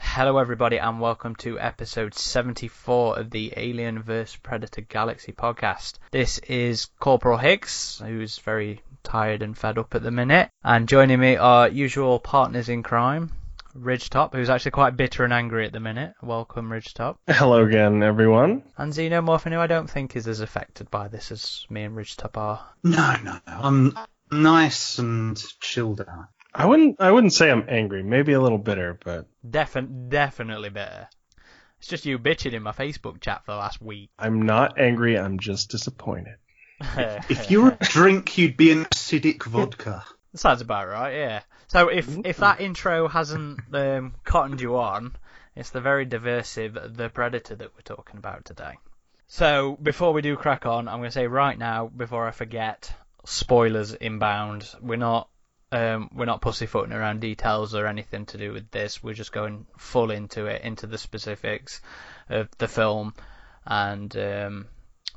Hello, everybody, and welcome to episode 74 of the Alien vs Predator Galaxy podcast. This is Corporal Hicks, who's very tired and fed up at the minute, and joining me are usual partners in crime, Ridgetop, who's actually quite bitter and angry at the minute. Welcome, Ridgetop. Hello again, everyone. And Xenomorphin, who I don't think is as affected by this as me and Ridgetop are. No, no, I'm nice and chilled out. I wouldn't I wouldn't say I'm angry, maybe a little bitter, but Defin- definitely bitter. It's just you bitching in my Facebook chat for the last week. I'm not angry, I'm just disappointed. If you were a drink, you'd be an acidic vodka. That Sounds about right, yeah. So if if that intro hasn't um, cottoned you on, it's the very diversive The Predator that we're talking about today. So before we do crack on, I'm going to say right now, before I forget, spoilers inbound. We're not um, we're not pussyfooting around details or anything to do with this. We're just going full into it, into the specifics of the film and um,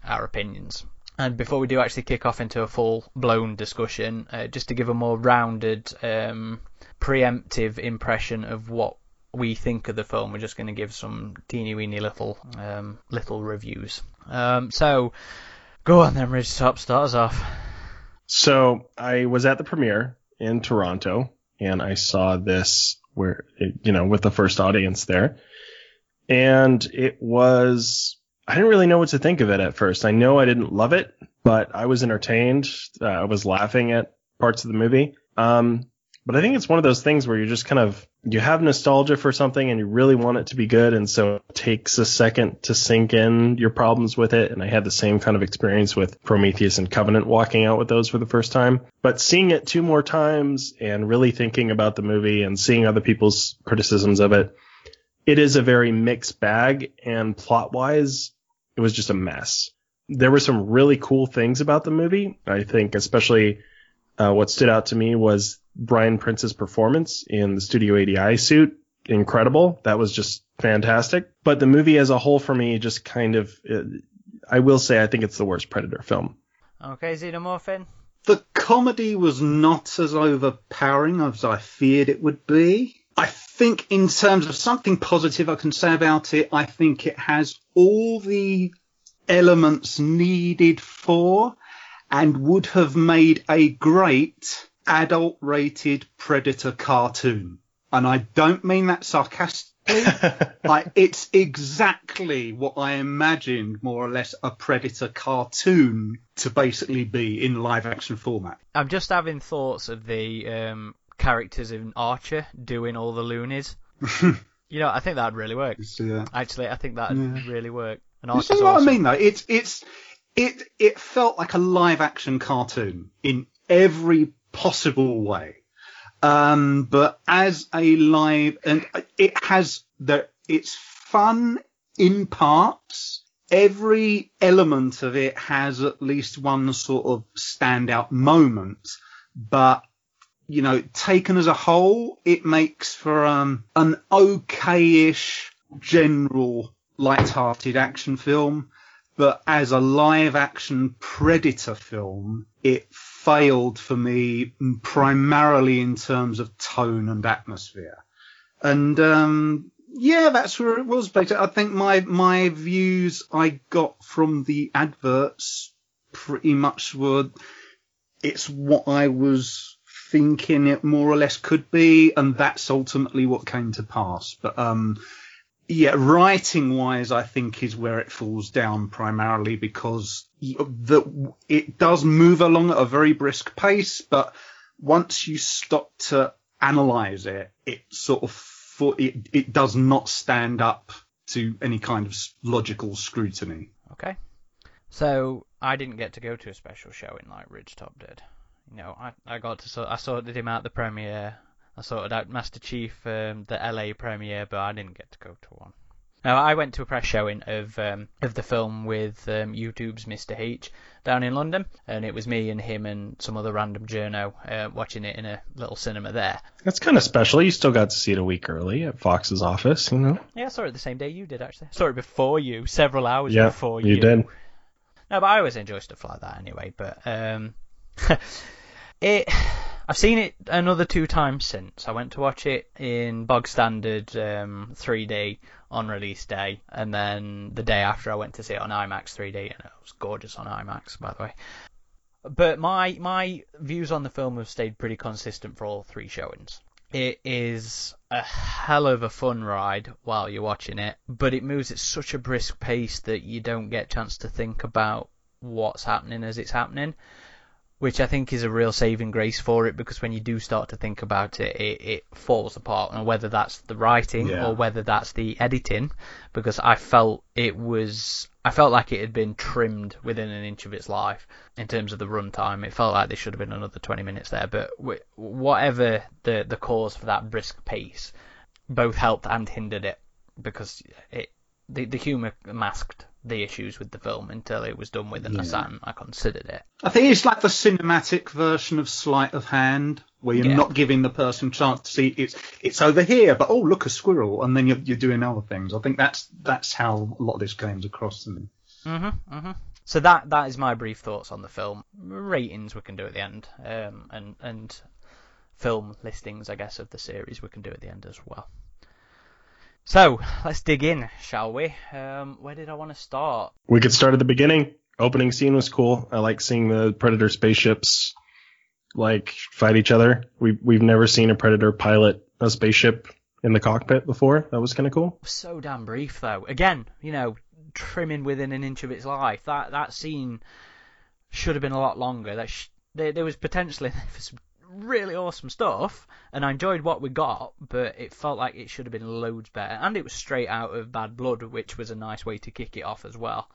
our opinions. And before we do actually kick off into a full blown discussion, uh, just to give a more rounded, um, preemptive impression of what we think of the film, we're just going to give some teeny weeny little um, little reviews. Um, so, go on then, Ridge Top, start us off. So I was at the premiere in Toronto and I saw this where you know with the first audience there. And it was I didn't really know what to think of it at first. I know I didn't love it, but I was entertained. Uh, I was laughing at parts of the movie. Um, but I think it's one of those things where you're just kind of you have nostalgia for something and you really want it to be good, and so it takes a second to sink in your problems with it. And I had the same kind of experience with Prometheus and Covenant, walking out with those for the first time. But seeing it two more times and really thinking about the movie and seeing other people's criticisms of it, it is a very mixed bag. And plot wise, it was just a mess. There were some really cool things about the movie. I think, especially uh, what stood out to me was Brian Prince's performance in the Studio ADI suit. Incredible. That was just fantastic. But the movie as a whole for me just kind of, uh, I will say, I think it's the worst Predator film. Okay, Xenomorphin. The comedy was not as overpowering as I feared it would be. I think, in terms of something positive I can say about it, I think it has all the elements needed for and would have made a great adult rated Predator cartoon. And I don't mean that sarcastically. like, it's exactly what I imagined more or less a Predator cartoon to basically be in live action format. I'm just having thoughts of the um, characters in Archer doing all the loonies. you know, I think that'd really work. Yeah. Actually, I think that'd Yeah. really work. And You see what awesome. I mean though? It's it's it it felt like a live action cartoon in every possible way. Um, but as a live and it has the it's fun in parts. Every element of it has at least one sort of standout moment, but you know, taken as a whole, it makes for um, an okayish general light-hearted action film. But as a live-action Predator film, it failed for me primarily in terms of tone and atmosphere. And um, yeah, that's where it was. But I think my my views I got from the adverts pretty much were it's what I was thinking it more or less could be, and that's ultimately what came to pass. But um, yeah, writing wise, I think is where it falls down primarily because the it does move along at a very brisk pace, but once you stop to analyze it, it sort of it it does not stand up to any kind of logical scrutiny. Okay. So I didn't get to go to a special showing like Ridgetop did. You know, I I got to I sorted him out the premiere. I sorted out Master Chief um, the LA premiere, but I didn't get to go to one. Now I went to a press showing of um, of the film with um, YouTube's Mr H down in London, and it was me and him and some other random journo uh, watching it in a little cinema there. That's kind of special. You still got to see it a week early at Fox's office, you know? Yeah, I saw it the same day you did actually. I saw it before you, several hours Yeah, before you. you did. No, but I always enjoy stuff like that anyway. But um, it, I've seen it another two times since. I went to watch it in bog standard um, 3D on release day, and then the day after I went to see it on IMAX 3D, and it was gorgeous on IMAX, by the way. But my my views on the film have stayed pretty consistent for all three showings. It is a hell of a fun ride while you're watching it, but it moves at such a brisk pace that you don't get a chance to think about what's happening as it's happening which I think is a real saving grace for it because when you do start to think about it, it, it falls apart. And whether that's the writing Yeah. or whether that's the editing, because I felt it was, I felt like it had been trimmed within an inch of its life in terms of the runtime. It felt like there should have been another 20 minutes there, but whatever the the cause for that brisk pace, both helped and hindered it because it the the humour masked the issues with the film until it was done with and I Yeah. sat and I considered it. I think it's like the cinematic version of sleight of hand, where you're Yeah. not giving the person a chance to see it's it's over here, but oh look a squirrel, and then you're, you're doing other things. I think that's that's how a lot of this game's across to me. Mhm, mhm. So that that is my brief thoughts on the film. Ratings we can do at the end, um, and and film listings, I guess, of the series we can do at the end as well. So let's dig in, shall we? Um, where did I want to start? We could start at the beginning. Opening scene was cool. I like seeing the Predator spaceships like fight each other. We we've never seen a Predator pilot a spaceship in the cockpit before. That was kind of cool. So damn brief though. Again, you know, trimming within an inch of its life. That that scene should have been a lot longer. That sh- there, there was potentially for some really awesome stuff, and I enjoyed what we got, but it felt like it should have been loads better. And it was straight out of Bad Blood, which was a nice way to kick it off as well.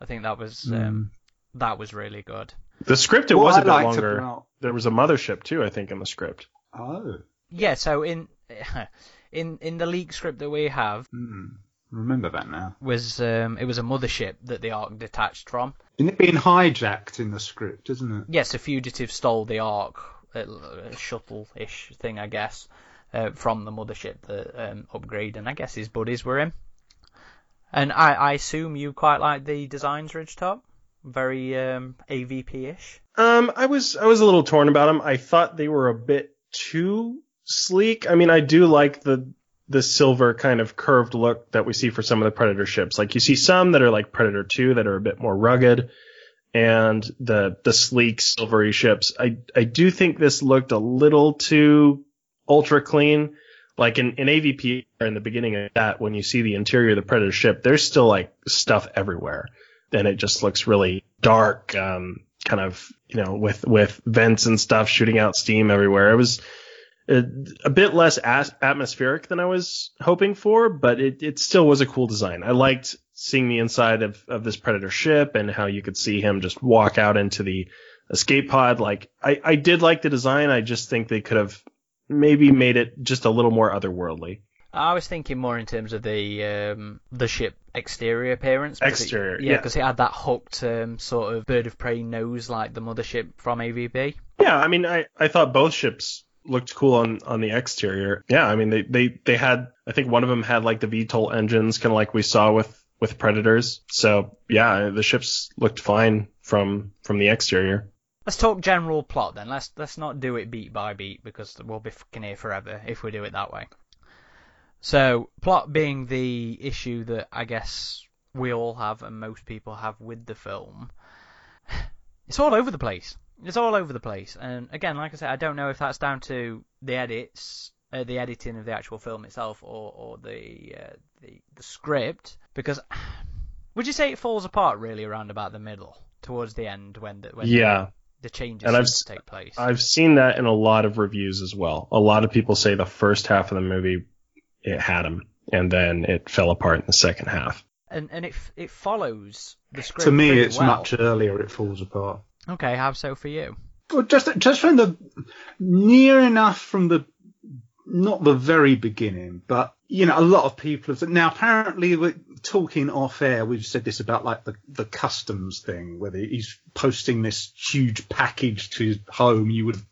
I think that was um, that was really good. The script it What was a I bit longer. about- There was a mothership too, I think, in the script. Oh, Yeah. So in in in the leak script that we have hmm. remember that now. was um, it was a mothership that the Ark detached from. Isn't it being hijacked in the script, isn't it? yes, a fugitive stole the Ark, a shuttle-ish thing, I guess, uh, from the mothership that um, upgrade, and I guess his buddies were in. And I, I assume you quite like the designs, Ridgetop? Very um, AVP-ish. Um, I was I was a little torn about them. I thought they were a bit too sleek. I mean, I do like the the silver kind of curved look that we see for some of the Predator ships. Like you see some that are like Predator 2 that are a bit more rugged, and the the sleek silvery ships. I I do think this looked a little too ultra clean. Like in, in AVP in the beginning of that, when you see the interior of the Predator ship, there's still like stuff everywhere. And it just looks really dark, um, kind of, you know, with, with vents and stuff shooting out steam everywhere. It was a, a bit less as- atmospheric than I was hoping for, but it, it still was a cool design. I liked seeing the inside of, of this Predator ship and how you could see him just walk out into the escape pod. Like, I, I did like the design. I just think they could have maybe made it just a little more otherworldly. I was thinking more in terms of the um, the ship exterior appearance. because it- Exterior, yeah, yeah. because it had that hooked um, sort of bird of prey nose like the mothership from AVP. Yeah, I mean, I, I thought both ships looked cool on, on the exterior. Yeah, I mean, they, they, they had, I think one of them had like the VTOL engines, kind of like we saw with, with Predators. So yeah, the ships looked fine from, from the exterior. Let's talk general plot then. Let's let's not do it beat by beat because we'll be fucking here forever if we do it that way. So plot being the issue that I guess we all have and most people have with the film. It's all over the place. It's all over the place. And again, like I said, I don't know if that's down to the edits, uh, the editing of the actual film itself, or or the uh, the the script. Because would you say it falls apart really around about the middle, towards the end when the when Yeah. the changes And I've to take place. I've seen that in a lot of reviews as well. A lot of people say the first half of the movie, it had him. And then it fell apart in the second half. and and it it follows the script. To me, it's well. much earlier. It falls apart. Okay, how so for you? Well, just just from the near enough from the not the very beginning, but you know, a lot of people have said now. Apparently, we're talking off air. We've said this about like the the customs thing, whether he's posting this huge package to his home. You would have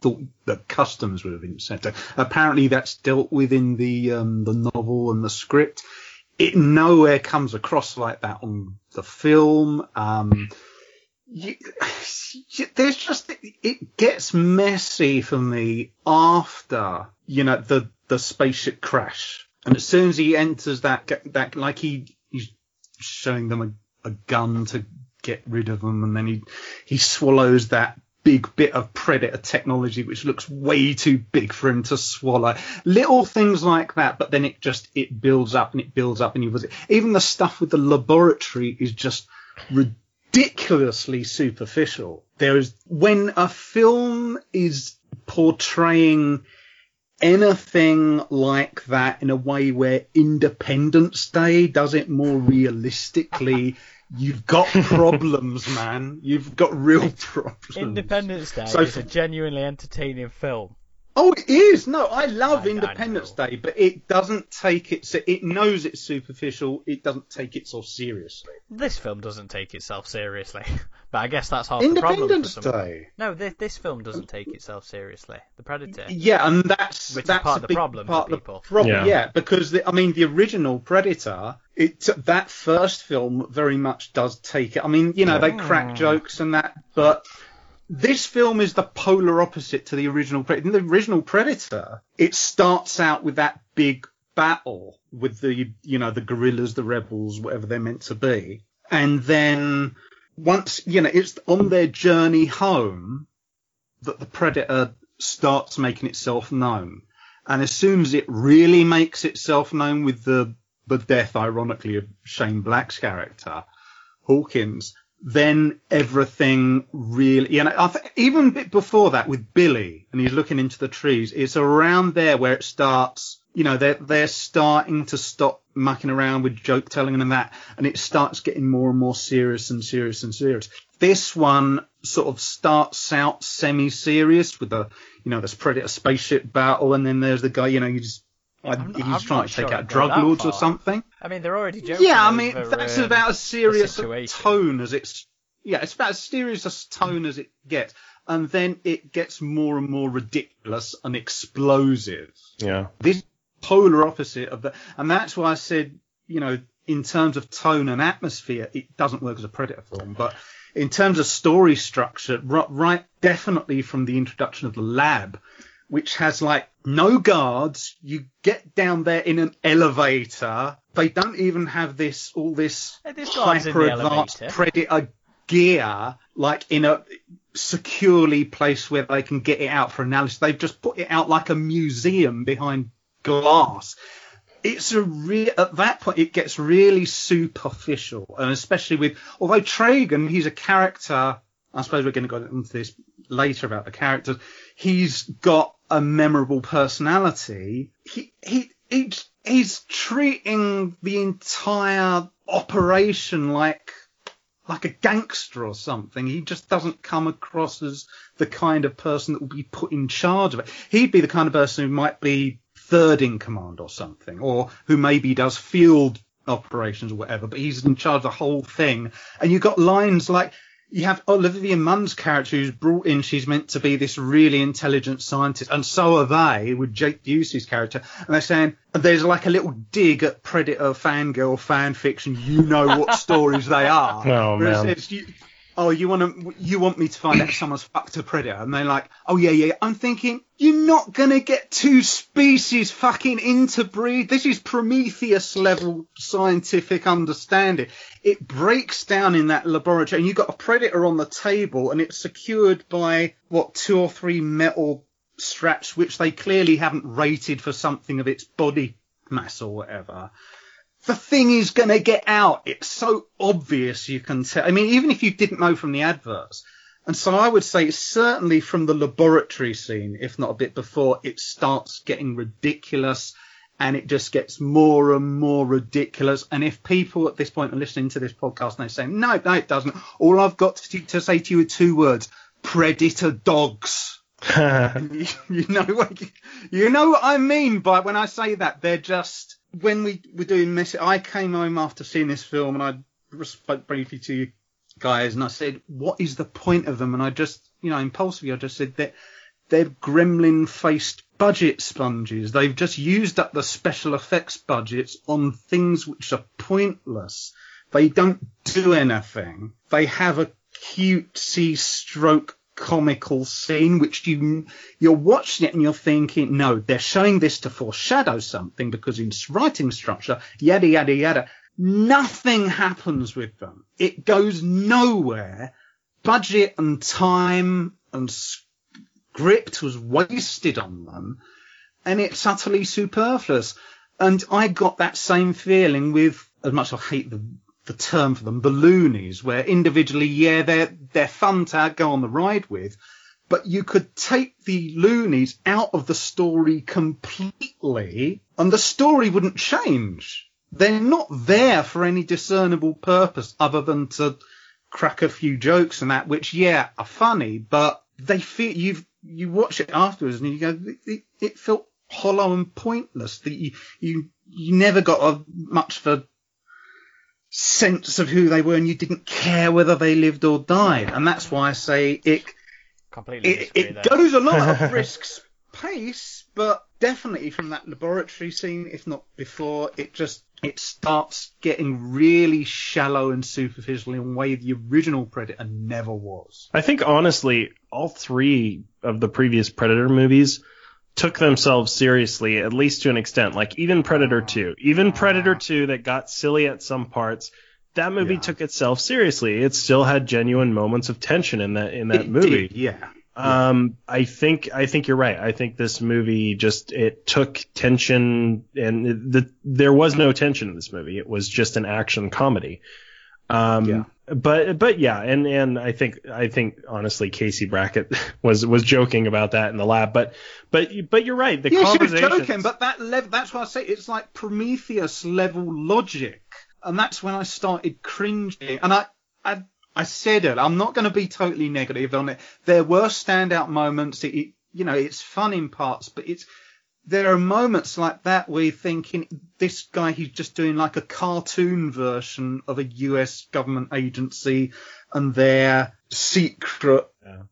thought that customs would have been sent. Apparently, that's dealt with in the um, the novel and the script. It nowhere comes across like that on the film. Um, you, there's just it gets messy for me after you know the the spaceship crash, and as soon as he enters that that like he he's showing them a, a gun to get rid of them, and then he he swallows that big bit of predator technology which looks way too big for him to swallow. Little things like that but then it just it builds up and it builds up and you even the stuff with the laboratory is just ridiculously superficial there is when a film is portraying anything like that in a way where Independence Day does it more realistically You've got problems, man. You've got real problems. Independence Day so, is a genuinely entertaining film. Oh, it is. No, I love I, Independence I Day, but it doesn't take it. It knows it's superficial. It doesn't take itself seriously. This film doesn't take itself seriously, but I guess that's half the problem. Independence Day. No, this, this film doesn't take itself seriously. The Predator. Yeah, and that's which that's part of the problem part for people. Problem, yeah. yeah, because the, I mean the original Predator. It that first film very much does take it. I mean, you know, they crack hmm. jokes and that, but this film is the polar opposite to the original Predator. In the original Predator, it starts out with that big battle with the, you know, the guerrillas, the rebels, whatever they're meant to be. And then once, you know, it's on their journey home that the Predator starts making itself known. And as soon as it really makes itself known with the, the death, ironically, of Shane Black's character, Hawkins, then everything really, you know, even before that with Billy and he's looking into the trees, it's around there where it starts, you know, they're, they're starting to stop mucking around with joke telling and that, and it starts getting more and more serious and serious and serious. This one sort of starts out semi-serious with the, you know, this predator spaceship battle, and then there's the guy, you know, you just I'm, he's I'm trying to sure take out drug lords far. or something. I mean, they're already joking. Yeah, I mean, over, that's um, about as serious a tone as it's. Yeah, it's about as serious a tone as it gets, and then it gets more and more ridiculous and explosive. Yeah. This polar opposite of that, and that's why I said, you know, in terms of tone and atmosphere, it doesn't work as a Predator film, but in terms of story structure, right, right definitely from the introduction of the lab, which has like no guards. You get down there in an elevator. They don't even have this all this hyper advanced predator gear like in a securely place where they can get it out for analysis. They've just put it out like a museum behind glass. It's a real at that point it gets really superficial, and especially with although Traeger, he's a character. I suppose we're going to go into this later about the characters. He's got a memorable personality. He he he he's treating the entire operation like like a gangster or something. He just doesn't come across as the kind of person that will be put in charge of it. He'd be the kind of person who might be third in command or something, or who maybe does field operations or whatever, but he's in charge of the whole thing. And you've got lines like, you have Olivia Munn's character who's brought in. She's meant to be this really intelligent scientist, and so are they with Jake Busey's character. And they're saying there's like a little dig at Predator fangirl fan fiction. You know what stories they are. Oh man oh, you want to, you want me to find out someone's fucked a predator? And they're like, oh yeah, yeah. I'm thinking, you're not gonna get two species fucking interbreed. This is Prometheus level scientific understanding. It breaks down in that laboratory, and you've got a predator on the table, and it's secured by what two or three metal straps, which they clearly haven't rated for something of its body mass or whatever the thing is going to get out. It's so obvious you can tell. I mean, even if you didn't know from the adverts. And so I would say certainly from the laboratory scene, if not a bit before, it starts getting ridiculous and it just gets more and more ridiculous. And if people at this point are listening to this podcast and they're saying, no, no, it doesn't. All I've got to, to say to you are two words, predator dogs. you, you know what, you know what I mean by when I say that. They're just, when we were doing this, I came home after seeing this film and I spoke briefly to you guys and I said, what is the point of them? And I just, you know, impulsively, I just said that they're gremlin faced budget sponges. They've just used up the special effects budgets on things which are pointless. They don't do anything. They have a cutesy stroke comical scene, which you you're watching it and you're thinking, no, they're showing this to foreshadow something because in writing structure, yada yada yada. Nothing happens with them. It goes nowhere. Budget and time and script was wasted on them, and it's utterly superfluous. And I got that same feeling with, as much as I hate the the term for them, the loonies, where individually, yeah, they're they're fun to go on the ride with, but you could take the loonies out of the story completely, and the story wouldn't change. They're not there for any discernible purpose other than to crack a few jokes and that, which yeah are funny, but they feel you've you watch it afterwards and you go, it, it felt hollow and pointless. That you you you never got a, much for sense of who they were and you didn't care whether they lived or died. And that's why I say it completely it, it goes a lot of risks pace, but definitely from that laboratory scene, if not before, it just it starts getting really shallow and superficial in a way the original Predator never was. I think honestly, all three of the previous Predator movies took themselves seriously, at least to an extent. Like even Predator 2, even Predator 2 that got silly at some parts, that movie Yeah. took itself seriously. It still had genuine moments of tension in that in that It movie. did, yeah. Um, I think I think you're right. I think this movie just it took tension, and it, the, there was no tension in this movie. It was just an action comedy. Um, Yeah. But but yeah, and and I think I think honestly, Casey Brackett was was joking about that in the lab. But but but you're right. The Yeah, she was joking, but that level, that's why I say it's like Prometheus level logic. And that's when I started cringing. And I, I, I said it, I'm not going to be totally negative on it. There were standout moments. It, it, you know, it's fun in parts, but it's, there are moments like that where you're thinking, this guy, he's just doing like a cartoon version of a US government agency and their secret Yeah.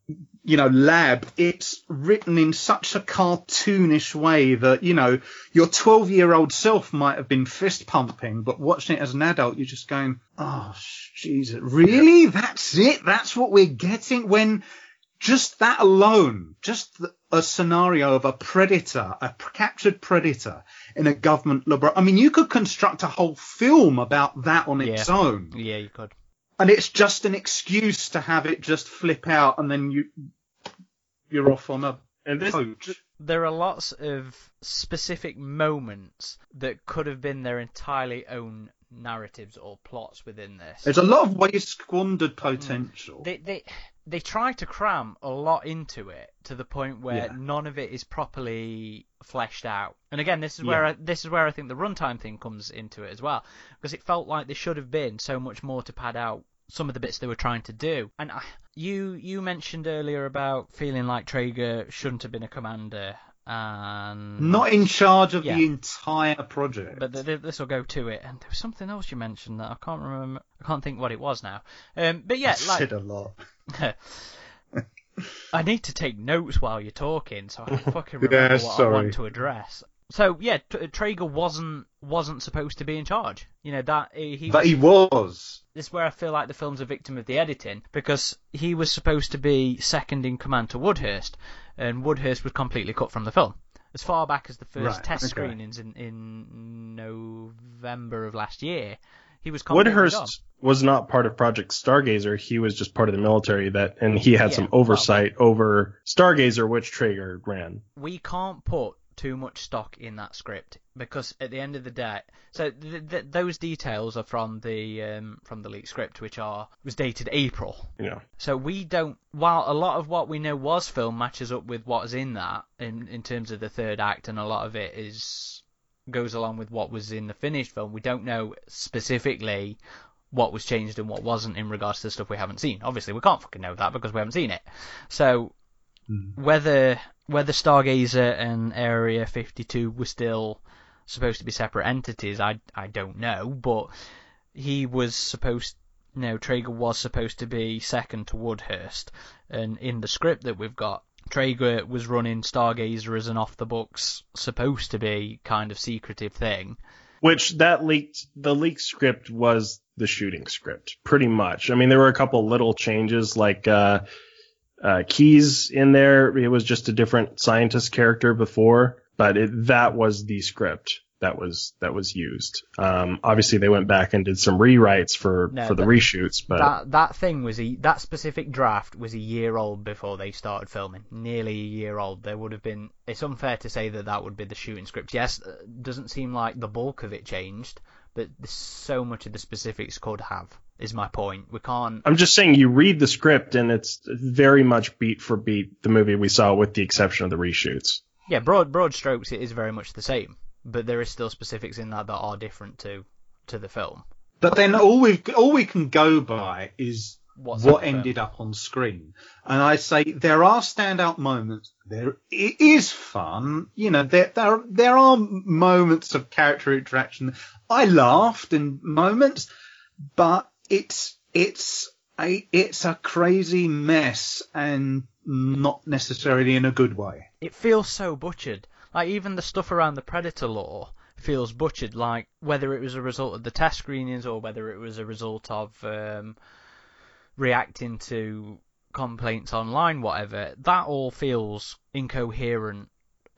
you know, lab, it's written in such a cartoonish way that, you know, your 12 year old self might have been fist pumping, but watching it as an adult, you're just going, oh, Jesus, really? That's it? That's what we're getting? When just that alone, just the, a scenario of a predator, a p- captured predator in a government laboratory. I mean, you could construct a whole film about that on its Yeah. own Yeah, you could. and it's just an excuse to have it just flip out and then you you're off on a And this, coach. There are lots of specific moments that could have been their entirely own narratives or plots within this. There's a lot of waste squandered mm. potential. they they they try to cram a lot into it to the point where Yeah. none of it is properly fleshed out. And again, this is where I, this is where I think the runtime thing comes into it as well, because it felt like there should have been so much more to pad out some of the bits they were trying to do. And I, you you mentioned earlier about feeling like Traeger shouldn't have been a commander, and Not in charge of Yeah. the entire project. but th- th- this will go to it. And there was something else you mentioned that I can't remember. I can't think what it was now. Um, but yeah, I like said a lot. I need to take notes while you're talking, so I can fucking Yeah, remember what I want to address. So yeah, T- Traeger wasn't wasn't supposed to be in charge. You know that he. But he was. This is where I feel like the film's a victim of the editing because he was supposed to be second in command to Woodhurst, and Woodhurst was completely cut from the film. As far back as the first Right, test okay. screenings in in November of last year, he was completely gone. Woodhurst was not part of Project Stargazer. He was just part of the military that, and he had Yeah, some well- oversight over Stargazer, which Traeger ran. we can't put too much stock in that script because at the end of the day, so th- th- those details are from the um, from the leaked script, which are was dated April. You know, So we don't. While a lot of what we know was film matches up with what's in that in in terms of the third act, and a lot of it is goes along with what was in the finished film. We don't know specifically what was changed and what wasn't in regards to the stuff we haven't seen. Obviously, we can't fucking know that because we haven't seen it. So whether whether Stargazer and Area 52 were still supposed to be separate entities, I I don't know, but he was supposed you know, Traeger was supposed to be second to Woodhurst, and in the script that we've got, Traeger was running Stargazer as an off the books, supposed to be kind of secretive thing, which that leaked the leaked script was the shooting script pretty much. I mean, there were a couple little changes like uh, uh, Keyes in there. It was just a different scientist character before, but it, that was the script that was that was used. Um, obviously, they went back and did some rewrites for No, for the reshoots, but That that thing was a that specific draft was a year old before they started filming. Nearly a year old. There would have been. It's unfair to say that that would be the shooting script. Yes, uh, doesn't seem like the bulk of it changed, but so much of the specifics could have. Is my point. We can't. I'm just saying you read the script and it's very much beat for beat the movie we saw, with the exception of the reshoots. Yeah, broad broad strokes. It is very much the same, but there is still specifics in that that are different to to the film. But then all we all we can go by is What's what on film. ended up on screen. And I say there are standout moments. There it is fun. You know, there there there are moments of character interaction. I laughed in moments, but it's it's a it's a crazy mess and not necessarily in a good way. it feels so butchered. Like even the stuff around the predator lore feels butchered. Like whether it was a result of the test screenings or whether it was a result of um, reacting to complaints online, whatever. That all feels incoherent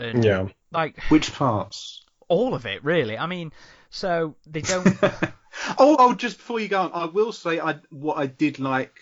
and Yeah. like Which parts? all of it really. I mean, so they don't. oh, oh, just before you go on, I will say I what I did like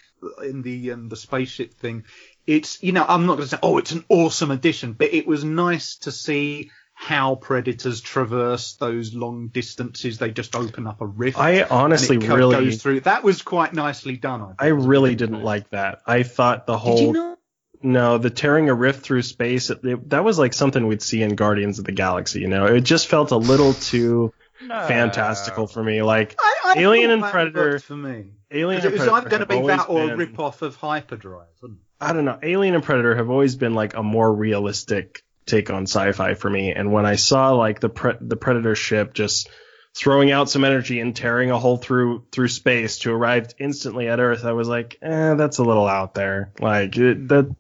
in the um, the spaceship thing. It's you know I'm not going to say oh it's an awesome addition, but it was nice to see how predators traverse those long distances. They just open up a rift. I honestly and it co- really, goes through. That was quite nicely done. I, thought. I really didn't like that. I thought the whole Did you not? no, the tearing a rift through space, it, it- that was like something we'd see in Guardians of the Galaxy. You know, it just felt a little too no. fantastical for me. Like I, I Alien and Predator- worked for me. Alien 'Cause and it was either going to be that or a been- rip off of Hyperdrive. Wasn't it? I don't know. Alien and Predator have always been like a more realistic take on sci-fi for me. And when I saw like the pre- the Predator ship just throwing out some energy and tearing a hole through through space to arrive instantly at Earth, I was like, eh, that's a little out there. Like it, that,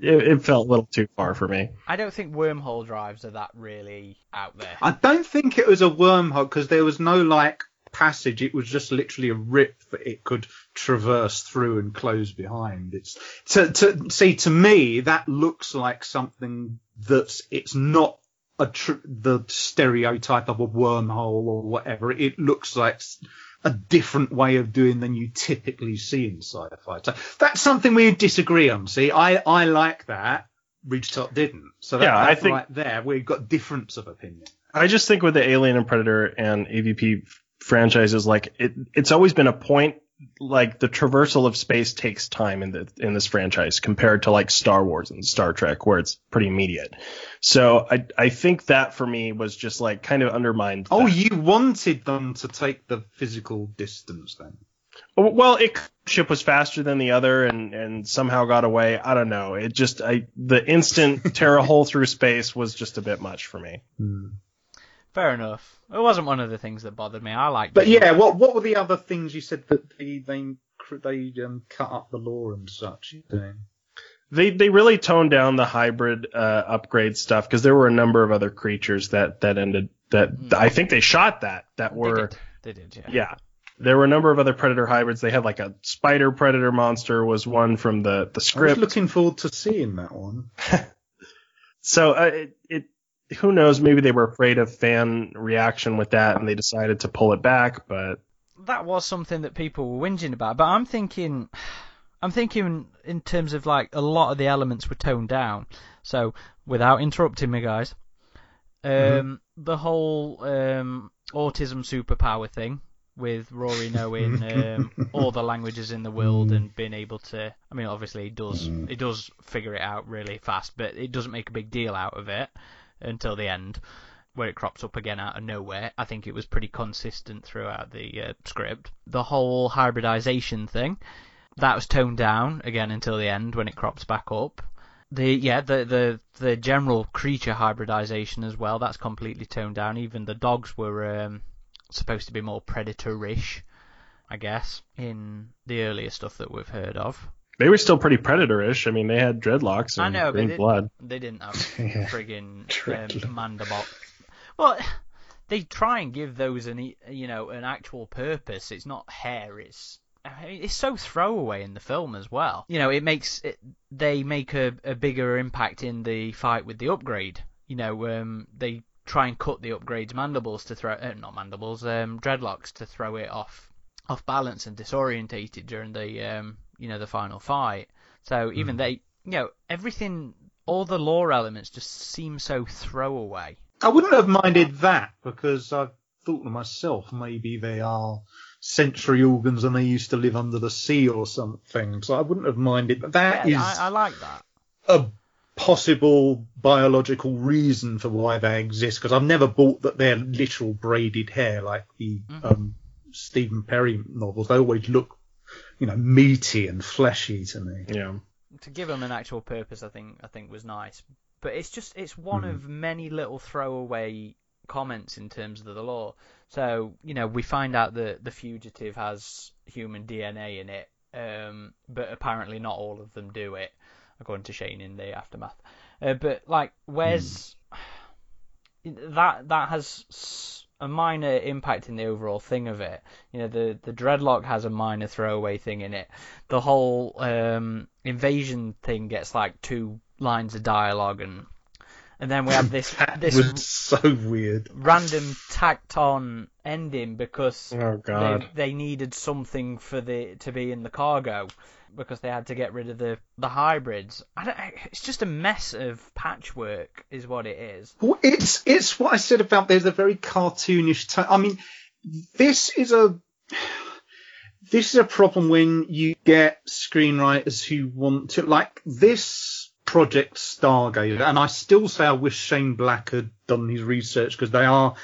it, it felt a little too far for me. I don't think wormhole drives are that really out there. I don't think it was a wormhole because there was no like passage. It was just literally a rip that it could traverse through and close behind. It's to to see to me that looks like something that's it's not a tr- the stereotype of a wormhole or whatever. It looks like s- a different way of doing than you typically see in sci-fi. So that's something we disagree on. See, I I like that. Ridgetop didn't. So that, Yeah, I think- right there we've got difference of opinion. I just think with the Alien and Predator and AVP franchises, like it, it's always been a point. Like the traversal of space takes time in the in this franchise compared to like Star Wars and Star Trek, where it's pretty immediate. So I I think that for me was just like kind of undermined. Oh, that. you wanted them to take the physical distance then? Oh, well, it ship was faster than the other and and somehow got away. I don't know. It just I the instant tear a hole through space was just a bit much for me. Hmm. Fair enough. It wasn't one of the things that bothered me. I liked But it. yeah, what what were the other things you said that they they they um, cut up the lore and such? Doing? They they really toned down the hybrid uh, upgrade stuff because there were a number of other creatures that that ended that I think they shot that that They were did. They did, yeah. yeah. There were a number of other predator hybrids. They had like a spider predator monster was one from the the I was script. looking forward to seeing that one. So uh, it, it who knows? Maybe they were afraid of fan reaction with that and they decided to pull it back. But That was something that people were whinging about. But I'm thinking, I'm thinking in terms of like a lot of the elements were toned down. So without interrupting me, guys, um, Mm-hmm. the whole um, autism superpower thing with Rory knowing um, all the languages in the world Mm. and being able to. I mean, obviously, he does. He does figure it out really fast, but it doesn't make a big deal out of it until the end, where it crops up again out of nowhere. I think it was pretty consistent throughout the uh, script. The whole hybridization thing that was toned down again until the end when it crops back up. The yeah the the the general creature hybridization as well. That's completely toned down. Even the dogs were um, supposed to be more predator-ish, I guess, in the earlier stuff that we've heard of. They were still pretty predator-ish. I mean, they had dreadlocks and I know, but green it- blood. They didn't have friggin' um, Mandabot. Well, they try and give those an you know an actual purpose. It's not hair. It's I mean, it's so throwaway in the film as well. You know, it makes it, they make a, a bigger impact in the fight with the upgrade. You know, um, they try and cut the upgrade's mandibles to throw, uh, not mandibles, um, dreadlocks to throw it off off balance and disorientate it during the um, you know the final fight. So even they, you know, everything, all the lore elements just seem so throwaway. I wouldn't have minded that because I've thought to myself maybe they are sensory organs and they used to live under the sea or something. So I wouldn't have minded. But that Yeah, is I, I like that. a possible biological reason for why they exist because I've never bought that they're literal braided hair like the Mm-hmm. um, Stephen Perry novels. They always look, you know, meaty and fleshy to me. Yeah. to give them an actual purpose, I think I think was nice. But it's just it's one Hmm. of many little throwaway comments in terms of the lore. So you know we find out that the fugitive has human DNA in it, um, but apparently not all of them do it, according to Shane in the aftermath. Uh, but like, where's that? That has s- a minor impact in the overall thing of it. You know, the the dreadlock has a minor throwaway thing in it. The whole um, invasion thing gets like two lines of dialogue, and and then we have this That this was so weird. random tacked on ending because Oh God. they, they needed something for the to be in the cargo because they had to get rid of the the hybrids. I don't, it's just a mess of patchwork, is what it is. Well, it's it's what I said about there's a very cartoonish tone. I mean, this is a this is a problem when you get screenwriters who want to like this project Stargate, and I still say I wish Shane Black had done his research because they are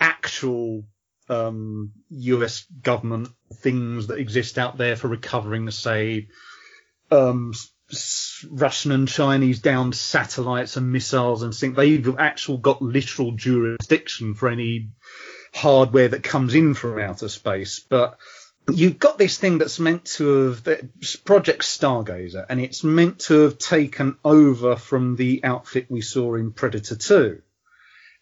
actual um, U.S. government things that exist out there for recovering, say, um, Russian and Chinese downed satellites and missiles and things. They've actually got literal jurisdiction for any hardware that comes in from outer space. But you've got this thing that's meant to have Project Stargazer, and it's meant to have taken over from the outfit we saw in Predator 2.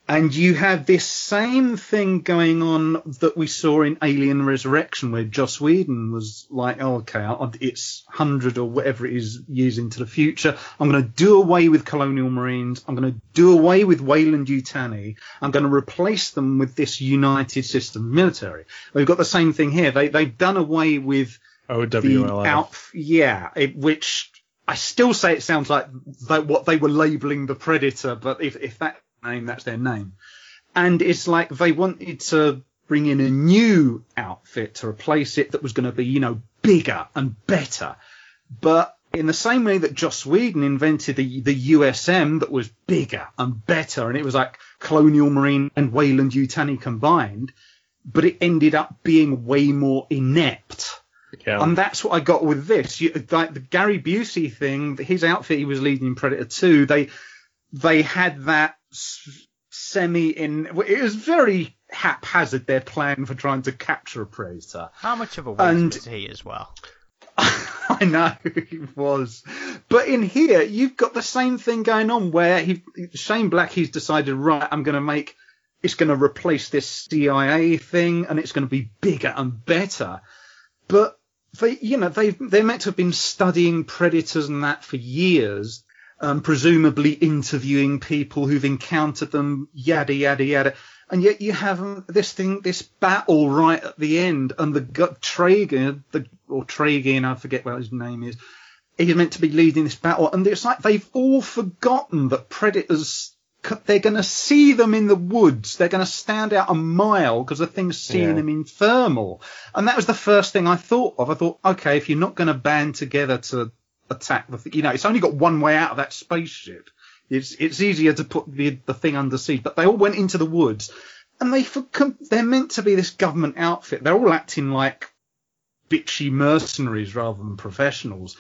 And you have this same thing going on that we saw in Alien Resurrection, where Joss Whedon was like, oh, okay, it's 100 or whatever it is years into the future. I'm going to do away with Colonial Marines. I'm going to do away with Weyland Yutani. I'm going to replace them with this United System military. We've got the same thing here. They, they've done away with OWLF. out, yeah, it, which I still say it sounds like what they were labeling the Predator, but if, if that name, that's their name. And it's like they wanted to bring in a new outfit to replace it that was going to be, you know, bigger and better. But in the same way that Joss Whedon invented the, the USM that was bigger and better, and it was like Colonial Marine and Weyland Yutani combined, but it ended up being way more inept. Yeah. And that's what I got with this. You, like the Gary Busey thing, his outfit he was leading in Predator 2, they they had that semi in. It was very haphazard their plan for trying to capture a predator. How much of a waste And- was he as well? I know it was, but in here you've got the same thing going on where he Shane Black he's decided right I'm going to make it's going to replace this CIA thing and it's going to be bigger and better, but they you know they they're meant to have been studying predators and that for years. Um, presumably interviewing people who've encountered them, yada yada yada, and yet you have this thing, this battle right at the end, and the gut Traeger, the or Traeger, I forget what his name is. He's meant to be leading this battle, and it's like they've all forgotten that predators. They're going to see them in the woods. They're going to stand out a mile because the thing's seeing Yeah. them in thermal. And that was the first thing I thought of. I thought, okay, if you're not going to band together to attack the, th- you know, it's only got one way out of that spaceship. It's it's easier to put the the thing under siege. But they all went into the woods, and they they're meant to be this government outfit. They're all acting like bitchy mercenaries rather than professionals.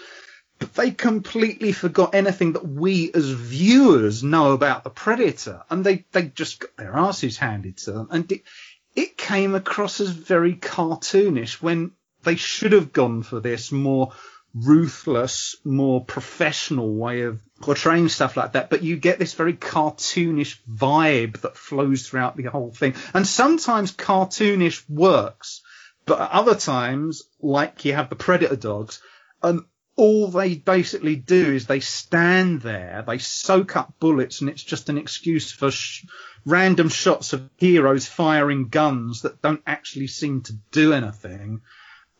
But they completely forgot anything that we as viewers know about the Predator, and they they just got their asses handed to them, and it, it came across as very cartoonish when they should have gone for this more ruthless, more professional way of portraying stuff like that, but you get this very cartoonish vibe that flows throughout the whole thing. And sometimes cartoonish works, but at other times, like you have the Predator dogs, and all they basically do is they stand there, they soak up bullets, and it's just an excuse for sh- random shots of heroes firing guns that don't actually seem to do anything.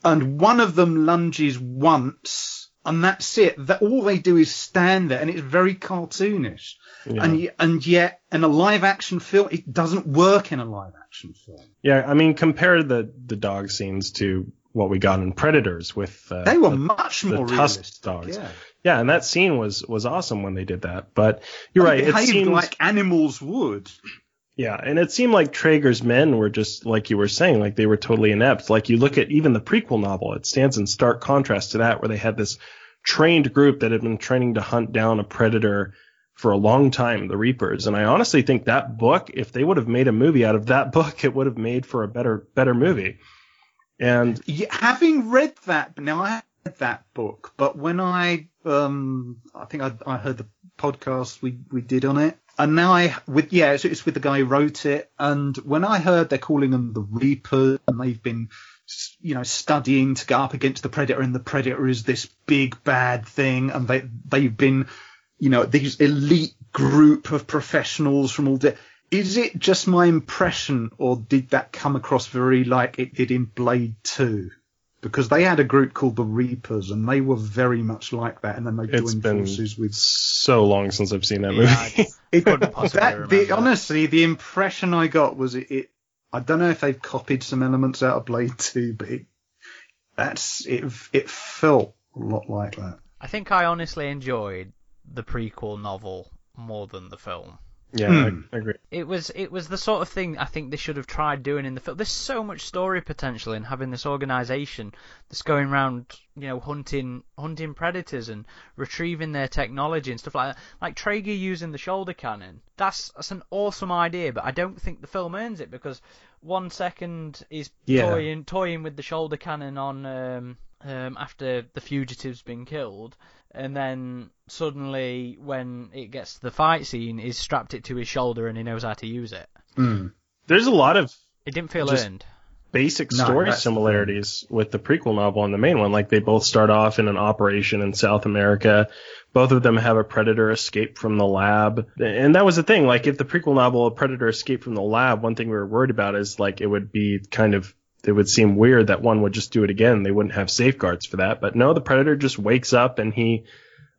And one of them lunges once, and that's it. That all they do is stand there, and it's very cartoonish. Yeah. And and yet, in a live action film, it doesn't work in a live action film. Yeah, I mean, compare the the dog scenes to what we got in Predators with uh, They were the, much the more tusked realistic. dogs. Yeah. Yeah, and that scene was was awesome when they did that. But you're right, They it seems like animals would. Yeah, and it seemed like Traeger's men were just like you were saying, like they were totally inept. Like you look at even the prequel novel, it stands in stark contrast to that, where they had this trained group that had been training to hunt down a predator for a long time, the Reapers. And I honestly think that book, if they would have made a movie out of that book, it would have made for a better better movie. And Yeah, having read that, now I read that book, but when I, um, I think I, I heard the podcast we, we did on it, and now I, with, yeah, it's, it's with the guy who wrote it, and when I heard they're calling them the Reapers, and they've been, you know, studying to go up against the Predator, and the Predator is this big bad thing, and they, they've been, you know, these elite group of professionals from all the Is it just my impression, or did that come across very like it did in Blade 2? Because they had a group called the Reapers, and they were very much like that, and then they It's joined been forces with. so long since I've seen that movie. Yeah, It, couldn't possibly that, the, honestly, the impression I got was it, it. I don't know if they've copied some elements out of Blade 2, but it, that's it. It felt a lot like that. I think I honestly enjoyed the prequel novel more than the film. Yeah, Hmm. I, I agree. It was it was the sort of thing I think they should have tried doing in the film. There's so much story potential in having this organization that's going around, you know, hunting hunting predators and retrieving their technology and stuff like that. Like Traeger using the shoulder cannon. That's that's an awesome idea, but I don't think the film earns it because one second is Yeah. toying toying with the shoulder cannon on um, um, after the fugitive's been killed, and then suddenly when it gets to the fight scene, he's strapped it to his shoulder and he knows how to use it. There's a lot of It didn't feel Just- earned. basic story that's similarities with the prequel novel and the main one. Like they both start off in an operation in South America. Both of them have a predator escape from the lab. And that was the thing. Like if the prequel novel, a predator escape from the lab, one thing we were worried about is like it would be kind of, it would seem weird that one would just do it again. They wouldn't have safeguards for that. But no, the predator just wakes up and he,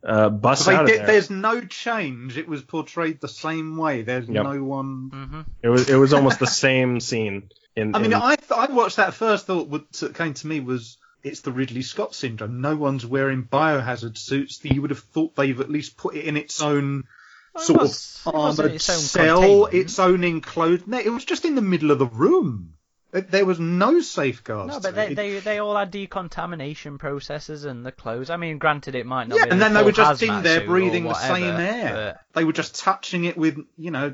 uh, busts They out of there. there's no change. It was portrayed the same way. There's Yep. no one. hmm It was, it was almost the same scene. In, I mean, in- I th- I watched that first. Thought what came to me was it's the Ridley Scott syndrome. No one's wearing biohazard suits. You would have thought they've at least put it in its own Well, it sort was- of it was armored its own cell, containment. its own enclosed. No, it was just in the middle of the room. There- There was no safeguards. No, but they, they they all had decontamination processes and the clothes. I mean, granted, it might not. yeah, be and the then they were just in there breathing the same air. but- They were just touching it with, you know,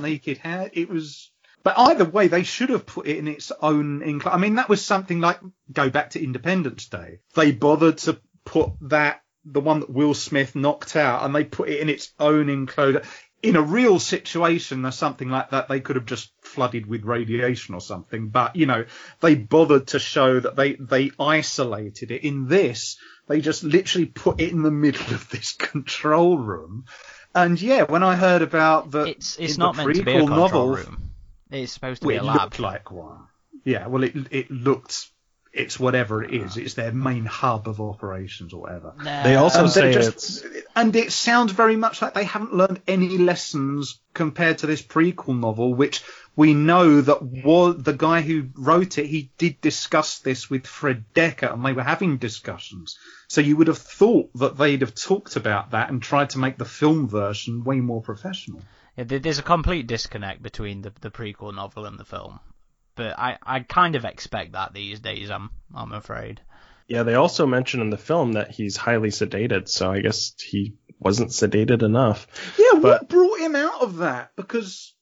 naked hair. It was. But either way, they should have put it in its own enclosure. I mean, that was something like go back to Independence Day. They bothered to put that the one that Will Smith knocked out, and they put it in its own enclosure. In a real situation or something like that, they could have just flooded with radiation or something. But you know, they bothered to show that they they isolated it. In this, they just literally put it in the middle of this control room. And yeah, when I heard about the It's it's not meant to be a control novel, room. It's supposed to well, be a lab. it looked like one. Yeah, well, it it looked. It's whatever it is. Ah. It's their main hub of operations or whatever. They also And say they're it's and it sounds very much like they haven't learned any lessons compared to this prequel novel, which we know that was the guy who wrote it. He did discuss this with Fred Dekker, and they were having discussions. So you would have thought that they'd have talked about that and tried to make the film version way more professional. Yeah, there's a complete disconnect between the the prequel novel and the film. But I, I kind of expect that these days. I'm I'm afraid. Yeah, they also mention in the film that he's highly sedated, so I guess he wasn't sedated enough. Yeah, what brought him out of that? Because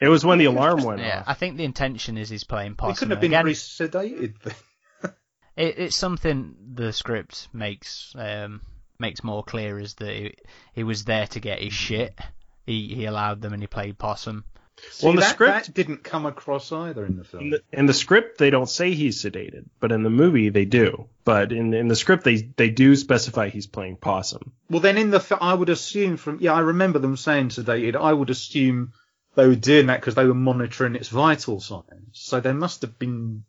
It was when the alarm went Yeah, off. I think the intention is he's playing possum. he couldn't have been Again, very sedated. then. it, it's something the script makes um, makes more clear is that he, he was there to get his shit. He he allowed them and he played possum. See, Well, in the that, script- that didn't come across either in the film. In the, in the script, they don't say he's sedated, but in the movie, they do. But in in the script, they they do specify he's playing possum. Well, then in the I would assume from yeah, I remember them saying sedated. I would assume they were doing that because they were monitoring its vital signs. So there must have been.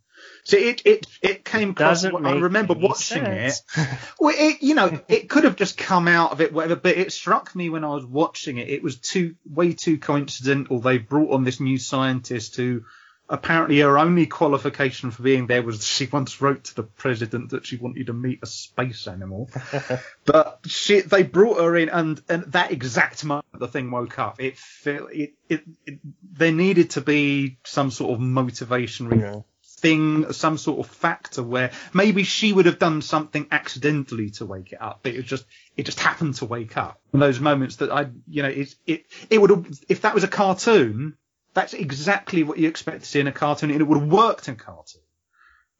So it it it came across. Doesn't I remember watching sense. it. Well, it you know it could have just come out of it, whatever. But it struck me when I was watching it. It was too way too coincidental. They brought on this new scientist who apparently her only qualification for being there was she once wrote to the president that she wanted to meet a space animal. but she, they brought her in, and, and that exact moment the thing woke up. It felt it, it, it there needed to be some sort of motivation Yeah. Thing, some sort of factor where maybe she would have done something accidentally to wake it up, but it just it just happened to wake up. In those moments that I, you know, it it it would have if that was a cartoon, that's exactly what you expect to see in a cartoon, and it would have worked in cartoon.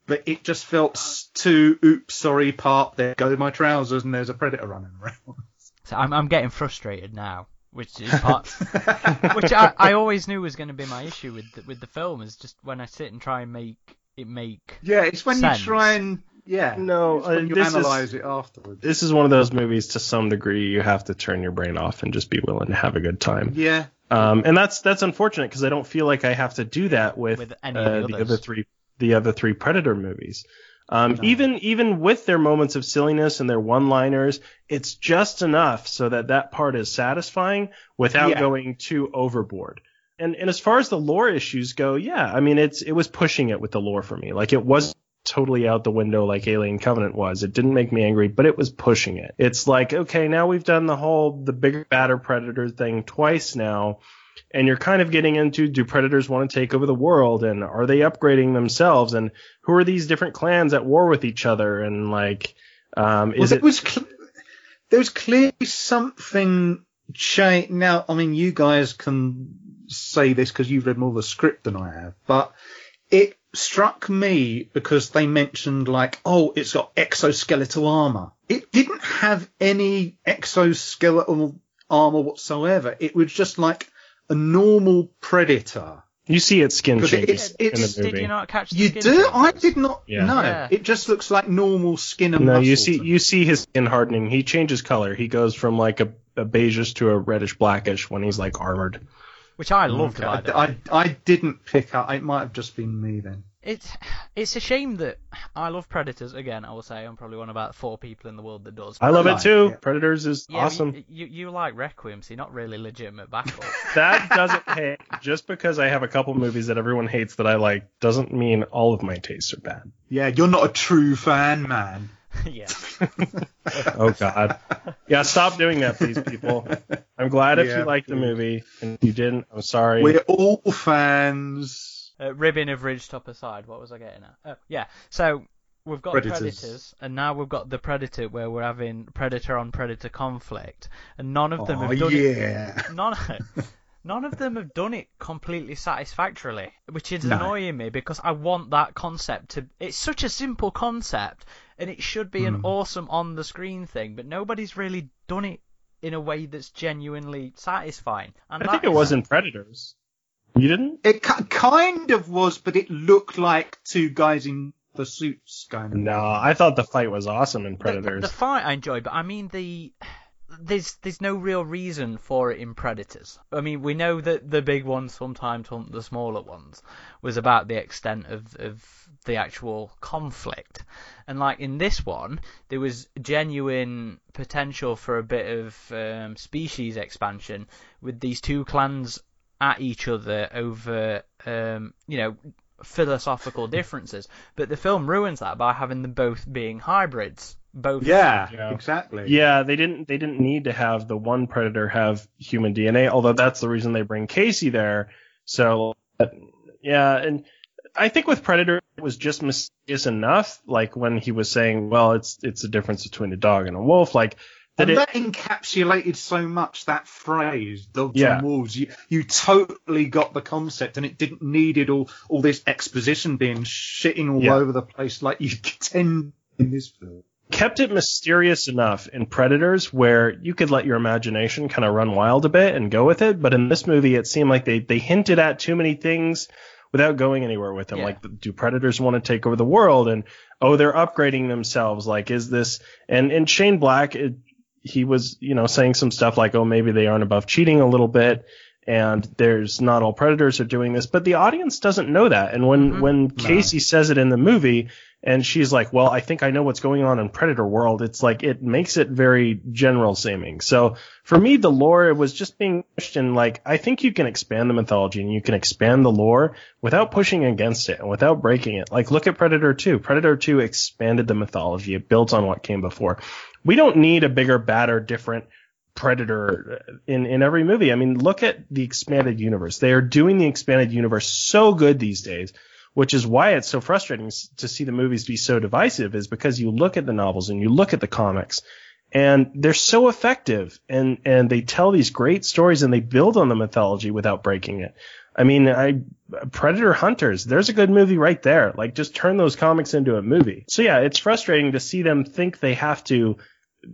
But it just felt too, oops, sorry, part. There go my trousers, and there's a predator running around. So I'm I'm getting frustrated now, which is part, which I, I always knew was going to be my issue with the, with the film is just when I sit and try and make it make Yeah, it's when Sense. you try and yeah, No, it's when uh, you this is- analyze it afterwards. This is one of those movies to some degree you have to turn your brain off and just be willing to have a good time. Yeah, Um, and that's that's unfortunate because I don't feel like I have to do that with, With any of uh, the the other three the other three Predator movies. Um. Even even with their moments of silliness and their one-liners, it's just enough so that that part is satisfying without Yeah. going too overboard. And and as far as the lore issues go, yeah, I mean it's it was pushing it with the lore for me. Like it was totally out the window like Alien Covenant was. It didn't make me angry, but it was pushing it. It's like, okay, now we've done the whole the bigger, badder predator thing twice now. And you're kind of getting into do predators want to take over the world and are they upgrading themselves and who are these different clans at war with each other and like um well, is there it was cl- there was clearly something cha Now, I mean, you guys can say this because you've read more of the script than I have, but it struck me because they mentioned like, oh, it's got exoskeletal armor. It didn't have any exoskeletal armor whatsoever. It was just like a normal predator. you see it skin Because changes it's- it's- in the movie. Did you not catch the You skin do? changes? I did not Yeah. know. Yeah. It just looks like normal skin and No, muscle. you see you see his skin hardening. He changes color. He goes from like a, a beigeish to a reddish blackish when he's like armored. Which I mm. loved. Okay, by the way. I, I, I didn't pick up. It might have just been me then. It's it's a shame that I love Predators. Again, I will say I'm probably one of about four people in the world that does. I love Right, it too. yeah. Predators is Yeah, awesome. You, you you like Requiem, so you're not really legitimate backup. that doesn't hey, just because I have a couple movies that everyone hates that I like doesn't mean all of my tastes are bad. Yeah, you're not a true fan, man. yeah. Oh God. Yeah, stop doing that, please, people. I'm glad if Yeah, you liked the movie and if you didn't. I'm sorry. We're all fans. Uh, ribbon of Ridgetop aside, what was I getting at? Oh, yeah. So we've got Predators. predators. and now we've got the predator, where we're having predator on predator conflict, and none of them Oh have done it. None. None of them have done it completely satisfactorily, which is No. annoying me because I want that concept to. It's such a simple concept, and it should be an Hmm. awesome on the screen thing, but nobody's really done it in a way that's genuinely satisfying. And I think that it is- was in Predators. You didn't? It ki- kind of was, but it looked like two guys in the suits going. No, I thought the fight was awesome in Predators. The, fight I enjoy, but I mean the there's there's no real reason for it in Predators. I mean, we know that the big ones sometimes hunt the smaller ones was about the extent of of the actual conflict. And like in this one, there was genuine potential for a bit of um, species expansion with these two clans at each other over um, you know philosophical differences. But the film ruins that by having them both being hybrids. Both Yeah, Yeah. exactly. Yeah, they didn't they didn't need to have the one predator have human DNA, although that's the reason they bring Casey there. So yeah, and I think with Predator it was just mysterious enough, like when he was saying, well, it's it's the difference between a dog and a wolf, like that And it that encapsulated so much that phrase, dogs Yeah. and wolves. You you totally got the concept, and it didn't needed all all this exposition being shitting all Yeah. over the place like you tend in this film. kept it mysterious enough in Predators where you could let your imagination kind of run wild a bit and go with it. But in this movie, it seemed like they, they hinted at too many things without going anywhere with them. Yeah. Like, do predators want to take over the world? And oh, they're upgrading themselves. Like, is this? And and Shane Black, it, he was you know saying some stuff like, oh, maybe they aren't above cheating a little bit. And there's not all predators are doing this, but the audience doesn't know that. And when Mhm. when Casey says it in the movie, and she's like, "Well, I think I know what's going on in Predator world." It's like it makes it very general seeming. So for me, the lore was just being pushed, and like I think you can expand the mythology and you can expand the lore without pushing against it and without breaking it. Like look at Predator 2. Predator 2 expanded the mythology. It builds on what came before. We don't need a bigger, badder, different Predator in in every movie. I mean, look at the expanded universe. They are doing the expanded universe so good these days which is why it's so frustrating to see the movies be so divisive is because you look at the novels and you look at the comics and they're so effective and and they tell these great stories and they build on the mythology without breaking it. I mean, I Predator Hunters, there's a good movie right there. Like just turn those comics into a movie. So yeah, it's frustrating to see them think they have to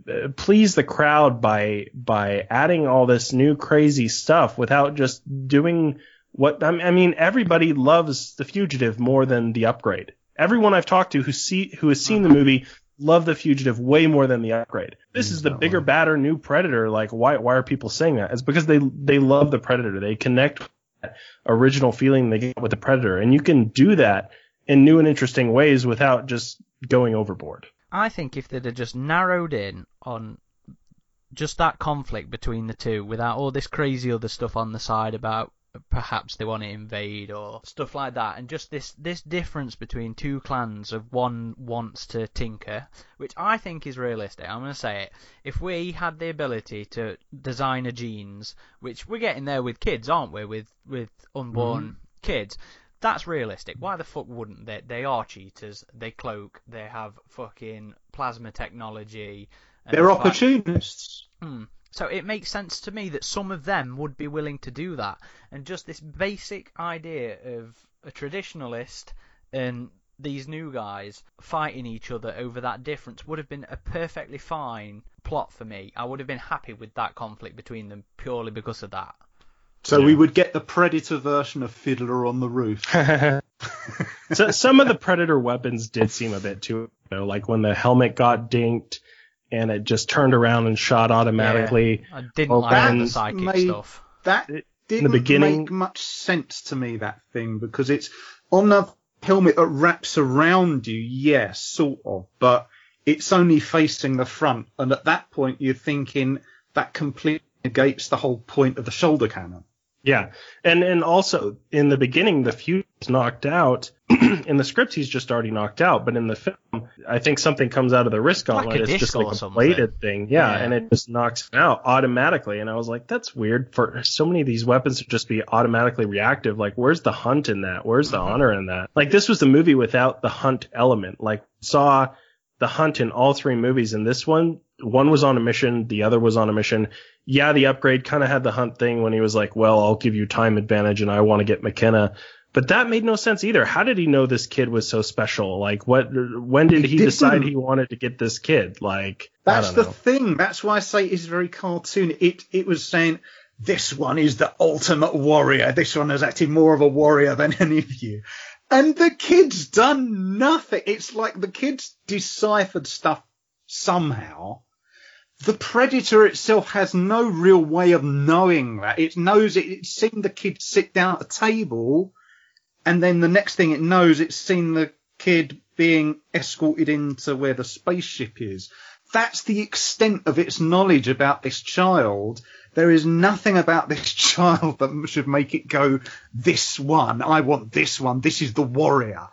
uh, please the crowd by by adding all this new crazy stuff without just doing what I mean, everybody loves The Fugitive more than The Upgrade. Everyone I've talked to who see who has seen the movie love The Fugitive way more than The Upgrade. This is the bigger, badder, new Predator. Like, why why are people saying that? It's because they they love the Predator. They connect with that original feeling they get with the Predator, and you can do that in new and interesting ways without just going overboard. I think if they'd have just narrowed in on just that conflict between the two without all this crazy other stuff on the side about perhaps they want to invade or stuff like that and just this this difference between two clans of one wants to tinker which I think is realistic I'm going to say it if we had the ability to design a genes which we're getting there with kids aren't we with with unborn kids that's realistic. Why the fuck wouldn't they? They are cheaters. They cloak. They have fucking plasma technology. They're opportunists. Hmm. So it makes sense to me that some of them would be willing to do that. And just this basic idea of a traditionalist and these new guys fighting each other over that difference would have been a perfectly fine plot for me. I would have been happy with that conflict between them purely because of that. So Yeah. we would get the Predator version of Fiddler on the Roof. so some of the predator weapons did seem a bit too you know, like when the helmet got dinked and it just turned around and shot automatically I didn't Well, like the psychic made- stuff. That It- didn't beginning- make much sense to me, that thing, because it's on the helmet that wraps around you, yes, sort of, but it's only facing the front. And at that point, you're thinking that completely negates the whole point of the shoulder cannon. yeah and and also in the beginning the fuse is knocked out in the script he's just already knocked out but in the film i think something comes out of the wrist Like gauntlet it's just like a bladed thing. Yeah, Yeah. and it just knocks him out automatically and i was like that's weird. For so many of these weapons to just be automatically reactive like where's the hunt in that? Where's the Mhm. honor in that? Like this was the movie without the hunt element. Like saw the hunt in all three movies and this one one was on a mission the other was on a mission. Yeah the upgrade kind of had the hunt thing when he was like well i'll give you time advantage and i want to get mckenna but that made no sense either how did he know this kid was so special like what when did He he decide he wanted to get this kid like That's the thing. That's why I say it's very cartoon. It it was saying this one is the ultimate warrior. This one is actually more of a warrior than any of you. And the kid's done nothing. It's like the kid's deciphered stuff somehow. The predator itself has no real way of knowing that. It knows it. It's seen the kid sit down at a table, and then the next thing it knows, it's seen the kid being escorted into where the spaceship is. That's the extent of its knowledge about this child. There is nothing about this child that should make it go, this one, I want this one, this is the warrior.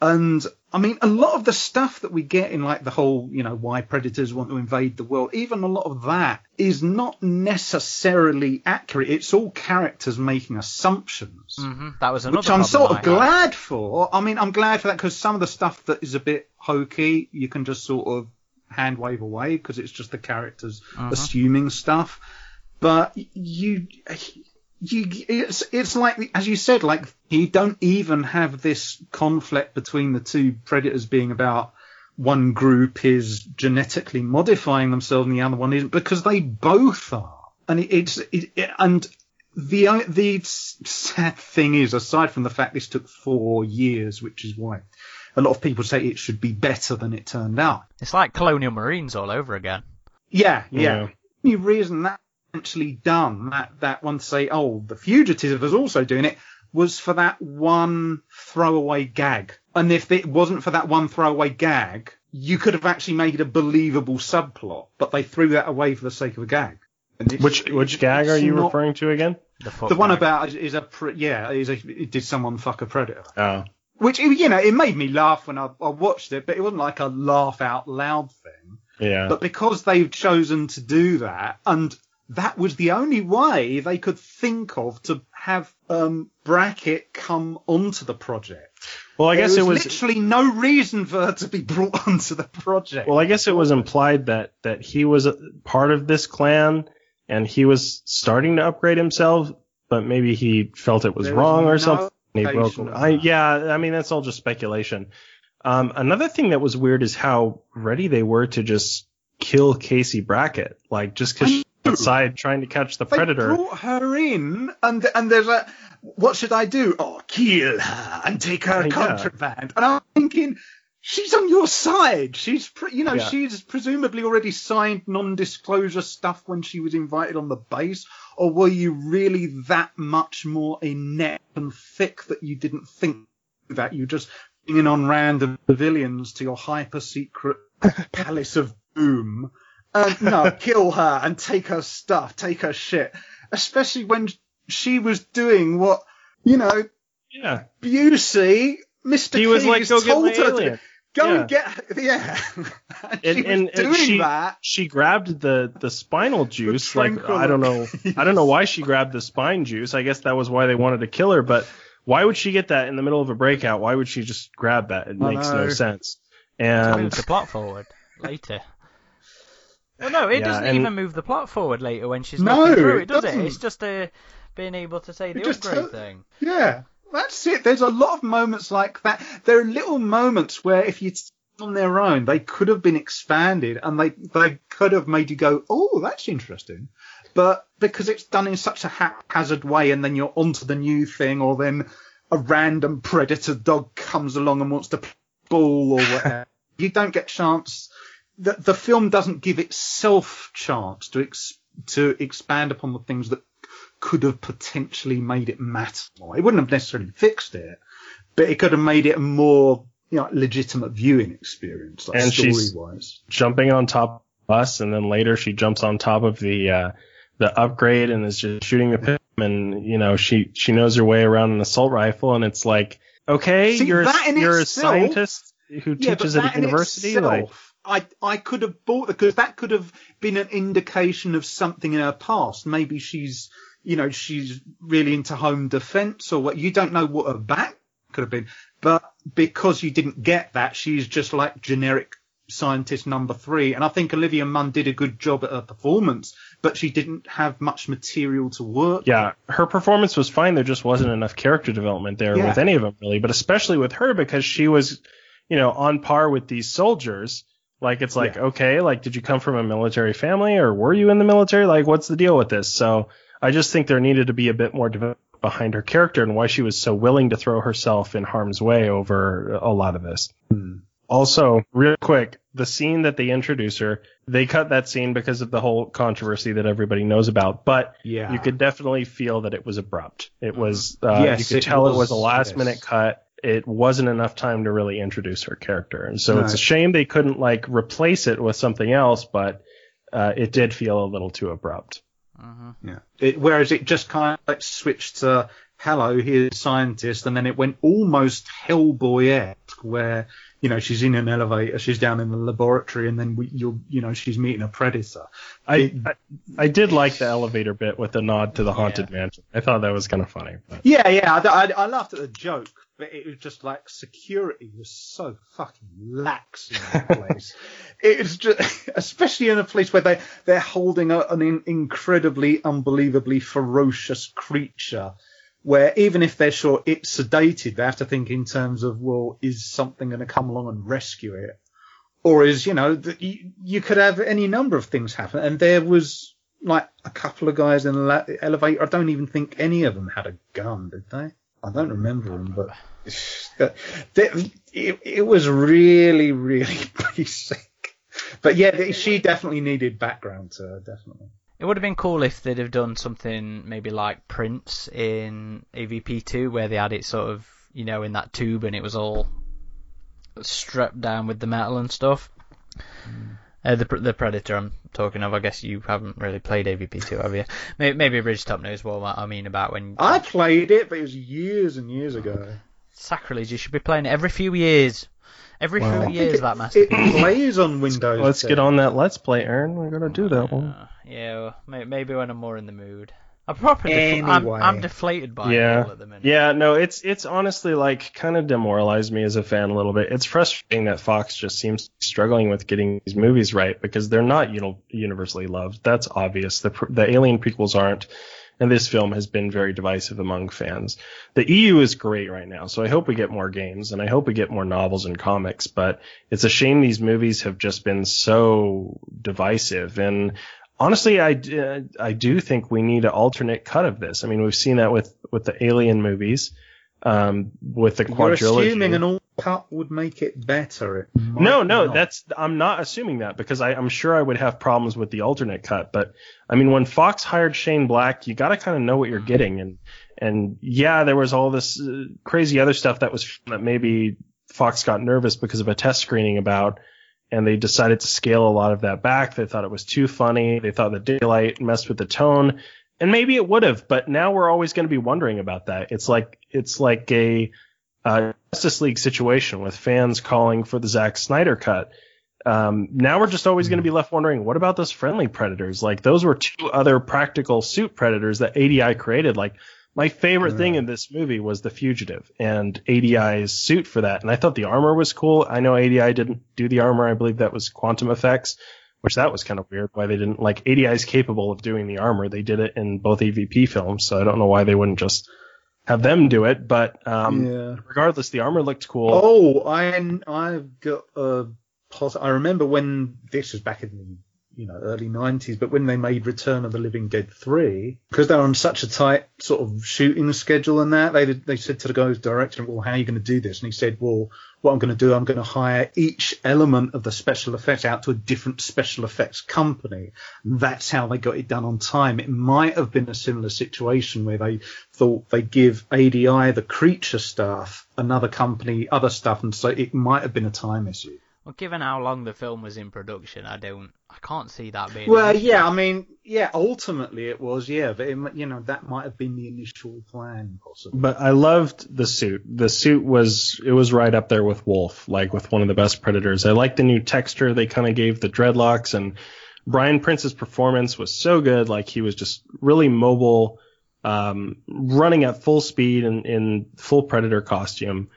And I mean, a lot of the stuff that we get in like the whole, you know, why predators want to invade the world, even a lot of that is not necessarily accurate. It's all characters making assumptions hmm That was another which I'm sort of I had. glad for. I mean, I'm glad for that because some of the stuff that is a bit hokey, you can just sort of hand wave away because it's just the characters Mhm. assuming stuff. But you, you, it's it's like as you said, like you don't even have this conflict between the two predators being about one group is genetically modifying themselves and the other one isn't because they both are. And it, it's it, it, and the the sad thing is, aside from the fact this took four years, which is why a lot of people say it should be better than it turned out. It's like Colonial Marines all over again. Yeah, yeah. Yeah. The only reason that actually done that that one to say, oh, the fugitive was also doing it was for that one throwaway gag. And if it wasn't for that one throwaway gag, you could have actually made it a believable subplot, but they threw that away for the sake of a gag. And Which which gag are you not- referring to again? The, The one about is, is a pre- yeah is a did someone fuck a predator? Oh, Which you know it made me laugh when I, I watched it, but it wasn't like a laugh out loud thing. yeah. But because they've chosen to do that, and that was the only way they could think of to have um, Brackett come onto the project. well, I guess there it was. literally no reason for her to be brought onto the project. Well, I guess it was implied that that he was a part of this clan and he was starting to upgrade himself, but maybe he felt it was There wrong or no something. he broke. I, yeah, I mean that's all just speculation. Um, another thing that was weird is how ready they were to just kill Casey Brackett, like just because outside trying to catch the they predator. brought her in, and and there's a what should I do? Oh, kill her and take her Yeah. contraband. And I'm thinking. She's on your side. She's, pre- you know, Yeah. she's presumably already signed non-disclosure stuff when she was invited on the base. Or were you really that much more inept and thick that you didn't think that you just bringing on random civilians to your hyper secret palace of doom? Uh, and no, kill her and take her stuff, take her shit. Especially when she was doing what, you know, Yeah, Busey, Mr. he was like, "Go get told my her to go Yeah. and get, yeah. and And- she was and- and doing she- that. she grabbed the the spinal juice. Like I don't know, I don't know why she grabbed the spine juice. I guess that was why they wanted to kill her. But why would she get that in the middle of a breakout? Why would she just grab that? It I makes no sense. Move And the plot forward later. Well, no, it Yeah, doesn't and- even move the plot forward later when she's No, looking through it it, does doesn't. it? It's just uh, being able to say the It upgrade tell- thing. Yeah, that's it. There's a lot of moments like that. There are little moments where if you'd on their own, they could have been expanded and they, they could have made you go, oh, that's interesting. But because it's done in such a haphazard way and then you're onto the new thing or then a random predator dog comes along and wants to ball or whatever, you don't get chance. The, the film doesn't give itself chance to ex, to expand upon the things that could have potentially made it matter more. It wouldn't have necessarily fixed it, but it could have made it a more you know, legitimate viewing experience, like And she's- wise. jumping on top of us, and then later she jumps on top of the uh, the upgrade and is just shooting the pim. And you know she she knows her way around an assault rifle, and it's like, okay, See, you're a- you're itself- a scientist who Yeah, teaches at a university. Like, itself, I I could have bought because that could have been an indication of something in her past. Maybe she's you know she's really into home defence or what. You don't know what her back could have been, but because you didn't get that, she's just like generic scientist number three. And I think Olivia Munn did a good job at her performance, but she didn't have much material to work. yeah, her performance was fine. There just wasn't enough character development there Yeah. with any of them really, but especially with her because she was, you know, on par with these soldiers. Like it's like, Yeah. okay, like did you come from a military family or were you in the military? Like what's the deal with this? So I just think there needed to be a bit more development behind her character and why she was so willing to throw herself in harm's way over a lot of this. Hmm. Also, real quick, the scene that they introduce her, they cut that scene because of the whole controversy that everybody knows about, but Yeah. you could definitely feel that it was abrupt. It was, uh, Yes, you could it tell it was, was a last yes. minute cut. It wasn't enough time to really introduce her character. And so No. it's a shame they couldn't like replace it with something else, but, uh, it did feel a little too abrupt. hmm Yeah. It, whereas it just kind of like switched to hello, here's a scientist, and then it went almost Hellboy-esque, where you know she's in an elevator, she's down in the laboratory, and then we, you're you know she's meeting a predator. I, It- I, I did like the elevator bit with the nod to the haunted mansion. I thought that was kind of funny. But. Yeah, yeah, I, I, I laughed at the joke, but it was just like security was so fucking lax in that place. it was just, especially in a place where they they're holding a, an in, incredibly, unbelievably ferocious creature. Where even if they're sure it's sedated, they have to think in terms of, well, is something going to come along and rescue it? or is you know that you, you could have any number of things happen, and there was like a couple of guys in the elevator. I don't even think any of them had a gun, did they? I don't remember them, but it, it was really, really basic. But yeah, she definitely needed background to her, definitely. It would have been cool if they'd have done something maybe like Prince in AVP2, where they had it sort of, you know, in that tube and it was all strapped down with the metal and stuff. Mm. Uh, the the Predator I'm talking of. I guess you haven't really played AVP2, have you? Maybe, maybe Ridgetop knows what I mean about when. I played it, but it was years and years ago. Sacrilege! You should be playing it every few years. Every well, few years, it, that masterpiece. It plays on Windows. Let's get on that Let's Play, Aaron. We're gonna do that one. Uh, yeah, well, maybe when I'm more in the mood. I'm proper. Anyway. I'm, I'm, deflated by yeah. it at the minute. Yeah, no, it's it's honestly like kind of demoralized me as a fan a little bit. It's frustrating that Fox just seems struggling with getting these movies right because they're not you know universally loved. That's obvious. The the Alien prequels aren't, and this film has been very divisive among fans. The EU is great right now, so I hope we get more games and I hope we get more novels and comics. But it's a shame these movies have just been so divisive and honestly, I, uh, I do think we need an alternate cut of this. I mean, we've seen that with, with the Alien movies, um, with the quadrilogy. You're assuming an all cut would make it better. It no, no, not. that's I'm not assuming that because I, I'm sure I would have problems with the alternate cut. But I mean, when Fox hired Shane Black, you got to kind of know what you're getting, and and yeah, there was all this uh, crazy other stuff that was that maybe Fox got nervous because of a test screening about and they decided to scale a lot of that back. They thought it was too funny. They thought the daylight messed with the tone, and maybe it would have. But now we're always going to be wondering about that. It's like it's like a uh, Justice League situation with fans calling for the Zack Snyder cut. Um, now we're just always going to be left wondering, what about those friendly predators? Like those were two other practical suit predators that ADI created. Like my favorite thing in this movie was the fugitive and ADI's suit for that. And I thought the armor was cool. I know ADI didn't do the armor. I believe that was Quantum Effects, which that was kind of weird why they didn't like ADI is capable of doing the armor. They did it in both AVP films. So I don't know why they wouldn't just have them do it. But, um, yeah. regardless, the armor looked cool. Oh, I, I've got a I remember when this was back in the you know early 90s but when they made return of the living dead 3 because they're on such a tight sort of shooting schedule and that they they said to the guy's director well how are you going to do this? And he said well what i'm going to do i'm going to hire each element of the special effects out to a different special effects company. That's how they got it done on time. It might have been a similar situation where they thought they'd give adi the creature stuff another company other stuff and so it might have been a time issue well, given how long the film was in production, I don't, I can't see that being. Well, yeah, I mean, yeah, ultimately it was, yeah, but it, you know that might have been the initial plan, possibly. But I loved the suit. The suit was, it was right up there with Wolf, like with one of the best Predators. I liked the new texture they kind of gave the dreadlocks, and Brian Prince's performance was so good. Like he was just really mobile, um, running at full speed in, in full Predator costume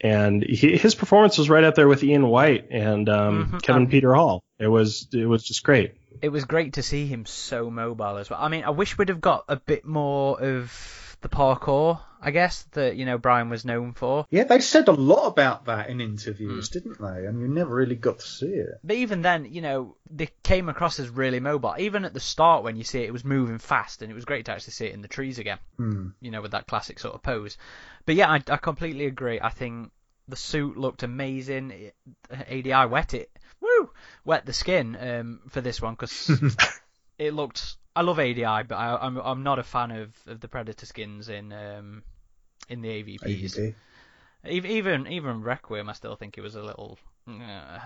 and he, his performance was right up there with Ian Whyte and um, mm-hmm. Kevin um, Peter Hall. It was it was just great. It was great to see him so mobile as well. I mean, I wish we'd have got a bit more of the parkour. I guess that you know Brian was known for. Yeah, they said a lot about that in interviews, mm. didn't they? And you never really got to see it. But even then, you know, they came across as really mobile. Even at the start, when you see it, it was moving fast, and it was great to actually see it in the trees again. Mm. You know, with that classic sort of pose. But yeah, I, I completely agree. I think the suit looked amazing. It, ADI wet it, woo, wet the skin um, for this one because it looked. I love ADI, but I, am I'm, I'm not a fan of, of the Predator skins in um, in the AVPs. AVP. Even even Requiem, I still think it was a little. Uh,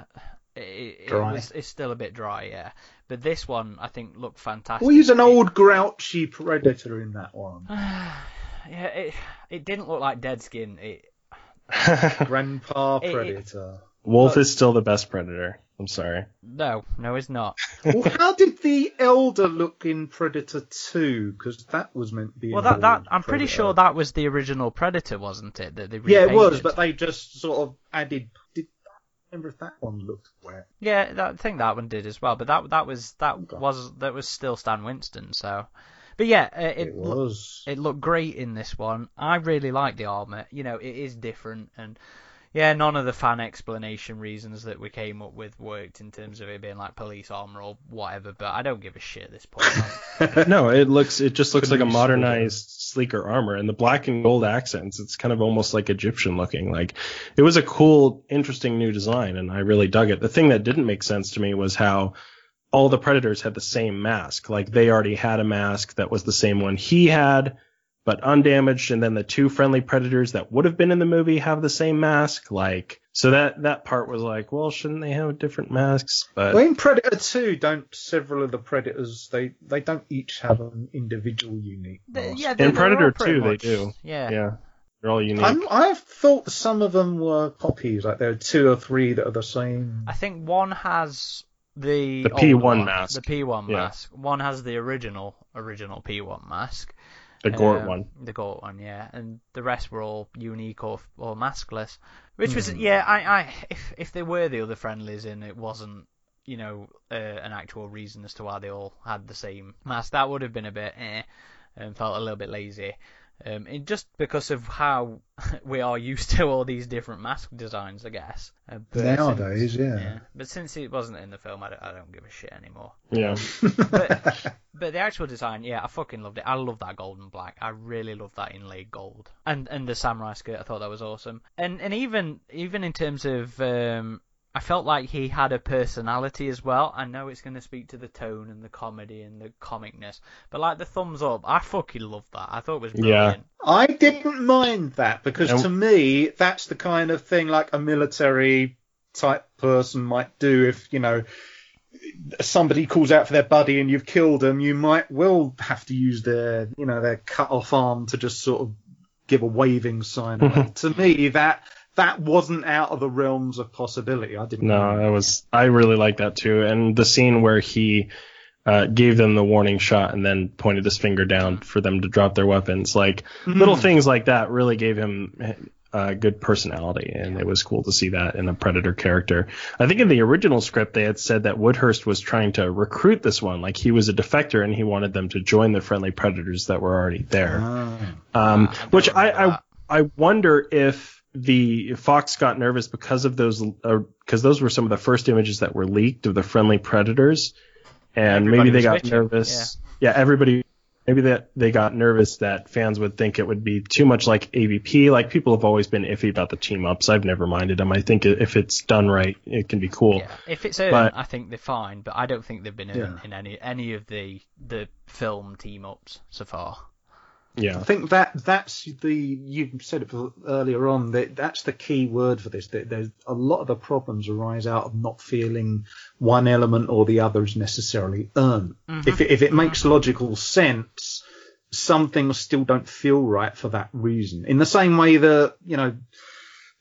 it, it was, it's still a bit dry, yeah. But this one, I think, looked fantastic. We use an old grouchy predator in that one. yeah, it it didn't look like dead skin. It Grandpa Predator. Wolf is still the best Predator. I'm sorry. No, no, it's not. well, how did the Elder look in Predator 2? Because that was meant to be. Well, that that I'm pretty sure that was the original Predator, wasn't it? That they yeah, it was, but they just sort of added. Did remember if that one looked wet? Yeah, that, I think that one did as well. But that that was that okay. was that was still Stan Winston. So but yeah, uh, it, it was. Lo- it looked great in this one. I really like the armor. You know, it is different, and Yeah, none of the fan explanation reasons that we came up with worked in terms of it being like police armor or whatever. But I don't give a shit at this point. no, it looks it just looks like a modernized, sleeker armor, and the black and gold accents. It's kind of almost like Egyptian looking. Like it was a cool, interesting new design, and I really dug it. The thing that didn't make sense to me was how all the predators had the same mask. Like they already had a mask that was the same one he had, but undamaged, and then the two friendly predators that would have been in the movie have the same mask. Like so that that part was like, well, shouldn't they have different masks? But Well, in Predator 2, don't several of the Predators they they don't each have an individual unique The- mask? yeah, In they're- they're all Predator pretty 2 they do. Yeah. yeah, they're all unique. I'm, I've thought some of them were copies, like there are two or three that are the same. I think one has the The P1 one, mask. The P1 Yeah. mask. One has the original original P1 mask. The Gort Um, one. The Gort one, yeah, and the rest were all unique or or maskless. Which was Hmm. yeah, I, I if if they were the other friendlies and it wasn't you know uh, an actual reason as to why they all had the same mask, that would have been a bit eh, and felt a little bit lazy. Um, it, just because of how we are used to all these different mask designs, I guess. Uh, but Nowadays, since, yeah. But since it wasn't in the film, I don't, I don't give a shit anymore. Yeah. But but the actual design, yeah, I fucking loved it. I love that gold and black. I really love that inlaid gold. And and the samurai skirt, I thought that was awesome. And and even even in terms of um I felt like he had a personality as well. I know it's going to speak to the tone and the comedy and the comicness, but like the thumbs up, I fucking loved that. I thought it was Yeah. I didn't mind that because And- to me, that's the kind of thing like a military type person might do if, you know, somebody calls out for their buddy and you've killed them, you might well have to use their, you know, their cut off arm to just sort of give a waving sign. to me, that that wasn't out of the realms of possibility. I didn't. No, that was I really like that too. And the scene where he uh, gave them the warning shot and then pointed his finger down for them to drop their weapons, like Hmm. little things like that, really gave him a good personality, and it was cool to see that in a Predator character. I think in the original script they had said that Woodhurst was trying to recruit this one, like he was a defector and he wanted them to join the friendly Predators that were already there. Ah. Um, I which I, I. I wonder if the Fox got nervous because of those, uh, because those were some of the first images that were leaked of the friendly predators, and Everybody maybe they got bitching, nervous. Yeah. everybody. Maybe that they got nervous that fans would think it would be too much like AVP. Like people have always been iffy about the team ups. I've never minded them. I think if it's done right, it can be cool. Yeah, if it's earned, But- I think they're fine, but I don't think they've been earned Yeah. in any any of the the film team ups so far. Yeah. I think that that's the you said it earlier on that that's the key word for this. That there's a lot of the problems arise out of not feeling one element or the other is necessarily earned. Mm-hmm. If it, if it mm-hmm. makes logical sense, some things still don't feel right for that reason. In the same way that you know.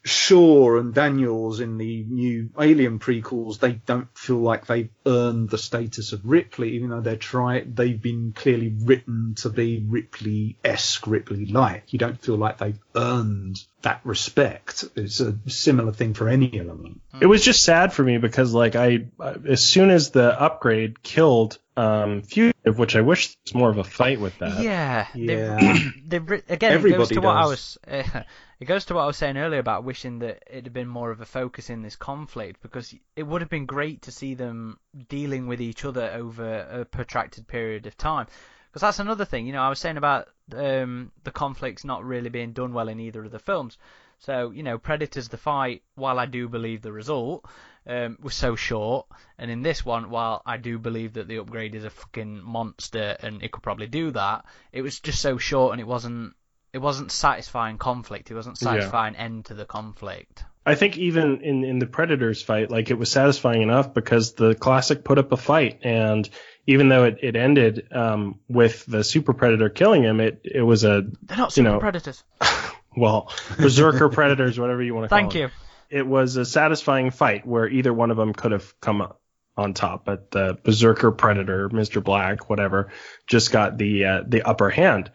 Shaw and Daniels in the new Alien prequels, they don't feel like they've earned the status of Ripley, even though they're try they've been clearly written to be Ripley-esque, Ripley-like. You don't feel like they've earned that respect. It's a similar thing for any element. It was just sad for me because like I, as soon as the upgrade killed um Fugitive, which I wish was more of a fight with that. Yeah, Yeah. They, they, re- again, it goes Everybody to what I was. Uh, it goes to what I was saying earlier about wishing that it had been more of a focus in this conflict because it would have been great to see them dealing with each other over a protracted period of time. Because that's another thing, you know, I was saying about um, the conflicts not really being done well in either of the films. So, you know, Predators the fight, while I do believe the result, um, was so short. And in this one, while I do believe that the upgrade is a fucking monster and it could probably do that, it was just so short and it wasn't it wasn't satisfying conflict. It wasn't Yeah. satisfying end to the conflict. I think even in, in the Predators fight, like it was satisfying enough because the classic put up a fight, and even though it, it ended um, with the Super Predator killing him, it it was a They're not You super know, predators. well Berserker Predators, whatever you want to call it. Thank you. It was a satisfying fight where either one of them could have come up on top, but the Berserker Predator, Mr. Black, whatever, just got the uh, the upper hand.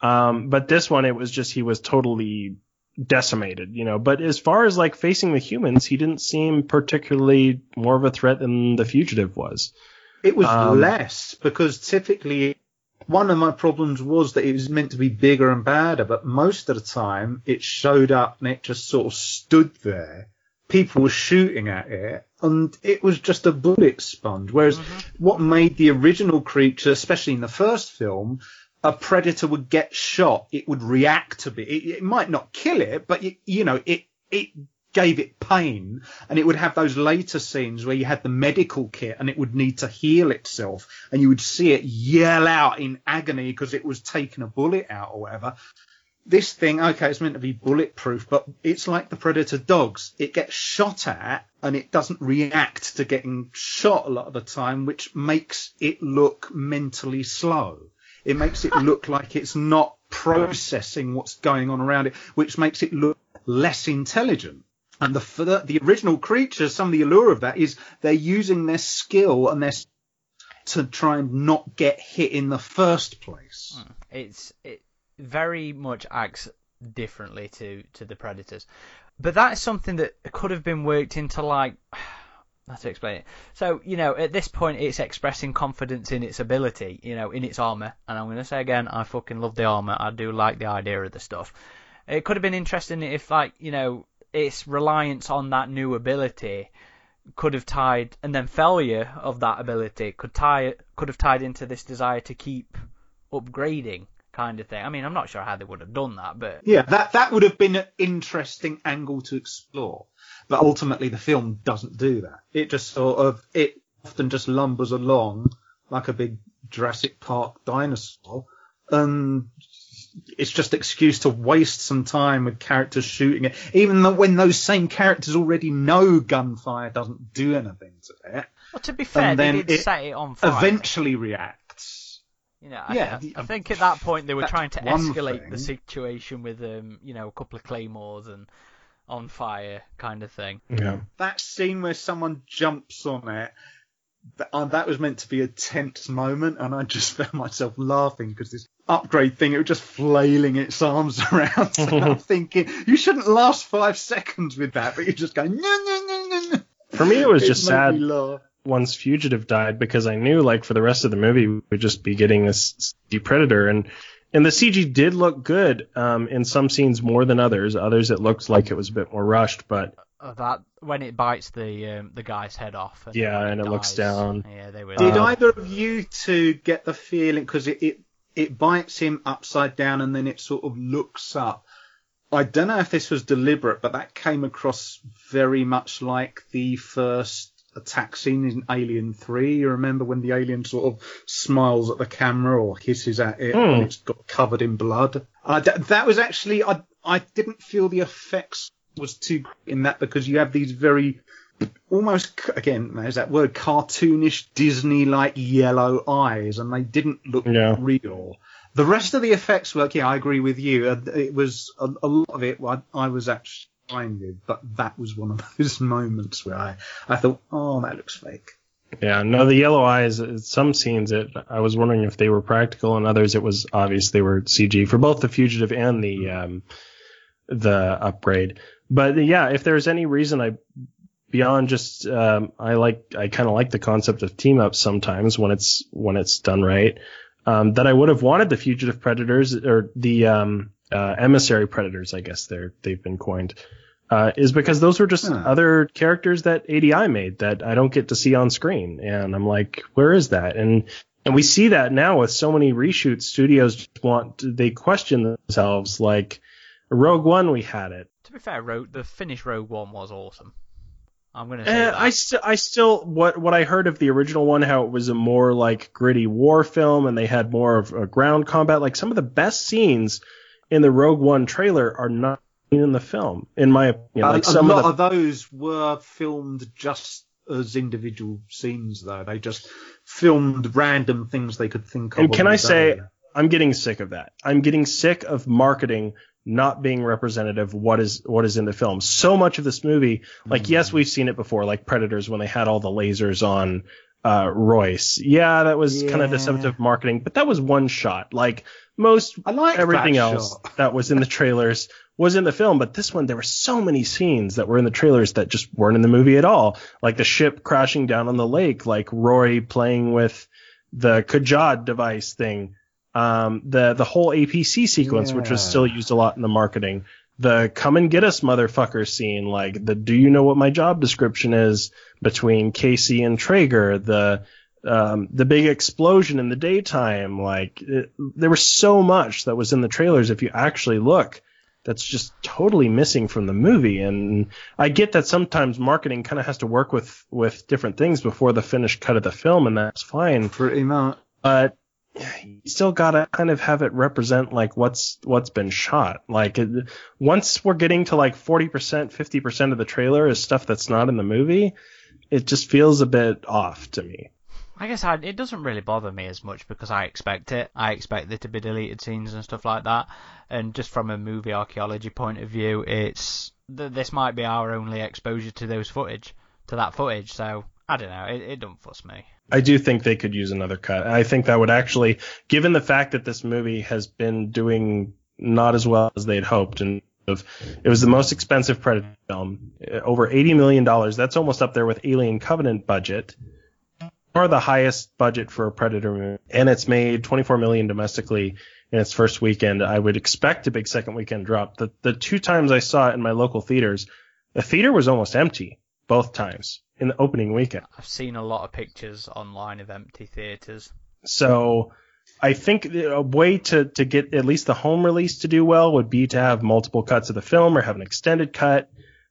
Um, but this one, it was just he was totally decimated, you know. But as far as like facing the humans, he didn't seem particularly more of a threat than the fugitive was. It was Um, less because typically one of my problems was that it was meant to be bigger and badder, but most of the time it showed up and it just sort of stood there. People were shooting at it, and it was just a bullet sponge. Whereas what made the original creature, especially in the first film, a predator would get shot, it would react to it. It, it might not kill it, but it, you know, it it gave it pain, and it would have those later scenes where you had the medical kit and it would need to heal itself, and you would see it yell out in agony because it was taking a bullet out or whatever. This thing, okay, it's meant to be bulletproof, but it's like the predator dogs. It gets shot at and it doesn't react to getting shot a lot of the time, which makes it look mentally slow. It makes it look like it's not processing what's going on around it, which makes it look less intelligent. And the the, original creatures, some of the allure of that is they're using their skill and their to try and not get hit in the first place. Hmm. It's it very much acts differently to to the predators, but that's something that could have been worked into like. How to explain it? So you know, at this point, it's expressing confidence in its ability, you know, in its armor. And I'm going to say again, I fucking love the armor. I do like the idea of the stuff. It could have been interesting if, like, you know, its reliance on that new ability could have tied, and then failure of that ability could tie, could have tied into this desire to keep upgrading kind of thing. I mean, I'm not sure how they would have done that, but Yeah, that that would have been an interesting angle to explore. But ultimately, the film doesn't do that. It just sort of it often just lumbers along like a big Jurassic Park dinosaur, and it's just excuse to waste some time with characters shooting it, even though when those same characters already know gunfire doesn't do anything to it. well, to be fair, And they then it set it on fire. Eventually reacts. You know, I, Yeah, I think at that point they were trying to escalate thing. the situation with, um, you know, a couple of claymores and on fire kind of thing. Yeah. that scene where someone jumps on it, that, uh, that was meant to be a tense moment, and I just found myself laughing because this upgrade thing, it was just flailing its arms around. and I'm thinking, you shouldn't last five seconds with that, but you're just going, no, no, no, no, no. For me, it was just sad me once Fugitive died because I knew like for the rest of the movie we would just be getting this CG Predator and and the CG did look good um, in some scenes more than others. Others it looked like it was a bit more rushed, but Uh, that when it bites the um, the guy's head off. And Yeah, then and it looks down. Yeah, they were. Did Uh, either of you two get the feeling because it, it it bites him upside down and then it sort of looks up? I don't know if this was deliberate, but that came across very much like the first attack scene in Alien Three. You remember when the alien sort of smiles at the camera or hisses at it Hmm. and it's got covered in blood. Uh, that, that was actually I I didn't feel the effects was too in that because you have these very almost again there's that word cartoonish disney like yellow eyes and they didn't look Yeah. real the rest of the effects work yeah i agree with you uh, it was a, a lot of it I, I was actually fine with but that was one of those moments where i i thought oh that looks fake yeah, no, the yellow eyes. uh, Some scenes it I was wondering if they were practical, and others it was obvious they were CG for both the Fugitive and the um, the upgrade. But yeah, if there's any reason I beyond just um, I like I kind of like the concept of team ups sometimes when it's when it's done right. Um, that I would have wanted the fugitive predators or the um, uh, emissary predators, I guess they're they've been coined, uh, is because those were just Huh. other characters that ADI made that I don't get to see on screen, and I'm like, where is that? And and we see that now with so many reshoots, studios just want they question themselves. Like Rogue One, we had it. To be fair, Rogue, the finished Rogue One was awesome. I'm gonna say Uh, that. I still, I still, what what I heard of the original one, how it was a more like gritty war film, and they had more of a ground combat. Like some of the best scenes in the Rogue One trailer are not in the film, in my opinion. Uh, Like a some lot of the, of those were filmed just as individual scenes though they just filmed random things they could think of And can I say- day. I'm getting sick of that. I'm getting sick of marketing not being representative of what is what is in the film. So much of this movie, like Mm. yes, we've seen it before, like Predators when they had all the lasers on uh, Royce. Yeah, that was kind of deceptive marketing, but that was one shot. Like most like everything that else shot. that was in the trailers was in the film, but this one there were so many scenes that were in the trailers that just weren't in the movie at all. Like the ship crashing down on the lake, like Roy playing with the Kajad device thing. Um, the the whole APC sequence, which was still used a lot in the marketing. The come and get us motherfucker scene, like the do you know what my job description is between Casey and Traeger, the um, the big explosion in the daytime, like it, there was so much that was in the trailers. If you actually look, that's just totally missing from the movie. And I get that sometimes marketing kind of has to work with with different things before the finished cut of the film, and that's fine. Pretty much. But you still gotta kind of have it represent like what's what's been shot. Like it, once we're getting to like forty percent, fifty percent of the trailer is stuff that's not in the movie, it just feels a bit off to me. I guess I, it doesn't really bother me as much because I expect it. I expect there to be deleted scenes and stuff like that. And just from a movie archaeology point of view, it's th- this might be our only exposure to those footage, to that footage. So I don't know. It, it don't fuss me. I do think they could use another cut. I think that would actually, given the fact that this movie has been doing not as well as they'd hoped, and of it was the most expensive Predator film, uh, over eighty million dollars. That's almost up there with Alien Covenant budget, or the highest budget for a Predator movie, and it's made twenty four million domestically in its first weekend. I would expect a big second weekend drop. The the two times I saw it in my local theaters, the theater was almost empty both times in the opening weekend. I've seen a lot of pictures online of empty theatres. So I think a way to, to get at least the home release to do well would be to have multiple cuts of the film or have an extended cut,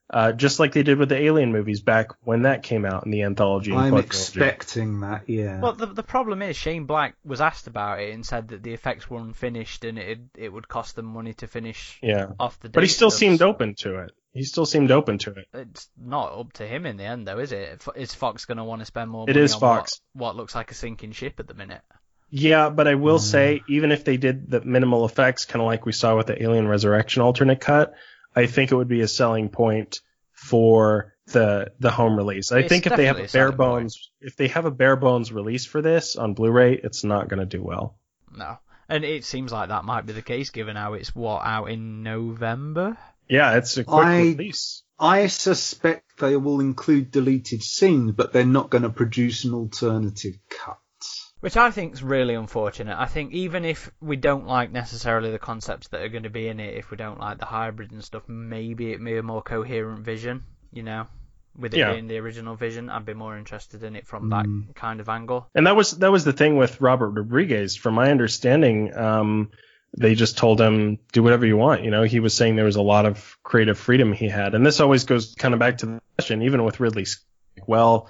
uh, just like they did with the Alien movies back when that came out in the anthology. I'm quadrilogy. expecting that, yeah. Well, the the problem is Shane Black was asked about it and said that the effects were unfinished and it it would cost them money to finish Yeah, off the. but he still stuff. seemed open to it. He still seemed open to it. It's not up to him in the end, though, is it? Is Fox going to want to spend more It money is on Fox. What, what looks like a sinking ship at the minute? Yeah, but I will Mm. say, even if they did the minimal effects, kind of like we saw with the Alien Resurrection alternate cut, I think it would be a selling point for the the home release. I It's think if they have a a bare bones, if they have a bare bones release for this on Blu-ray, it's not going to do well. No. And it seems like that might be the case given how it's what out in November. Yeah, it's a quick I- release. I suspect they will include deleted scenes, but they're not going to produce an alternative cut. Which I think is really unfortunate. I think even if we don't like necessarily the concepts that are going to be in it, if we don't like the hybrid and stuff, maybe it may be a more coherent vision, you know? With it Yeah. being the original vision, I'd be more interested in it from that Mm. kind of angle. And that was that was the thing with Robert Rodriguez. From my understanding, um, they just told him do whatever you want. You know, he was saying there was a lot of creative freedom he had, and this always goes kind of back to the question, even with Ridley. Well,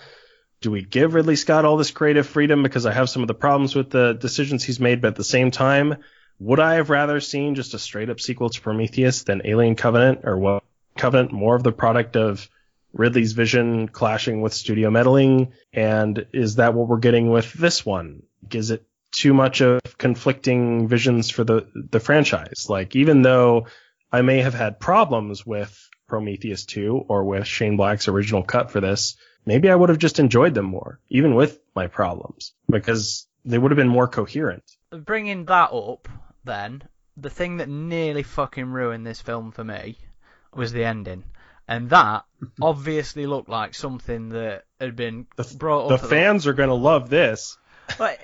do we give Ridley Scott all this creative freedom because I have some of the problems with the decisions he's made, but at the same time, would I have rather seen just a straight up sequel to Prometheus than Alien Covenant or what Covenant more of the product of Ridley's vision clashing with studio meddling? And is that what we're getting with this one? Is it too much of conflicting visions for the, the franchise? Like, even though I may have had problems with Prometheus 2 or with Shane Black's original cut for this, maybe I would have just enjoyed them more, even with my problems, because they would have been more coherent. Bringing that up, then, the thing that nearly fucking ruined this film for me was the ending. And that obviously looked like something that had been The, brought the up. at fans are going to love this.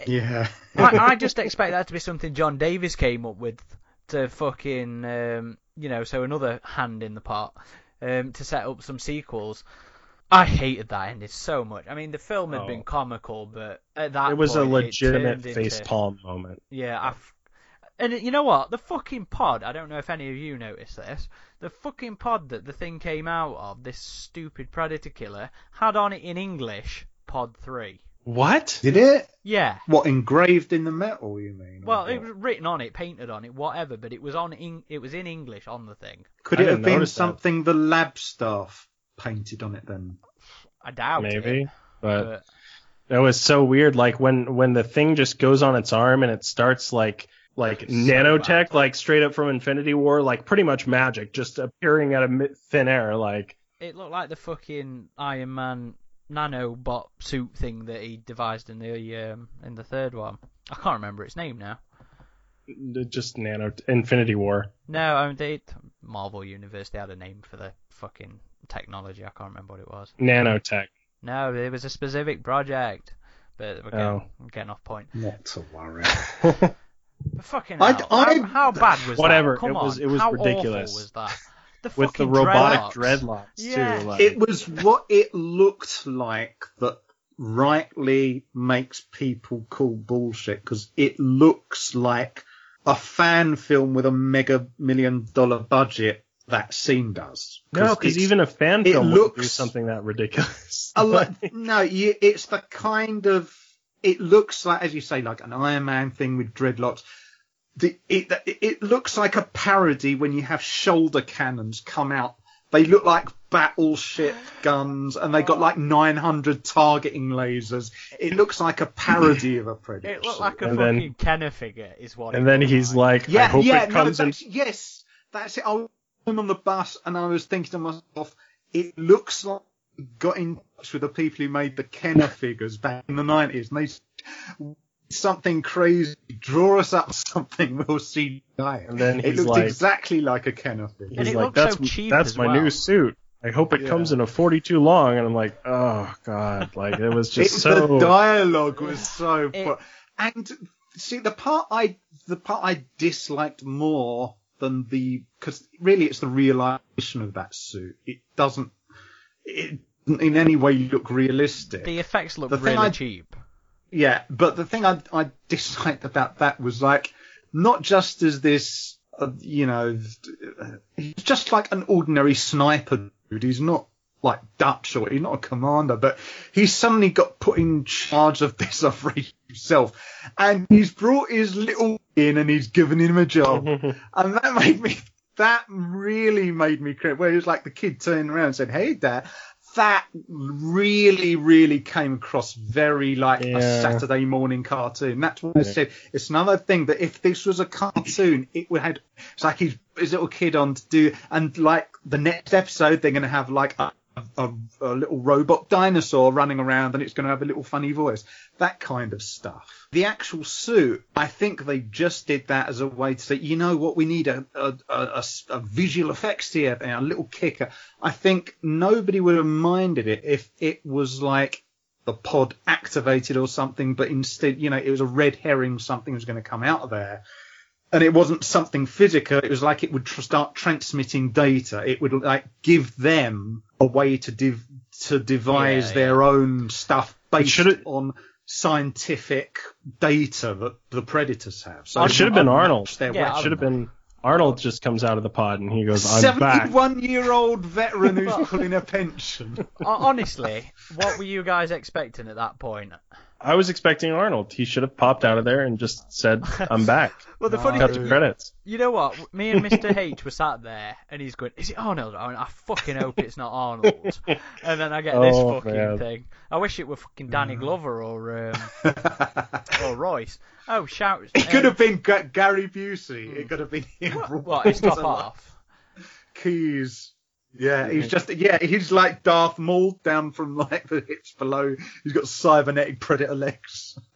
Yeah. I, I just expect that to be something John Davis came up with to fucking, um, you know, so another hand in the pot um, to set up some sequels. I hated that ending so much. I mean, the film had Oh. been comical, but at that It was a point, it legitimate turned face into- palm moment. Yeah, I've... and you know what? The fucking pod. I don't know if any of you noticed this. The fucking pod that the thing came out of, this stupid predator killer, had on it in English, Pod Three. What? Did it? Yeah. What engraved in the metal? You mean? Oh, well, it was written on it, painted on it, whatever, but it was on in, it was in English on the thing. Could I it have been notice that. something the lab staff painted on it then? I doubt Maybe, it. but But that was so weird. Like when when the thing just goes on its arm and it starts like like So nanotech, bad. like straight up from Infinity War, like pretty much magic, just appearing out of mi- thin air. Like it looked like the fucking Iron Man nanobot suit thing that he devised in the um, in the third one. I can't remember its name now. just nano Infinity War. No, I mean, they, Marvel Universe, they had a name for the fucking technology. I can't remember what it was. Nanotech. No, it was a specific project. But we're getting, Oh. we're getting off point. Not to worry. But fucking I- hell, I- how, how bad was Whatever, that? Come it was- it was how ridiculous. Awful was that? The with the robotic dreadlocks. dreadlocks Yeah. too. Like, It was what it looked like that rightly makes people call bullshit because it looks like a fan film with a mega million dollar budget. That scene does. no, because even a fan film would do something that ridiculous. a no, you, it's the kind of it looks like, as you say, like an Iron Man thing with dreadlocks. The, it it looks like a parody when you have shoulder cannons come out. They look like battleship guns, and they got like 900 targeting lasers. It looks like a parody of a predator. It looked like a And then- fucking Kenner figure, is what. and it then looked he's like, I yeah, hope yeah, it no, comes in. that's, yes, that's it. I was on the bus and I was thinking to myself, it looks like we got in touch with the people who made the Kenner figures back in the nineties, and they s- something crazy, draw us up something, we'll see. And then it he's looked like- exactly like a Kenner figure. And He's it like, looked so that's cheap that's as my well." new suit. I hope it Yeah. comes in a 42 long, and I'm like, oh god, like it was It- just so. The dialogue was so, It- fu- and see the part I the part I disliked more than the because really it's the realization of that suit. It doesn't it in any way look realistic. The effects look The really I- cheap. Yeah, but the thing I, I disliked about that was like not just as this, uh, you know, he's just like an ordinary sniper dude. He's not like Dutch or he's not a commander, but he's suddenly got put in charge of this operation himself, and he's brought his little in and he's given him a job, and that made me. That really made me cringe. Where it was like the kid turned around and said, "Hey, Dad." That really, really came across very like a Saturday morning cartoon. That's what I said. It's another thing that if this was a cartoon, it would have. It's like his, his little kid on to do, and like the next episode, they're going to have like a, a, a little robot dinosaur running around, and it's going to have a little funny voice. That kind of stuff. The actual suit, I think they just did that as a way to say, you know what, we need a a visual effects here, a little kicker. I think nobody would have minded it if it was like the pod activated or something, but instead, you know, it was a red herring, something was going to come out of there. And it wasn't something physical. It was like it would tr- start transmitting data. It would like give them a way to div- to devise Yeah, their own stuff based should've- on scientific data that the predators have. So It should have been Arnold. Yeah, weapons. Should have been Arnold. Just comes out of the pod and he goes, "I'm back." Seventy-one-year-old veteran who's pulling a pension. Honestly, what were you guys expecting at that point? I was expecting Arnold. He should have popped out of there and just said, "I'm back." Well, the funny Cut thing, the you, credits. you know what? Me and Mr. H were sat there, and he's going, "Is it Arnold?" I, went, I fucking hope it's not Arnold. And then I get this Oh, fucking man. thing. I wish it were fucking Danny Glover or um, or Royce. Oh, shout! It could um, have been Ga- Gary Busey. It could have been him. what? It's top half. Keyes. Yeah, he's just yeah, he's like Darth Maul down from like the hips below. He's got cybernetic predator legs.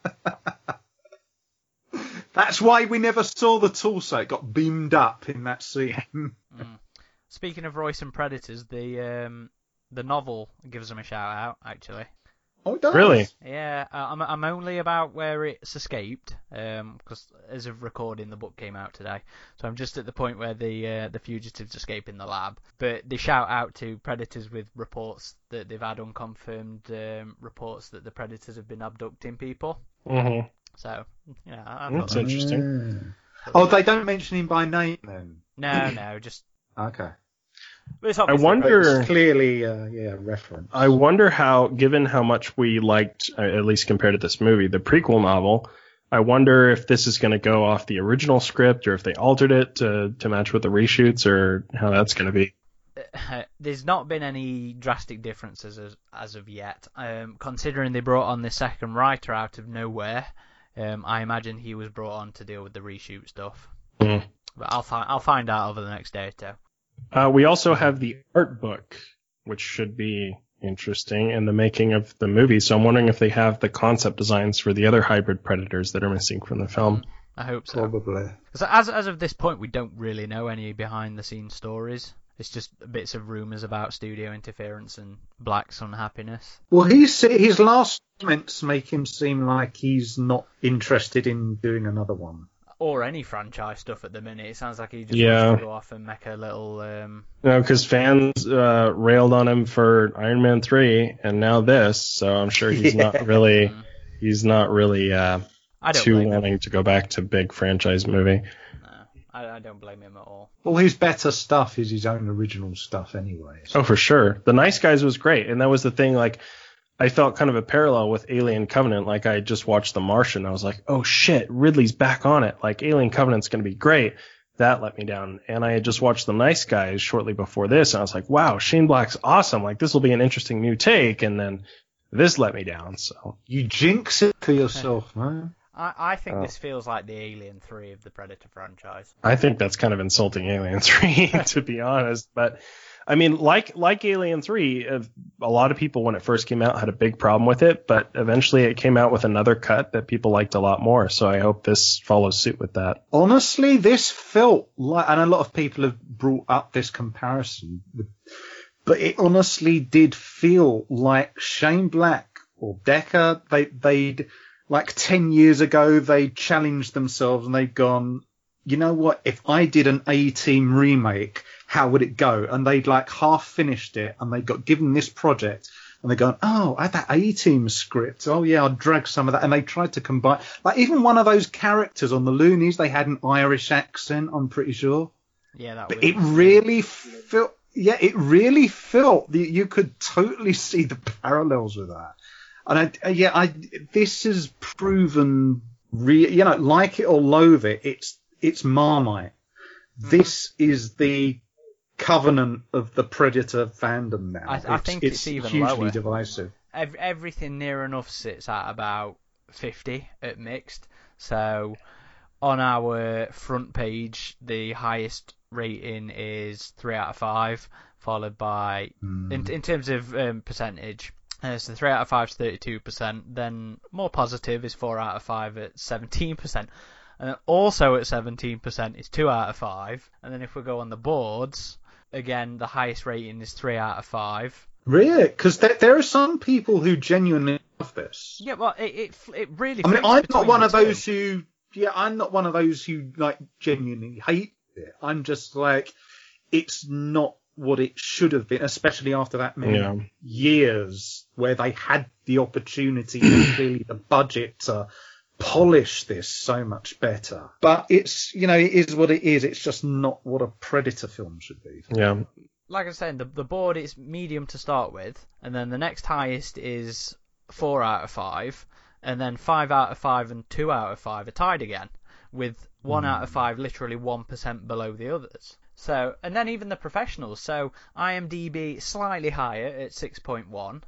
That's why we never saw the torso. It got beamed up in that scene. Speaking of Royce and Predators, the um, the novel gives them a shout out actually. Oh, it does. Really? Yeah, uh, I'm I'm only about where it's escaped, because as of recording, the book came out today, so I'm just at the point where the uh, the fugitives escape in the lab. But they shout out to predators with reports that they've had unconfirmed um, reports that the predators have been abducting people. hmm So yeah, I, I That's thought that- interesting. Oh, they don't mention him by name then. no, no, just Okay. But I wonder. Clearly, uh, yeah, reference. I wonder how, given how much we liked, uh, at least compared to this movie, the prequel novel. I wonder if this is going to go off the original script, or if they altered it to to match with the reshoots, or how that's going to be. there's not been any drastic differences as, as of yet. Um, considering they brought on the second writer out of nowhere, um, I imagine he was brought on to deal with the reshoot stuff. Hmm. But I'll find I'll find out over the next day or two. Uh, we also have the art book, which should be interesting in the making of the movie. So I'm wondering if they have the concept designs for the other hybrid predators that are missing from the film. I hope so. Probably. 'Cause as as of this point, we don't really know any behind the scenes stories. It's just bits of rumours about studio interference and Black's unhappiness. Well, he's his last comments make him seem like he's not interested in doing another one. Or any franchise stuff at the minute. It sounds like he just Yeah. wants to go off and make a little. Um, No, because fans uh, railed on him for Iron Man three, and now this. So I'm sure he's Yeah. not really he's not really uh, I don't too blame him. wanting to go back to big franchise movie. No, I, I don't blame him at all. All his better stuff is his own original stuff anyway. Oh, for sure. The Nice Guys was great, and that was the thing. Like, I felt kind of a parallel with Alien Covenant. Like, I just watched The Martian. I was like, oh shit, Ridley's back on it. Like, Alien Covenant's going to be great. That let me down. And I had just watched The Nice Guys shortly before this, and I was like, wow, Shane Black's awesome. Like, this will be an interesting new take. And then this let me down. So, You jinx it for yourself, man. I, I think Oh. this feels like the Alien 3 of the Predator franchise. I think that's kind of insulting Alien 3, to be honest. But I mean, like like Alien 3, uh, a lot of people when it first came out had a big problem with it, but eventually it came out with another cut that people liked a lot more. So I hope this follows suit with that. Honestly, this felt like, and a lot of people have brought up this comparison, but it honestly did feel like Shane Black or Dekker, they, they'd, like 10 years ago, they challenged themselves and they'd gone, you know what, if I did an A-Team remake, how would it go? And they'd like half finished it and they got given this project and they're going, oh, I had that A-Team script. Oh yeah, I'll drag some of that. And they tried to combine, like even one of those characters on the Loonies, they had an Irish accent, I'm pretty sure. Yeah, that But it really felt, yeah, it really felt that you could totally see the parallels with that. And I, yeah, I, this has proven, re, you know, like it or loathe it, it's, it's Marmite. This is the covenant of the Predator fandom now. I- I think it's even hugely lower. divisive. ev- everything near enough sits at about 50 at mixed. So on our front page, the highest rating is 3 out of 5, followed by, Hmm. in, in terms of um, percentage, uh, so 3 out of 5 is 32%. Then more positive is 4 out of 5 at 17%. And then also at 17% is 2 out of 5. And then if we go on the boards, again, the highest rating is 3 out of 5. Really? Because there, there are some people who genuinely love this. Yeah, well, it it, it really. I mean, I'm not one the of those two. who, yeah, I'm not one of those who like genuinely hate it. I'm just like, it's not what it should have been, especially after that many Yeah. years where they had the opportunity and clearly the budget to polish this so much better. But it's, you know, it is what it is. It's just not what a Predator film should be. Yeah. Like I said, the the board is medium to start with, and then the next highest is four out of five, and then five out of five and two out of five are tied again, with one hmm. out of five literally one percent below the others. So, and then even the professionals. So IMDb slightly higher at six point one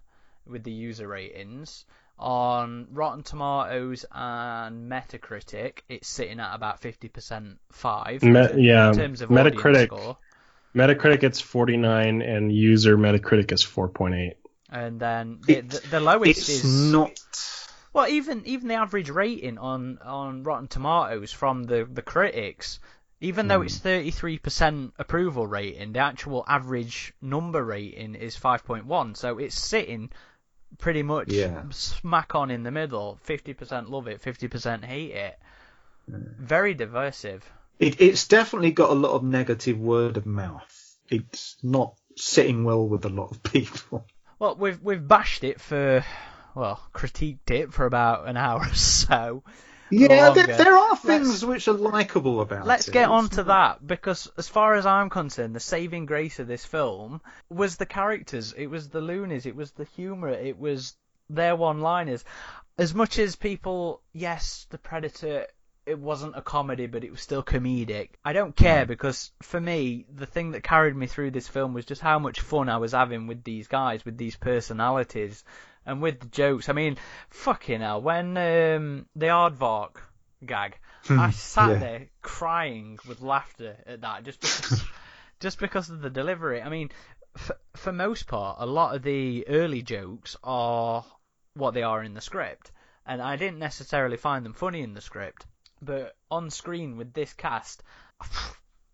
with the user ratings. On Rotten Tomatoes and Metacritic, it's sitting at about 50% five. Me- in yeah, terms of Metacritic- score. Metacritic it's 49 and user Metacritic is 4.8. And then the, the, the lowest It's is not. well, even even the average rating on on Rotten Tomatoes from the the critics, even though it's hmm. thirty three percent approval rating, the actual average number rating is five point one. So it's sitting pretty much Yeah. smack on in the middle. Fifty percent love it, fifty percent hate it. Mm. Very divisive. It, it's definitely got a lot of negative word of mouth. It's not sitting well with a lot of people. Well, we've we've bashed it for well, critiqued it for about an hour or so. Yeah, there, there are things Let's- which are likable about Let's it. get on to that because, as far as I'm concerned, the saving grace of this film was the characters. It was the loonies. It was the humour. It was their one-liners. As much as people, yes, the Predator, it wasn't a comedy, but it was still comedic. I don't care mm. because for me, the thing that carried me through this film was just how much fun I was having with these guys, with these personalities, and with the jokes. I mean, fucking hell, when um, the Aardvark gag, I sat yeah. there crying with laughter at that just because, just because of the delivery. I mean, f- for most part, a lot of the early jokes are what they are in the script, and I didn't necessarily find them funny in the script, but on screen with this cast.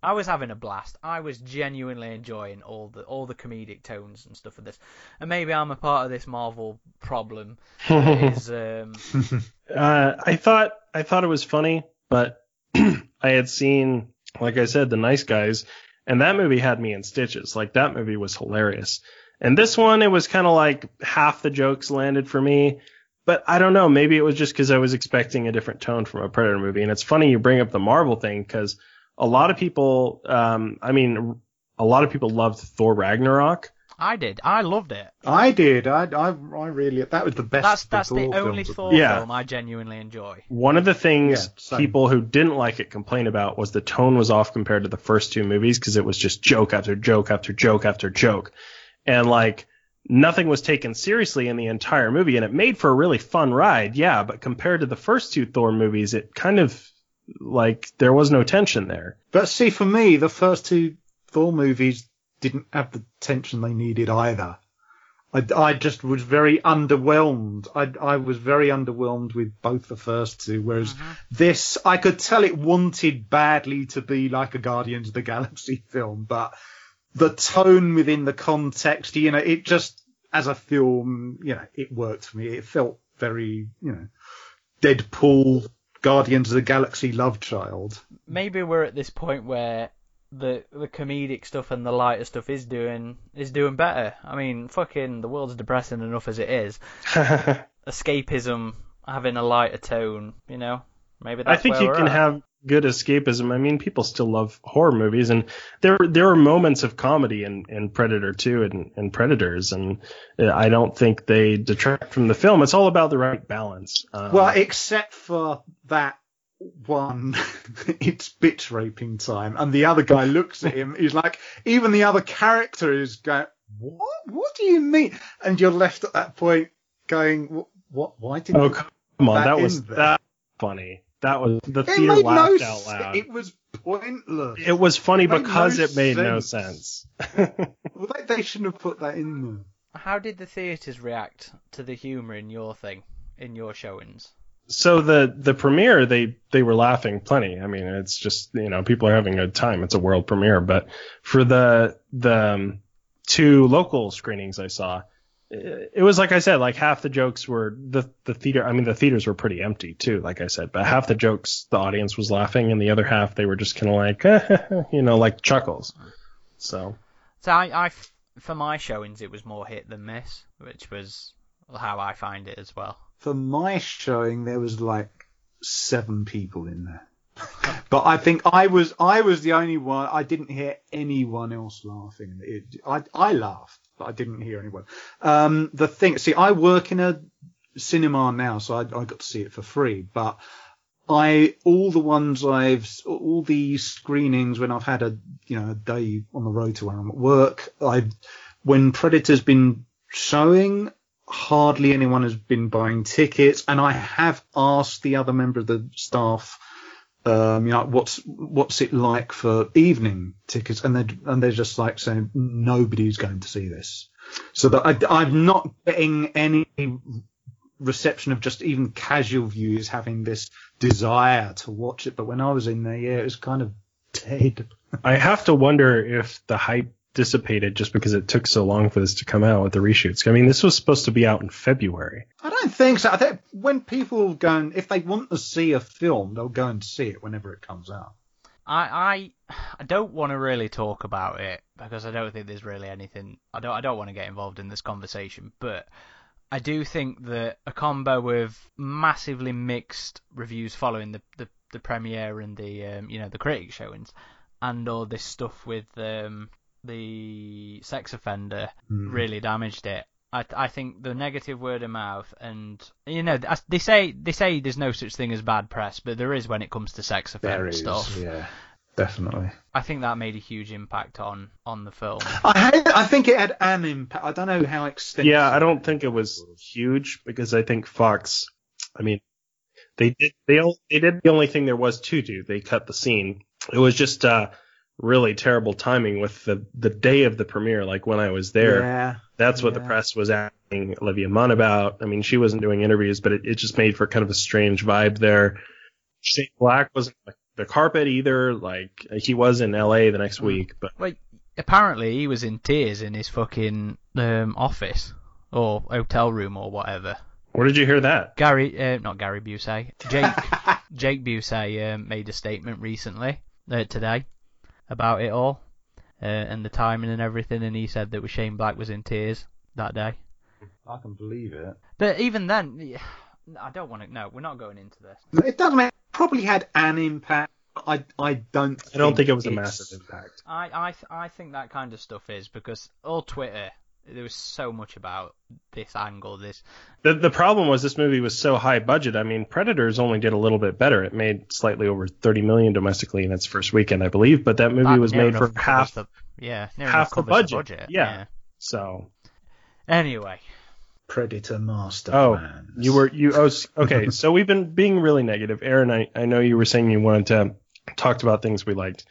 I was having a blast. I was genuinely enjoying all the all the comedic tones and stuff of this, and maybe I'm a part of this Marvel problem. is, um, Uh, I thought I thought it was funny, but I had seen, like I said, The Nice Guys, and that movie had me in stitches. Like that movie was hilarious. And this one, it was kind of like half the jokes landed for me. But I don't know. Maybe it was just because I was expecting a different tone from a Predator movie. And it's funny you bring up the Marvel thing because a lot of people, um, I mean, a lot of people loved Thor Ragnarok. I did. I loved it. I did. I, I, I really. That was the best. That's of that's the Thor only films. Thor Yeah. film I genuinely enjoy. One of the things Yeah, people who didn't like it complained about was the tone was off compared to the first two movies because it was just joke after joke after joke after joke. And like nothing was taken seriously in the entire movie and it made for a really fun ride. Yeah, but compared to the first two Thor movies, it kind of like there was no tension there. But see, for me, the first two Thor movies didn't have the tension they needed either. I, I just was very underwhelmed. I, I was very underwhelmed with both the first two, whereas mm-hmm. this, I could tell it wanted badly to be like a Guardians of the Galaxy film, but the tone within the context, you know, it just, as a film, you know, it worked for me. It felt very, you know, Deadpool, Guardians of the Galaxy love child. Maybe we're at this point where the the comedic stuff and the lighter stuff is doing is doing better. I mean, fucking the world's depressing enough as it is. Escapism having a lighter tone, you know. Maybe I that's think where you we're can at. have good escapism. I mean, people still love horror movies, and there there are moments of comedy in, in Predator 2 and, and Predators, and I don't think they detract from the film. It's all about the right balance. Um, Well, except for that one, it's bitch raping time, and the other guy looks at him. He's like, even the other character is going, "What? What do you mean?" And you're left at that point going, "What? what why did oh come on, that that was there. that funny. That was the It theater made no laughed out loud. It was pointless. It was funny It because no it made no sense. sense. Well, they, they shouldn't have put that in there. How did the theatres react to the humour in your thing, in your showings? so the the premiere they they were laughing plenty i mean it's just you know people are having a good time it's a world premiere but for the the um, two local screenings i saw it it was like i said like half the jokes were the the theater i mean the theaters were pretty empty too like i said but half the jokes the audience was laughing and the other half they were just kind of like you know like chuckles so So I, I f- for my showings, it was more hit than miss, which was how I find it as well. For my showing, there was like seven people in there. But I think I was I was the only one. I didn't hear anyone else laughing. It, I I laughed, but I didn't hear anyone. Um, the thing, see, I work in a cinema now, so I, I got to see it for free. But I all the ones I've all the screenings when I've had a you know a day on the road to where I'm at work. I've when Predator's been showing, hardly anyone has been buying tickets, and I have asked the other member of the staff, um, you know, what's what's it like for evening tickets, and they and they're just like saying nobody's going to see this, so that I, I'm not getting any reception of just even casual viewers having this desire to watch it. But when I was in there, yeah, it was kind of dead. i have to wonder if the hype dissipated just because it took so long for this to come out with the reshoots i mean this was supposed to be out in february I don't think so. I think when people go and if they want to see a film, they'll go and see it whenever it comes out. I I, I don't want to really talk about it because I don't think there's really anything. I don't I don't want to get involved in this conversation, but I do think that a combo with massively mixed reviews following the the, the premiere and the um, you know the critic showings, and all this stuff with um, the sex offender really damaged it. I, I think the negative word of mouth and you know they say they say there's no such thing as bad press, but there is when it comes to sex offender stuff. yeah, definitely. I think that made a huge impact on on the film. I had, I think it had an impact. I don't know how extensive. Yeah, I don't think it was huge because I think Fox, I mean, they did they all, they did the only thing there was to do. They cut the scene. It was just uh really terrible timing with the the day of the premiere. Like when I was there, Yeah. that's what the press was asking Olivia Munn about. I mean, she wasn't doing interviews, but it, it just made for kind of a strange vibe there. Shane Black wasn't like the carpet either. Like he was in L.A. the next week, but Like apparently he was in tears in his fucking um, office or hotel room or whatever. where did you hear that? Gary, uh, not Gary Busey, Jake, Jake Busey um, made a statement recently, uh, today, about it all, uh, and the timing and everything, and he said that Shane Black was in tears that day. I can believe it. But even then, I don't want to. No, we're not going into this. It doesn't matter. Probably had an impact. I I don't. I don't think it was a massive impact. I I th- I think that kind of stuff is because all Twitter there was so much about this angle, this The the problem was this movie was so high budget. I mean, Predators only did a little bit better. It made slightly over 30 million domestically in its first weekend, I believe, but that movie that was made for half. the, yeah near half enough the budget. Yeah. So, Anyway, Predator master oh, plans. you were you oh okay. so we've been being really negative. Aaron, I I know you were saying you wanted to talk about things we liked.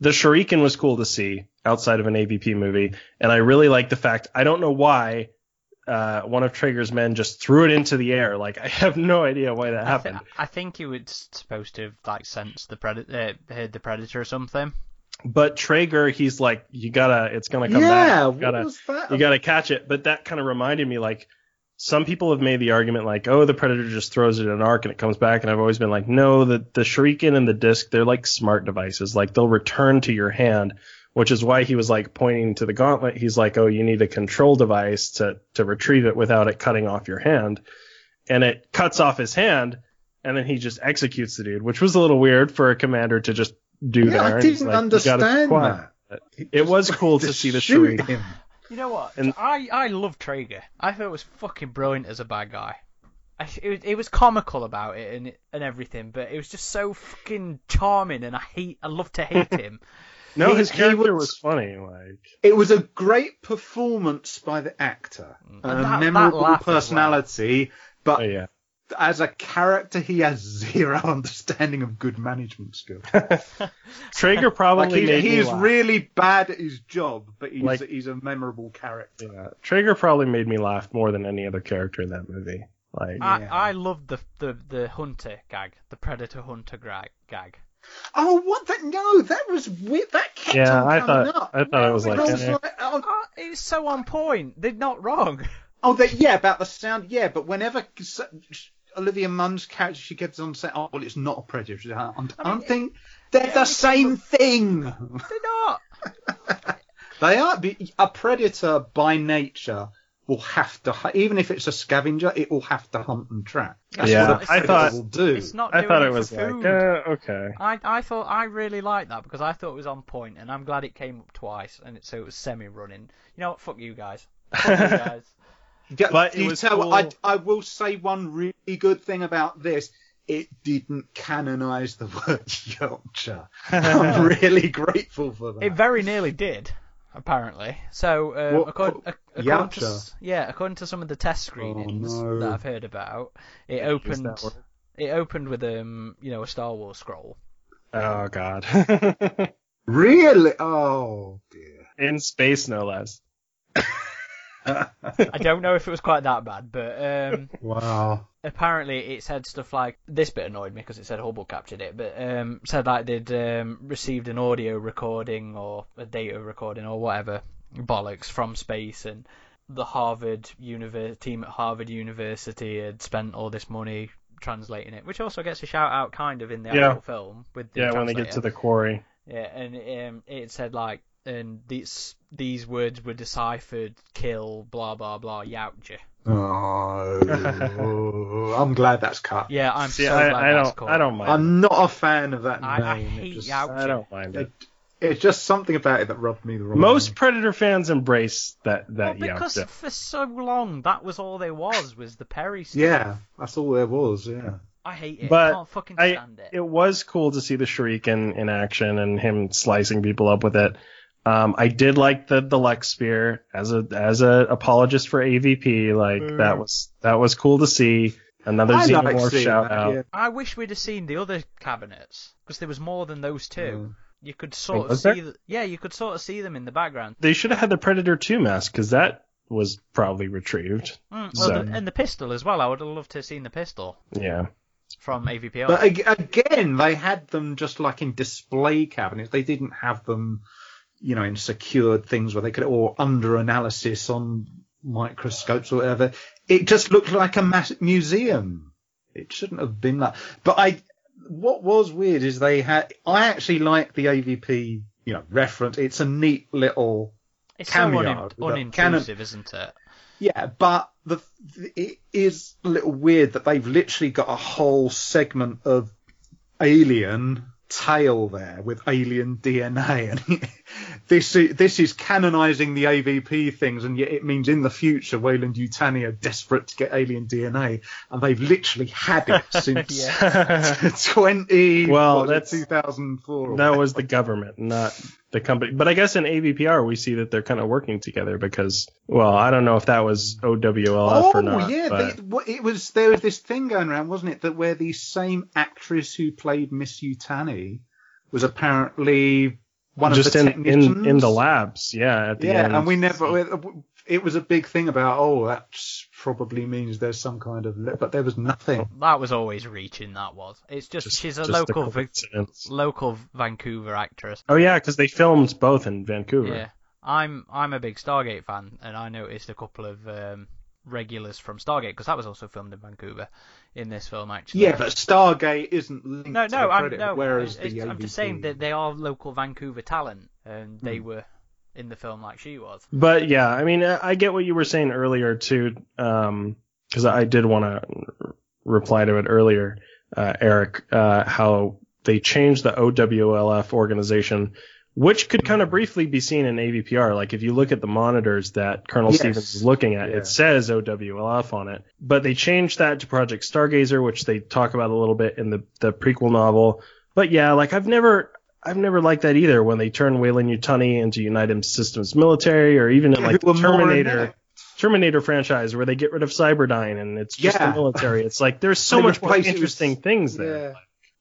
The Shuriken was cool to see outside of an AVP movie, and I really like the fact I don't know why uh, one of Traeger's men just threw it into the air. Like I have no idea why that I, thi- happened. I think he was supposed to have like sensed the predator, uh, heard the predator or something. But Traeger, he's like, you gotta, it's gonna come yeah, back. You what gotta, was that? you gotta catch it. But that kind of reminded me, like, some people have made the argument, like, oh, the Predator just throws it in an arc and it comes back. And I've always been like, no, the the Shuriken and the disc, they're like smart devices. Like they'll return to your hand, which is why he was like pointing to the gauntlet. He's like, oh, you need a control device to to retrieve it without it cutting off your hand. And it cuts off his hand, and then he just executes the dude, which was a little weird for a commander to just do yeah, there. I didn't like, "You gotta be understand quiet." that. It was cool to Just see the shoot Shuriken. him. You know what? And- I I love Traeger. I thought it was fucking brilliant as a bad guy. I, it, was, it was comical about it and and everything, but it was just so fucking charming, and I hate I love to hate him. No, He- his character was- was funny. Like, It was a great performance by the actor. Mm. And A that- that memorable laugh as well. personality, but oh yeah, as a character, he has zero understanding of good management skills. Traeger probably Like he's, made me he's laugh. really bad at his job, but he's Like- he's a memorable character. Yeah, Traeger probably made me laugh more than any other character in that movie. Like, I Yeah. I love the the the hunter gag, the predator hunter gag. Oh, what that? No, that was weird. That kept Yeah, on I coming thought- up. I thought it was like, I was like, oh, uh, Oh, it's so on point. They're not wrong. oh, that, yeah, about the sound, yeah, but whenever Olivia Munn's character, she gets on set, oh, well, it's not a predator. I'm, I mean, I'm thinking they're the same thing. They're not. They are be- a predator by nature. Will have to, even if it's a scavenger, it will have to hunt and track. That's Yeah, what a I predator thought- will do. It's not. I thought it it was for like, uh, okay. I I thought I really liked that because I thought it was on point, and I'm glad it came up twice, and it, so it was semi-running. You know what? Fuck you guys. Fuck you guys. Yeah, But you was tell, cool- I, I will say one really good thing about this. It didn't canonize the word Yorkshire. I'm really grateful for that. It very nearly did, apparently. So, um, What- according, ac- according to, Yautja? s- yeah, according to some of the test screenings Oh, no. that I've heard about, it opened. that word. It opened with um, you know, a Star Wars scroll. Oh god. Really? Oh dear. in space, no less. I don't know if it was quite that bad, but um, Wow. Apparently it said stuff like this bit annoyed me because it said Hubble captured it, but um, said like they'd um, received an audio recording or a data recording or whatever bollocks from space, and the Harvard univer- team at Harvard University had spent all this money translating it, which also gets a shout out kind of in the Yeah. actual film with the Yeah, when they get to the quarry. Yeah, and um, it said like, and these these words were deciphered, kill, blah blah blah, Yautja. Oh, I'm glad that's cut. Yeah, I'm See, so I, glad I that's don't, cool. I don't mind. I'm not a fan of that I- name. I It hate just- Yautja. I don't mind it. it- It's just something about it that rubbed me the wrong Most way. Predator fans embrace that that Well, that because Yautja. for so long that was all there was was the Perry stuff. Yeah, that's all there was. Yeah. I hate it. But I can't fucking I, stand it. it was cool to see the Shuriken in action and him slicing people up with it. Um, I did like the the Lex spear as a as a apologist for AVP. Like Mm. that was that was cool to see. Another I like Xenomorph seeing shout that, out. yeah. I wish we'd have seen the other cabinets because there was more than those two. Mm. You could sort of see, the, yeah, you could sort of see them in the background. They should have had the Predator 2 mask because that was probably retrieved. Mm, well, So- the, and the pistol as well. I would have loved to have seen the pistol Yeah. from AVPR. But again, they had them just like in display cabinets. They didn't have them, you know, in secured things where they could, or under analysis on microscopes or whatever. It just looked like a mass museum. It shouldn't have been that. But I, what was weird is they had. I actually like the AVP, you know, reference. It's a neat little. It's Cameo so un- unintrusive, canon- isn't it? Yeah, but the it is a little weird that they've literally got a whole segment of alien tail there with alien DNA, and this is, this is canonizing the AVP things, and yet it means in the future Weyland Yutani are desperate to get alien DNA, and they've literally had it since twenty Well, what that's- 2004. that was the government, not the company. But I guess in AVPR we see that they're kind of working together because, well, I don't know if that was OWLF Oh or not. Oh yeah, but- they, it was. There was this thing going around, wasn't it, that where the same actress who played Miss Yutani was apparently one just of the in, technicians. in in the labs, yeah. At the yeah, and we never. It was a big thing about. Oh, that probably means there's some kind of. li- But there was nothing. That was always reaching. That was. It's just, Just- she's a just local Va- local Vancouver actress. Oh yeah, because they filmed both in Vancouver. Yeah, I'm I'm a big Stargate fan, and I noticed a couple of um, regulars from Stargate because that was also filmed in Vancouver in this film actually. Yeah, but Stargate isn't linked no, to no, the I'm credit, no. whereas it's- the I'm just saying that they are local Vancouver talent, and they Hmm. were in the film like she was. But yeah, I mean, I I get what you were saying earlier too, because I did want to reply to it earlier, uh, Eric, uh, how they changed the OWLF organization, which could kind of briefly be seen in AVPR. Like if you look at the monitors that Colonel Yes. Stevens is looking at, Yeah. it says OWLF on it. But they changed that to Project Stargazer, which they talk about a little bit in the the prequel novel. But yeah, like I've never. I've never liked that either when they turn Weyland Yutani into United Systems military or even in like the Terminator. Terminator franchise where they get rid of Cyberdyne and it's just Yeah. the military. It's like there's so much more replace it with- interesting things there.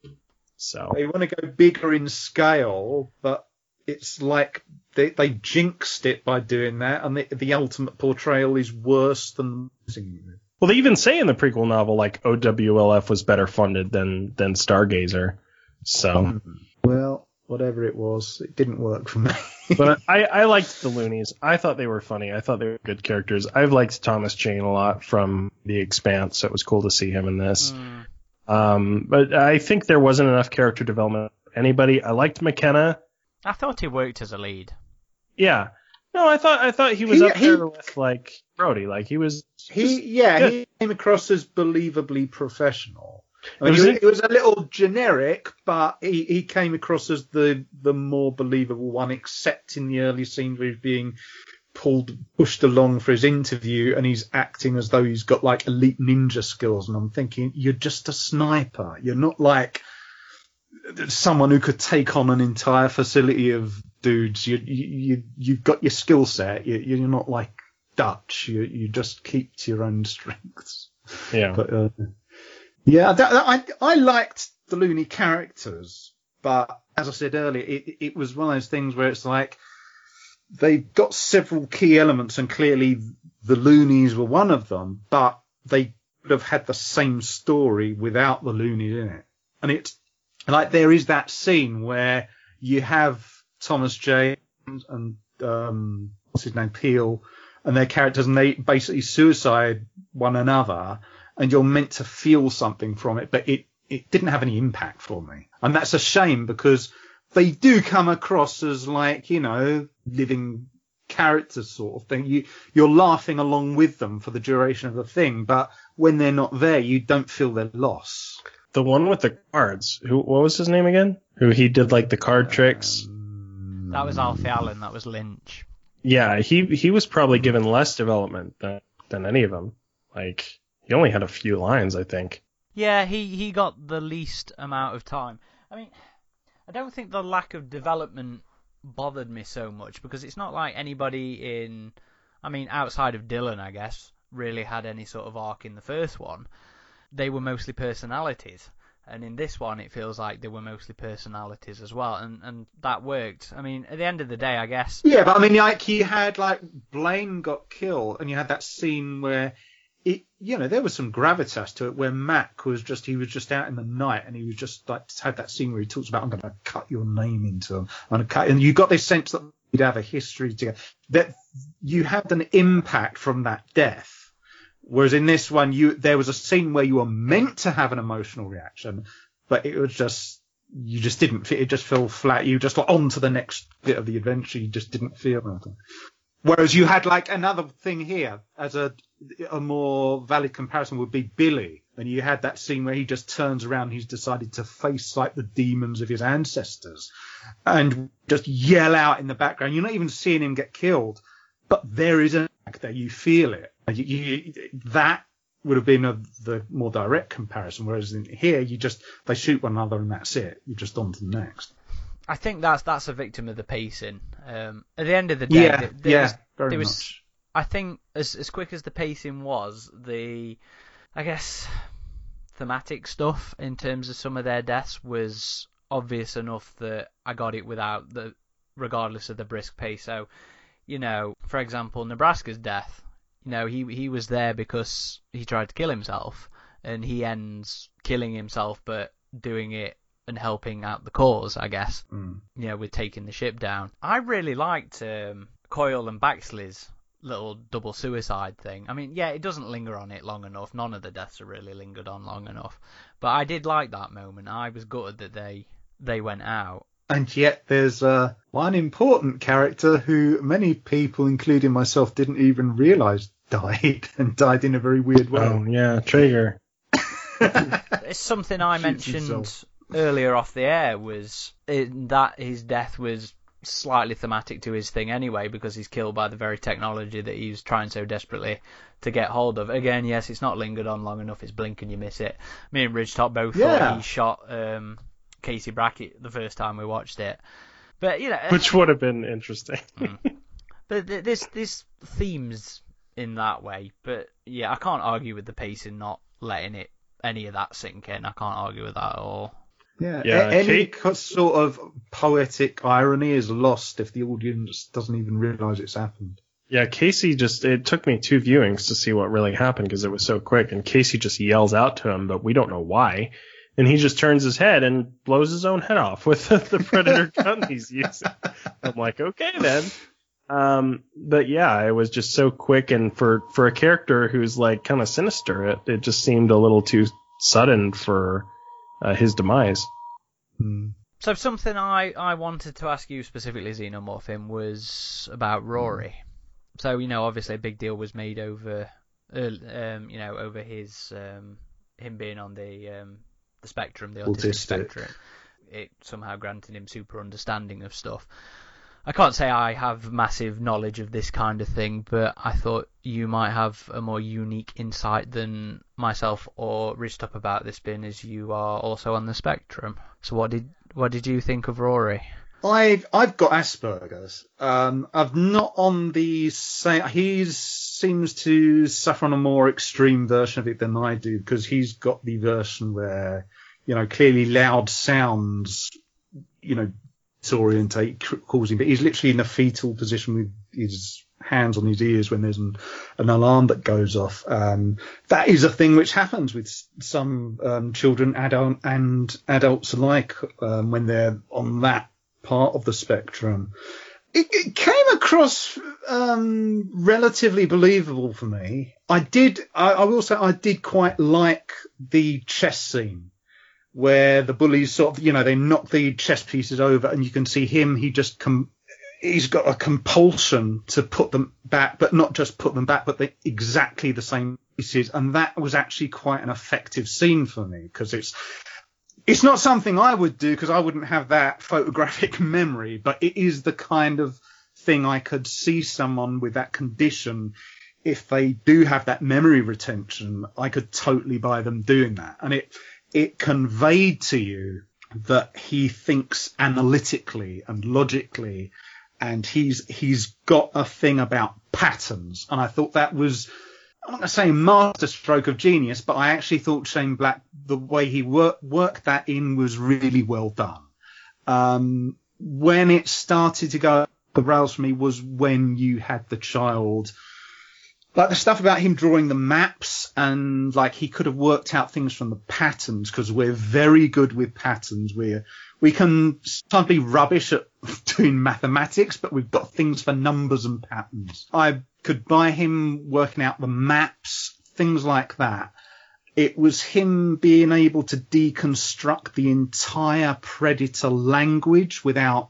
Yeah. So They want to go bigger in scale, but it's like they, they jinxed it by doing that, and the, the ultimate portrayal is worse than. well, they even say in the prequel novel like OWLF was better funded than than Stargazer. So, mm-hmm. Well, whatever it was, it didn't work for me. but I I liked the Loonies. I thought they were funny. I thought they were good characters. I've liked Thomas Jane a lot from The Expanse, so it was cool to see him in this. Mm. Um, but I think there wasn't enough character development. for Anybody? I liked McKenna. I thought he worked as a lead. Yeah. No, I thought I thought he was He- up he- there with like Brody. Like he was. he, yeah, Yeah. he came across as believably professional. I mean, Was it, he? it was a little generic, but he, he came across as the the more believable one, except in the early scenes where he's being pulled pushed along for his interview and he's acting as though he's got like elite ninja skills. And I'm thinking you're just a sniper. You're not like someone who could take on an entire facility of dudes. You you, you you've got your skill set. You, you're not like Dutch. You you just keep to your own strengths. Yeah. but uh, yeah, that, that- I I liked the Looney characters, but as I said earlier, it it was one of those things where it's like they've got several key elements, and clearly the loonies were one of them, but they would have had the same story without the loonies in it. And it's like there is that scene where you have Thomas James and um, what's his name Peel and their characters, and they basically suicide one another, and you're meant to feel something from it, but it it didn't have any impact for me, and that's a shame because they do come across as like you know living characters sort of thing. You you're laughing along with them for the duration of the thing, but when they're not there, you don't feel their loss. the one with the cards. Who? What was his name again? Who he did like the card tricks. Um, that was Alfie Allen. That was Lynch. Yeah, he he was probably given less development than than any of them. Like he only had a few lines, I think. Yeah, he, he got the least amount of time. I mean, I don't think the lack of development bothered me so much because it's not like anybody in, I mean, outside of Dylan, I guess, really had any sort of arc in the first one. They were mostly personalities. And in this one, it feels like they were mostly personalities as well, and, and that worked. I mean, at the end of the day, I guess. Yeah, but I mean, like you had like Blaine got killed, and you had that scene where it, you know, there was some gravitas to it where Mac was just he was just out in the night, and he was just like had that scene where he talks about I'm going to cut your name into him. Cut, and you got this sense that you'd have a history together, that you had an impact from that death. Whereas in this one, you there was a scene where you were meant to have an emotional reaction, but it was just you just didn't. It just fell flat. You just like on to the next bit of the adventure. You just didn't feel anything. Whereas you had like another thing here as a a more valid comparison would be Billy, and you had that scene where he just turns around. He's decided to face like the demons of his ancestors, and just yell out in the background. You're not even seeing him get killed, but there is an act there. You feel it. You, you, that would have been a, the more direct comparison. Whereas in here, you just they shoot one another and that's it. You're just on to the next. I think that's that's a victim of the pacing. Um, at the end of the day, Yeah, there, there yeah, was, very there was much. I think as as quick as the pacing was, the I guess thematic stuff in terms of some of their deaths was obvious enough that I got it without the regardless of the brisk pace. So, you know, for example, Nebraska's death, you know, he he was there because he tried to kill himself and he ends killing himself but doing it and helping out the cause, I guess Mm. you know, with taking the ship down. I really liked um, Coyle and Baxley's little double suicide thing. I mean, yeah, it doesn't linger on it long enough. None of the deaths are really lingered on long enough. But I did like that moment. I was gutted that they they went out. And yet there's uh, one important character who many people, including myself, didn't even realise died and died in a very weird way. Oh yeah, Traeger. It's something I Shoots mentioned himself. Earlier off the air was it, that his death was slightly thematic to his thing anyway because he's killed by the very technology that he's trying so desperately to get hold of. Again, yes, it's not lingered on long enough. It's blink and you miss it. Me and Ridgetop both Yeah. thought he shot um, Casey Brackett the first time we watched it. But you know, Which would have been interesting. but th- there's there's themes in that way. But yeah, I can't argue with the pacing not letting it any of that sink in. I can't argue with that at all. Yeah, Yeah, any Kate- sort of poetic irony is lost if the audience doesn't even realise it's happened. Yeah, Casey just, it took me two viewings to see what really happened because it was so quick. And Casey just yells out to him, but we don't know why. And he just turns his head and blows his own head off with the, the Predator gun he's using. I'm like, okay then. Um, but yeah, it was just so quick. And for, for a character who's like kind of sinister, it, it just seemed a little too sudden for uh, his demise. Hmm. So something I, I wanted to ask you specifically, Xenomorphin, was about Rory. So you know, obviously a big deal was made over, uh, um, you know, over his um, him being on the um, the spectrum, the autistic, Autistic. spectrum. It somehow granted him super understanding of stuff. I can't say I have massive knowledge of this kind of thing, but I thought you might have a more unique insight than myself or Ridgetop about this, being as you are also on the spectrum. So what did what did you think of Rory? I've I've got Asperger's. Um, I've not on the same. He seems to suffer on a more extreme version of it than I do because he's got the version where you know clearly loud sounds, you know, disorientate, c- cause him. But he's literally in a fetal position with his hands on his ears when there's an, an alarm that goes off. Um, that is a thing which happens with some um, children, adult and adults alike um, when they're on that part of the spectrum. It, it came across um, relatively believable for me. I did. I, I will say I did quite like the chess scene where the bullies sort of, you know, they knock the chess pieces over, and you can see him. He just com- he's got a compulsion to put them back, but not just put them back, but they exactly the same pieces. And that was actually quite an effective scene for me because it's it's not something I would do because I wouldn't have that photographic memory, but it is the kind of thing I could see someone with that condition. If they do have that memory retention, I could totally buy them doing that. And it, it conveyed to you that he thinks analytically and logically and he's, he's got a thing about patterns. And I thought that was, I'm not going to say masterstroke of genius, but I actually thought Shane Black, the way he worked that in was really well done. Um, when it started to go the rails for me was when you had the child, like the stuff about him drawing the maps and like he could have worked out things from the patterns because we're very good with patterns. We're we can sometimes be rubbish at doing mathematics, but we've got things for numbers and patterns. I could buy him working out the maps, things like that. It was him being able to deconstruct the entire Predator language without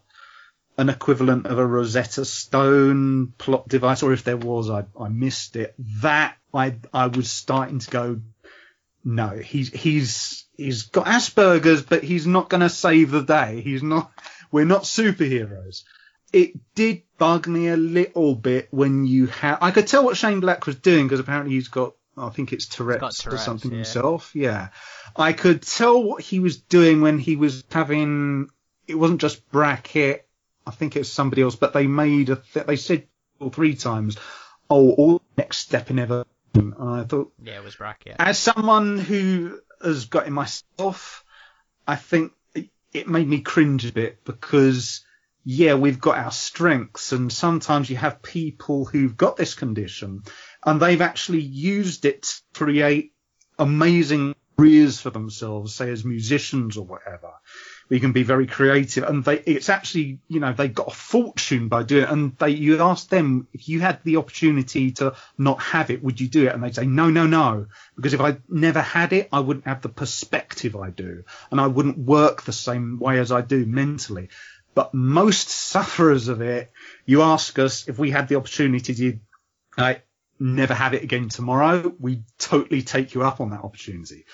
an equivalent of a Rosetta Stone plot device, or if there was, I, I missed it. That I I was starting to go, no, he's he's he's got Asperger's, but he's not going to save the day. He's not. We're not superheroes. It did bug me a little bit when you had. I could tell what Shane Black was doing because apparently he's got. I think it's Tourette's, Tourette's or something yeah. himself. Yeah, I could tell what he was doing when he was having. It wasn't just Brackett. I think it was somebody else, but they made a. Th- they said all three times, "Oh, all next step in ever." And I thought, Yeah, it was Brackett. as someone who has got it myself, I think it- it made me cringe a bit because, yeah, we've got our strengths, and sometimes you have people who've got this condition and they've actually used it to create amazing careers for themselves, say as musicians or whatever. We can be very creative, and they, it's actually, you know, they got a fortune by doing it. And they, you ask them if you had the opportunity to not have it, would you do it? And they say, no, no, no, because if I never had it, I wouldn't have the perspective I do, and I wouldn't work the same way as I do mentally. But most sufferers of it, you ask us if we had the opportunity to uh, never have it again tomorrow, we totally take you up on that opportunity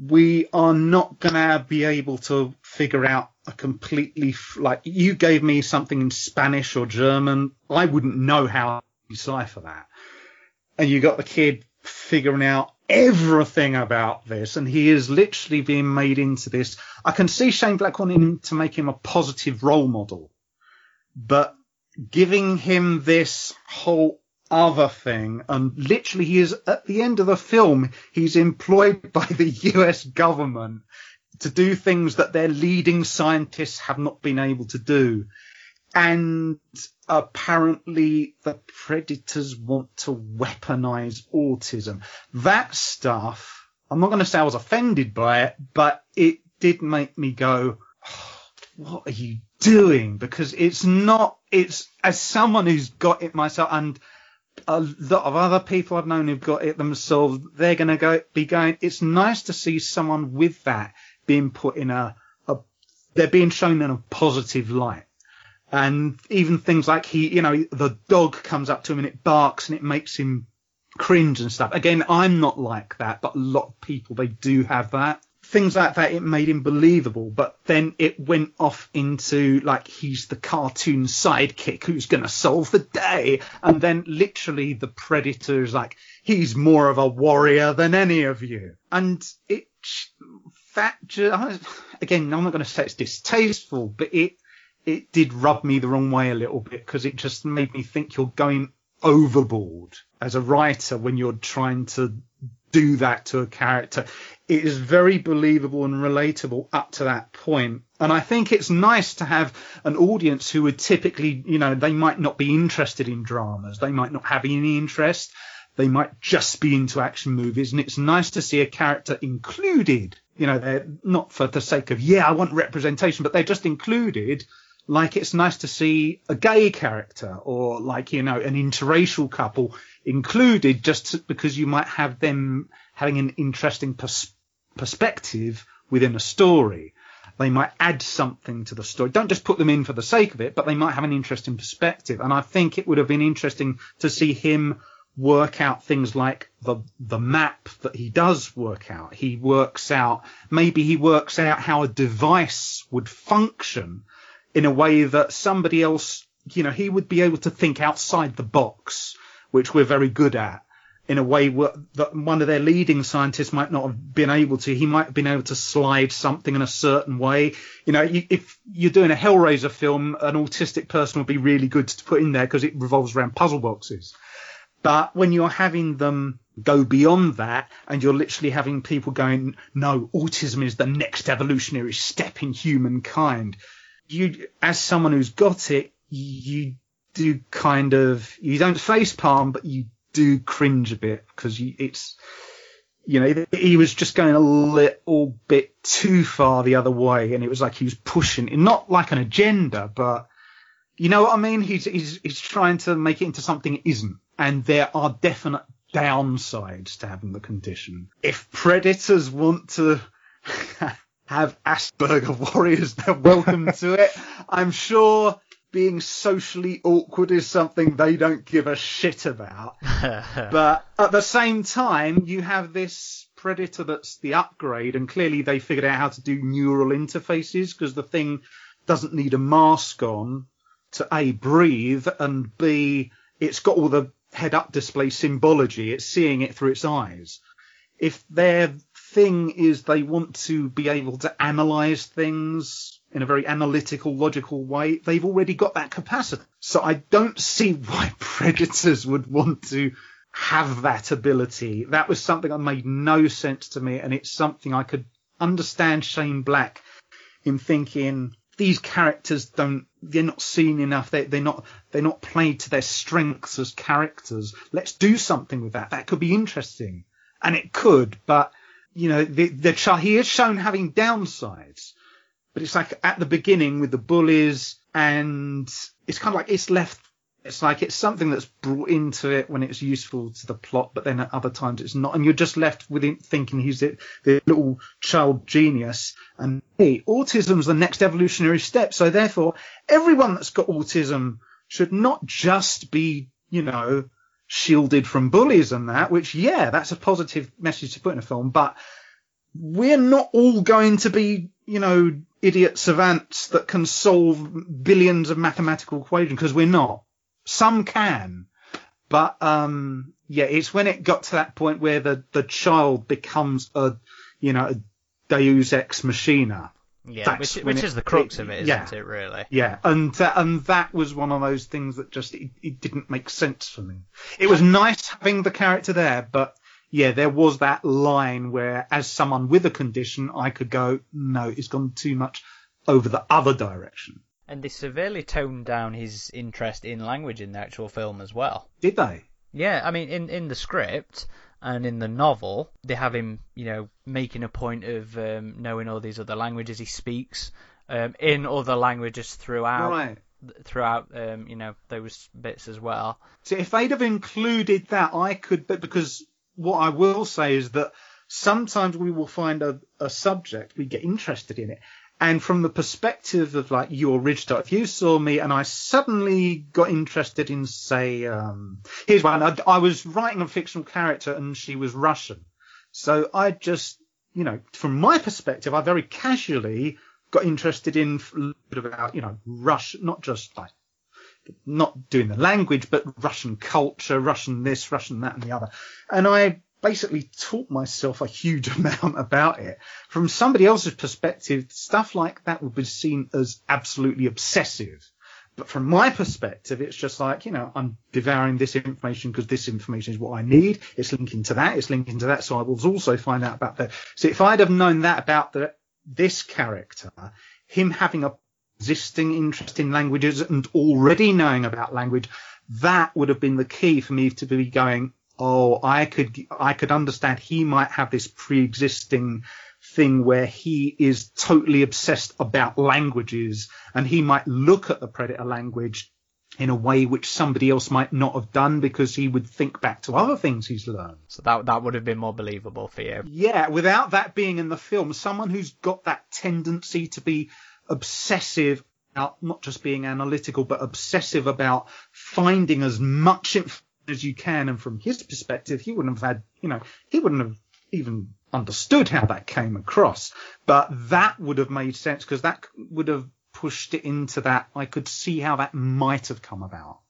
we are not going to be able to figure out a completely like you gave me something in Spanish or German. I wouldn't know how to decipher that. And you got the kid figuring out everything about this, and he is literally being made into this. I can see Shane Black wanting to make him a positive role model, but giving him this whole other thing, and literally he is at the end of the film, he's employed by the US government to do things that their leading scientists have not been able to do. And apparently the predators want to weaponize autism. That stuff, I'm not going to say I was offended by it, but it did make me go, "Oh, what are you doing? Because it's not, it's as someone who's got it myself and a lot of other people I've known who've got it themselves, they're going to go be going. It's nice to see someone with that being put in a, a they're being shown in a positive light. And even things like he, you know, the dog comes up to him and it barks and it makes him cringe and stuff. Again, I'm not like that, but a lot of people, they do have that. Things like that, it made him believable, but then it went off into like he's the cartoon sidekick who's going to solve the day. And then literally the predator is like, he's more of a warrior than any of you. And it, that, again, I'm not going to say it's distasteful, but it, it did rub me the wrong way a little bit because it just made me think you're going overboard as a writer when you're trying to do that to a character. It is very believable and relatable up to that point. And I think it's nice to have an audience who would typically, you know, they might not be interested in dramas. They might not have any interest. They might just be into action movies. And it's nice to see a character included. You know, they're not for the sake of, yeah, I want representation, but they're just included like it's nice to see a gay character or like you know an interracial couple included just because you might have them having an interesting pers- perspective within a story. They might add something to the story. Don't just put them in for the sake of it but they might have an interesting perspective. And i think it would have been interesting to see him work out things like the the map that he does work out. He works out maybe he works out how a device would function in a way that somebody else, you know, he would be able to think outside the box, which we're very good at, in a way that one of their leading scientists might not have been able to. He might have been able to slide something in a certain way. You know, you, if you're doing a Hellraiser film, an autistic person would be really good to put in there because it revolves around puzzle boxes. But when you're having them go beyond that and you're literally having people going, no, autism is the next evolutionary step in humankind you, as someone who's got it, you do kind of, you don't face palm, but you do cringe a bit because it's, you know, he was just going a little bit too far the other way, and it was like he was pushing, not like an agenda, but you know what I mean? He's he's he's trying to make it into something it isn't, and there are definite downsides to having the condition. If predators want to have Asperger warriors, they're welcome to it. I'm sure being socially awkward is something they don't give a shit about. but at the same time, you have this predator that's the upgrade, and clearly they figured out how to do neural interfaces because the thing doesn't need a mask on to A, breathe, and B, it's got all the head up display symbology. It's seeing it through its eyes. If their thing is they want to be able to analyze things in a very analytical, logical way, they've already got that capacity. So I don't see why predators would want to have that ability. That was something that made no sense to me, and it's something I could understand Shane Black in thinking these characters don't they're not seen enough. They, they're not they're not played to their strengths as characters. Let's do something with that. That could be interesting. And it could but you know the the he is shown having downsides but it's like at the beginning with the bullies and it's kind of like it's left it's like it's something that's brought into it when it's useful to the plot, but then at other times it's not, and you're just left with him thinking he's the, the little child genius. And hey, autism's the next evolutionary step, so therefore everyone that's got autism should not just be, you know, shielded from bullies and that. Which, yeah, that's a positive message to put in a film, but we're not all going to be, you know, idiot savants that can solve billions of mathematical equations because we're not. Some can, but um, yeah, it's when it got to that point where the the child becomes a you know a Deus ex machina. Yeah, which, which it, is the crux it, of it, isn't yeah, it? Really? Yeah, and uh, and that was one of those things that just it, it didn't make sense for me. It was nice having the character there, but yeah, there was that line where, as someone with a condition, I could go, no, it's gone too much over the other direction. And they severely toned down his interest in language in the actual film as well. Did they? Yeah, I mean, in, in the script and in the novel, they have him, you know, making a point of um, knowing all these other languages he speaks um, in other languages throughout. Right. Throughout, um, you know, those bits as well. So if they'd have included that, I could, but because what I will say is that sometimes we will find a, a subject, we get interested in it, and from the perspective of like your original, if you saw me and I suddenly got interested in, say, um, here's one. I, I, was writing a fictional character and she was Russian. So I just, you know, from my perspective, I very casually got interested in about, you know, Russian, not just like, not doing the language, but Russian culture, Russian this, Russian that and the other. And I basically taught myself a huge amount about it. From somebody else's perspective, stuff like that would be seen as absolutely obsessive. But from my perspective, it's just like, you know, I'm devouring this information because this information is what I need. It's linking to that. It's linking to that. So I will also find out about that. So if I'd have known that about the, this character, him having a existing interest in languages and already knowing about language, that would have been the key for me to be going, oh, I could, I could understand he might have this pre-existing thing where he is totally obsessed about languages and he might look at the predator language in a way which somebody else might not have done because he would think back to other things he's learned. So that that would have been more believable for you. Yeah, without that being in the film, someone who's got that tendency to be obsessive about not just being analytical, but obsessive about finding as much information as you can. And from his perspective, he wouldn't have had, you know, he wouldn't have even understood how that came across. But that would have made sense because that would have pushed it into that. I could see how that might have come about.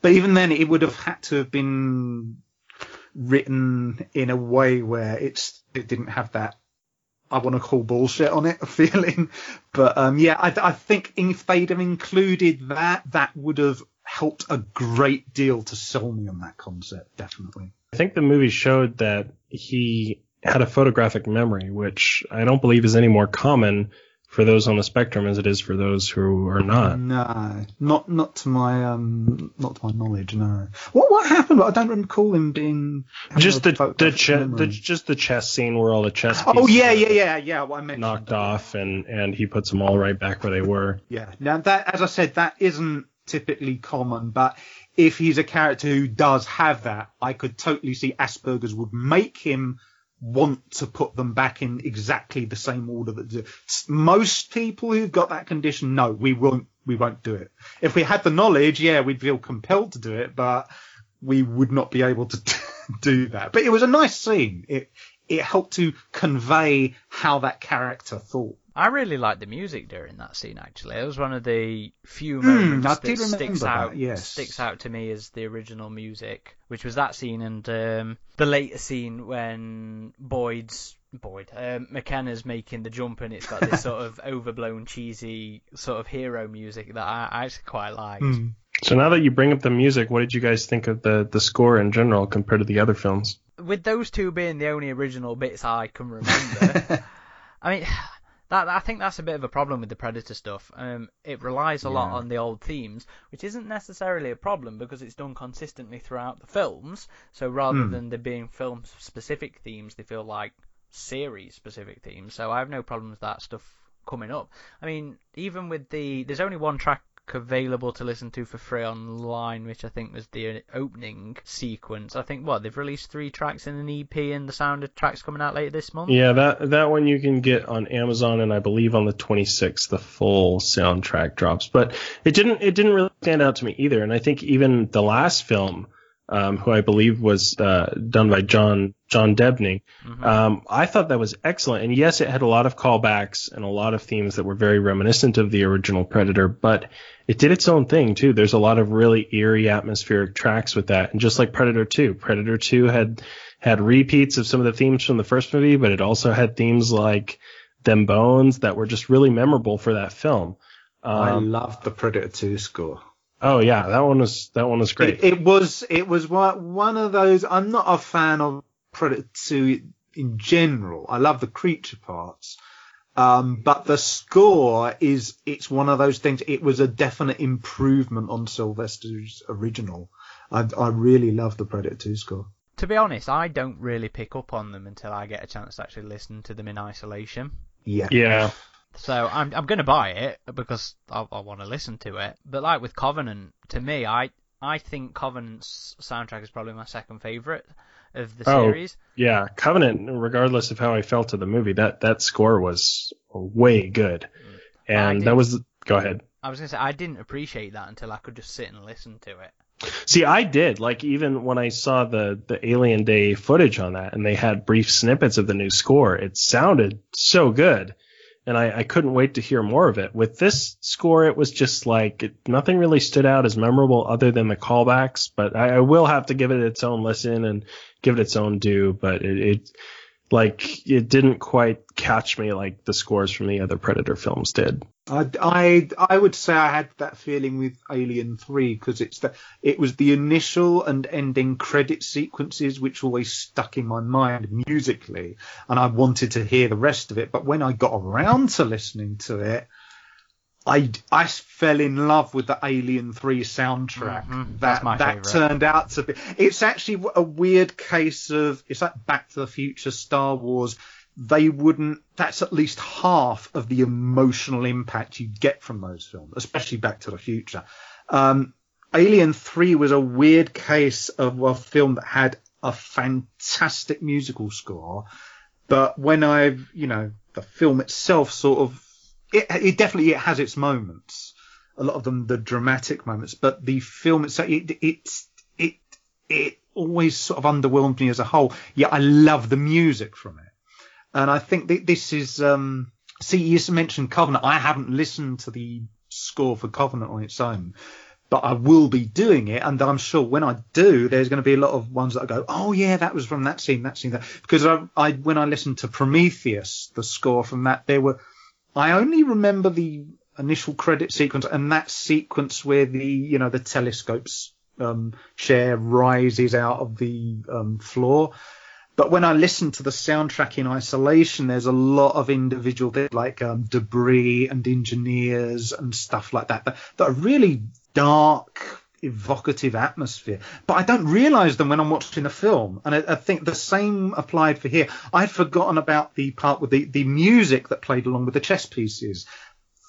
But even then, it would have had to have been written in a way where it's it didn't have that I want to call bullshit on it a feeling. But um, yeah, I, I, think if they'd have included that, that would have helped a great deal to sell me on that concept, definitely. I think the movie showed that he had a photographic memory, which I don't believe is any more common for those on the spectrum as it is for those who are not. No, not not to my um not to my knowledge. No. What what happened? I don't recall him being just the the, che- the just the chess scene where all the chess. Oh yeah, yeah, yeah, yeah. Well, I mentioned knocked that. off and and he puts them all right back where they were. Yeah. Now that as I said, that isn't typically common, but if he's a character who does have that, I could totally see Asperger's would make him want to put them back in exactly the same order that most people who've got that condition no we won't we won't do it. If we had the knowledge yeah we'd feel compelled to do it but we would not be able to do that. But it was a nice scene. It it helped to convey how that character thought I really liked the music during that scene. Actually, it was one of the few moments I that did remember sticks that, out yes. sticks out to me as the original music, which was that scene and um, the later scene when Boyd's Boyd um, McKenna's making the jump and it's got this sort of overblown, cheesy sort of hero music that I, I actually quite liked. Hmm. So now that you bring up the music, what did you guys think of the the score in general compared to the other films? With those two being the only original bits I can remember, I mean. That, I think that's a bit of a problem with the Predator stuff. Um, it relies a lot on the old themes, which isn't necessarily a problem because it's done consistently throughout the films. So rather Hmm. than there being film-specific themes, they feel like series-specific themes. So I have no problem with that stuff coming up. I mean, even with the there's only one track available to listen to for free online, which I think was the opening sequence. I think what they've released three tracks in an EP, and the sound of tracks coming out later this month. Yeah, that that one you can get on Amazon, and I believe on the 26th the full soundtrack drops. But it didn't it didn't really stand out to me either. And I think even the last film, um, who I believe was uh, done by John John Debney, Mhm. um, I thought that was excellent. And yes, it had a lot of callbacks and a lot of themes that were very reminiscent of the original Predator, but it did its own thing too. There's a lot of really eerie atmospheric tracks with that. And just like Predator 2, Predator 2 had had repeats of some of the themes from the first movie, but it also had themes like Them Bones that were just really memorable for that film. I Um, loved the Predator 2 score. Oh yeah, that one was that one was great. It, it was it was one one of those. I'm not a fan of Predator 2 in general. I love the creature parts. Um, but the score is, it's one of those things. It was a definite improvement on Silvestri's original. I, I really love the Predator 2 score. To be honest, I don't really pick up on them until I get a chance to actually listen to them in isolation. Yeah. yeah. So I'm I'm gonna buy it because I, I want to listen to it. But like with Covenant, to me, I I think Covenant's soundtrack is probably my second favorite of the Oh. series. Yeah, Covenant, regardless of how I felt to the movie, that that score was way good. Mm. And that was go ahead. I was gonna say I didn't appreciate that until I could just sit and listen to it. See, I did. Like even when I saw the the Alien Day footage on that, and they had brief snippets of the new score, it sounded so good, and I, I couldn't wait to hear more of it. With this score, it was just like it, nothing really stood out as memorable other than the callbacks. But I, I will have to give it its own listen and give it its own due. But it, it like it didn't quite catch me like the scores from the other Predator films did. I, I, I would say I had that feeling with Alien 3 because it's the, it was the initial and ending credit sequences which always stuck in my mind musically and I wanted to hear the rest of it. But when I got around to listening to it, I, I fell in love with the Alien 3 soundtrack. Mhm, That, that favourite. turned out to be, it's actually a weird case of, it's like Back to the Future, Star Wars, they wouldn't that's at least half of the emotional impact you get from those films especially back to the future. Um, alien 3 was a weird case of a film that had a fantastic musical score but when i've you know the film itself sort of it, it definitely it has its moments a lot of them the dramatic moments but the film itself it it it, it always sort of underwhelmed me as a whole. Yet i love the music from it and I think th- this is, um, see, you mentioned Covenant. I haven't listened to the score for Covenant on its own, but I will be doing it. And I'm sure when I do, there's going to be a lot of ones that I go, oh yeah, that was from that scene, that scene, that. Because I, I, when I listened to Prometheus, the score from that, there were, I only remember the initial credit sequence and that sequence where the, you know, the telescopes, um, chair rises out of the, um, floor. But when I listen to the soundtrack in isolation, there's a lot of individual bits like um, debris and engineers and stuff like that, that that are really dark, evocative atmosphere. But I don't realise them when I'm watching a film, and I, I think the same applied for here. I'd forgotten about the part with the the music that played along with the chess pieces.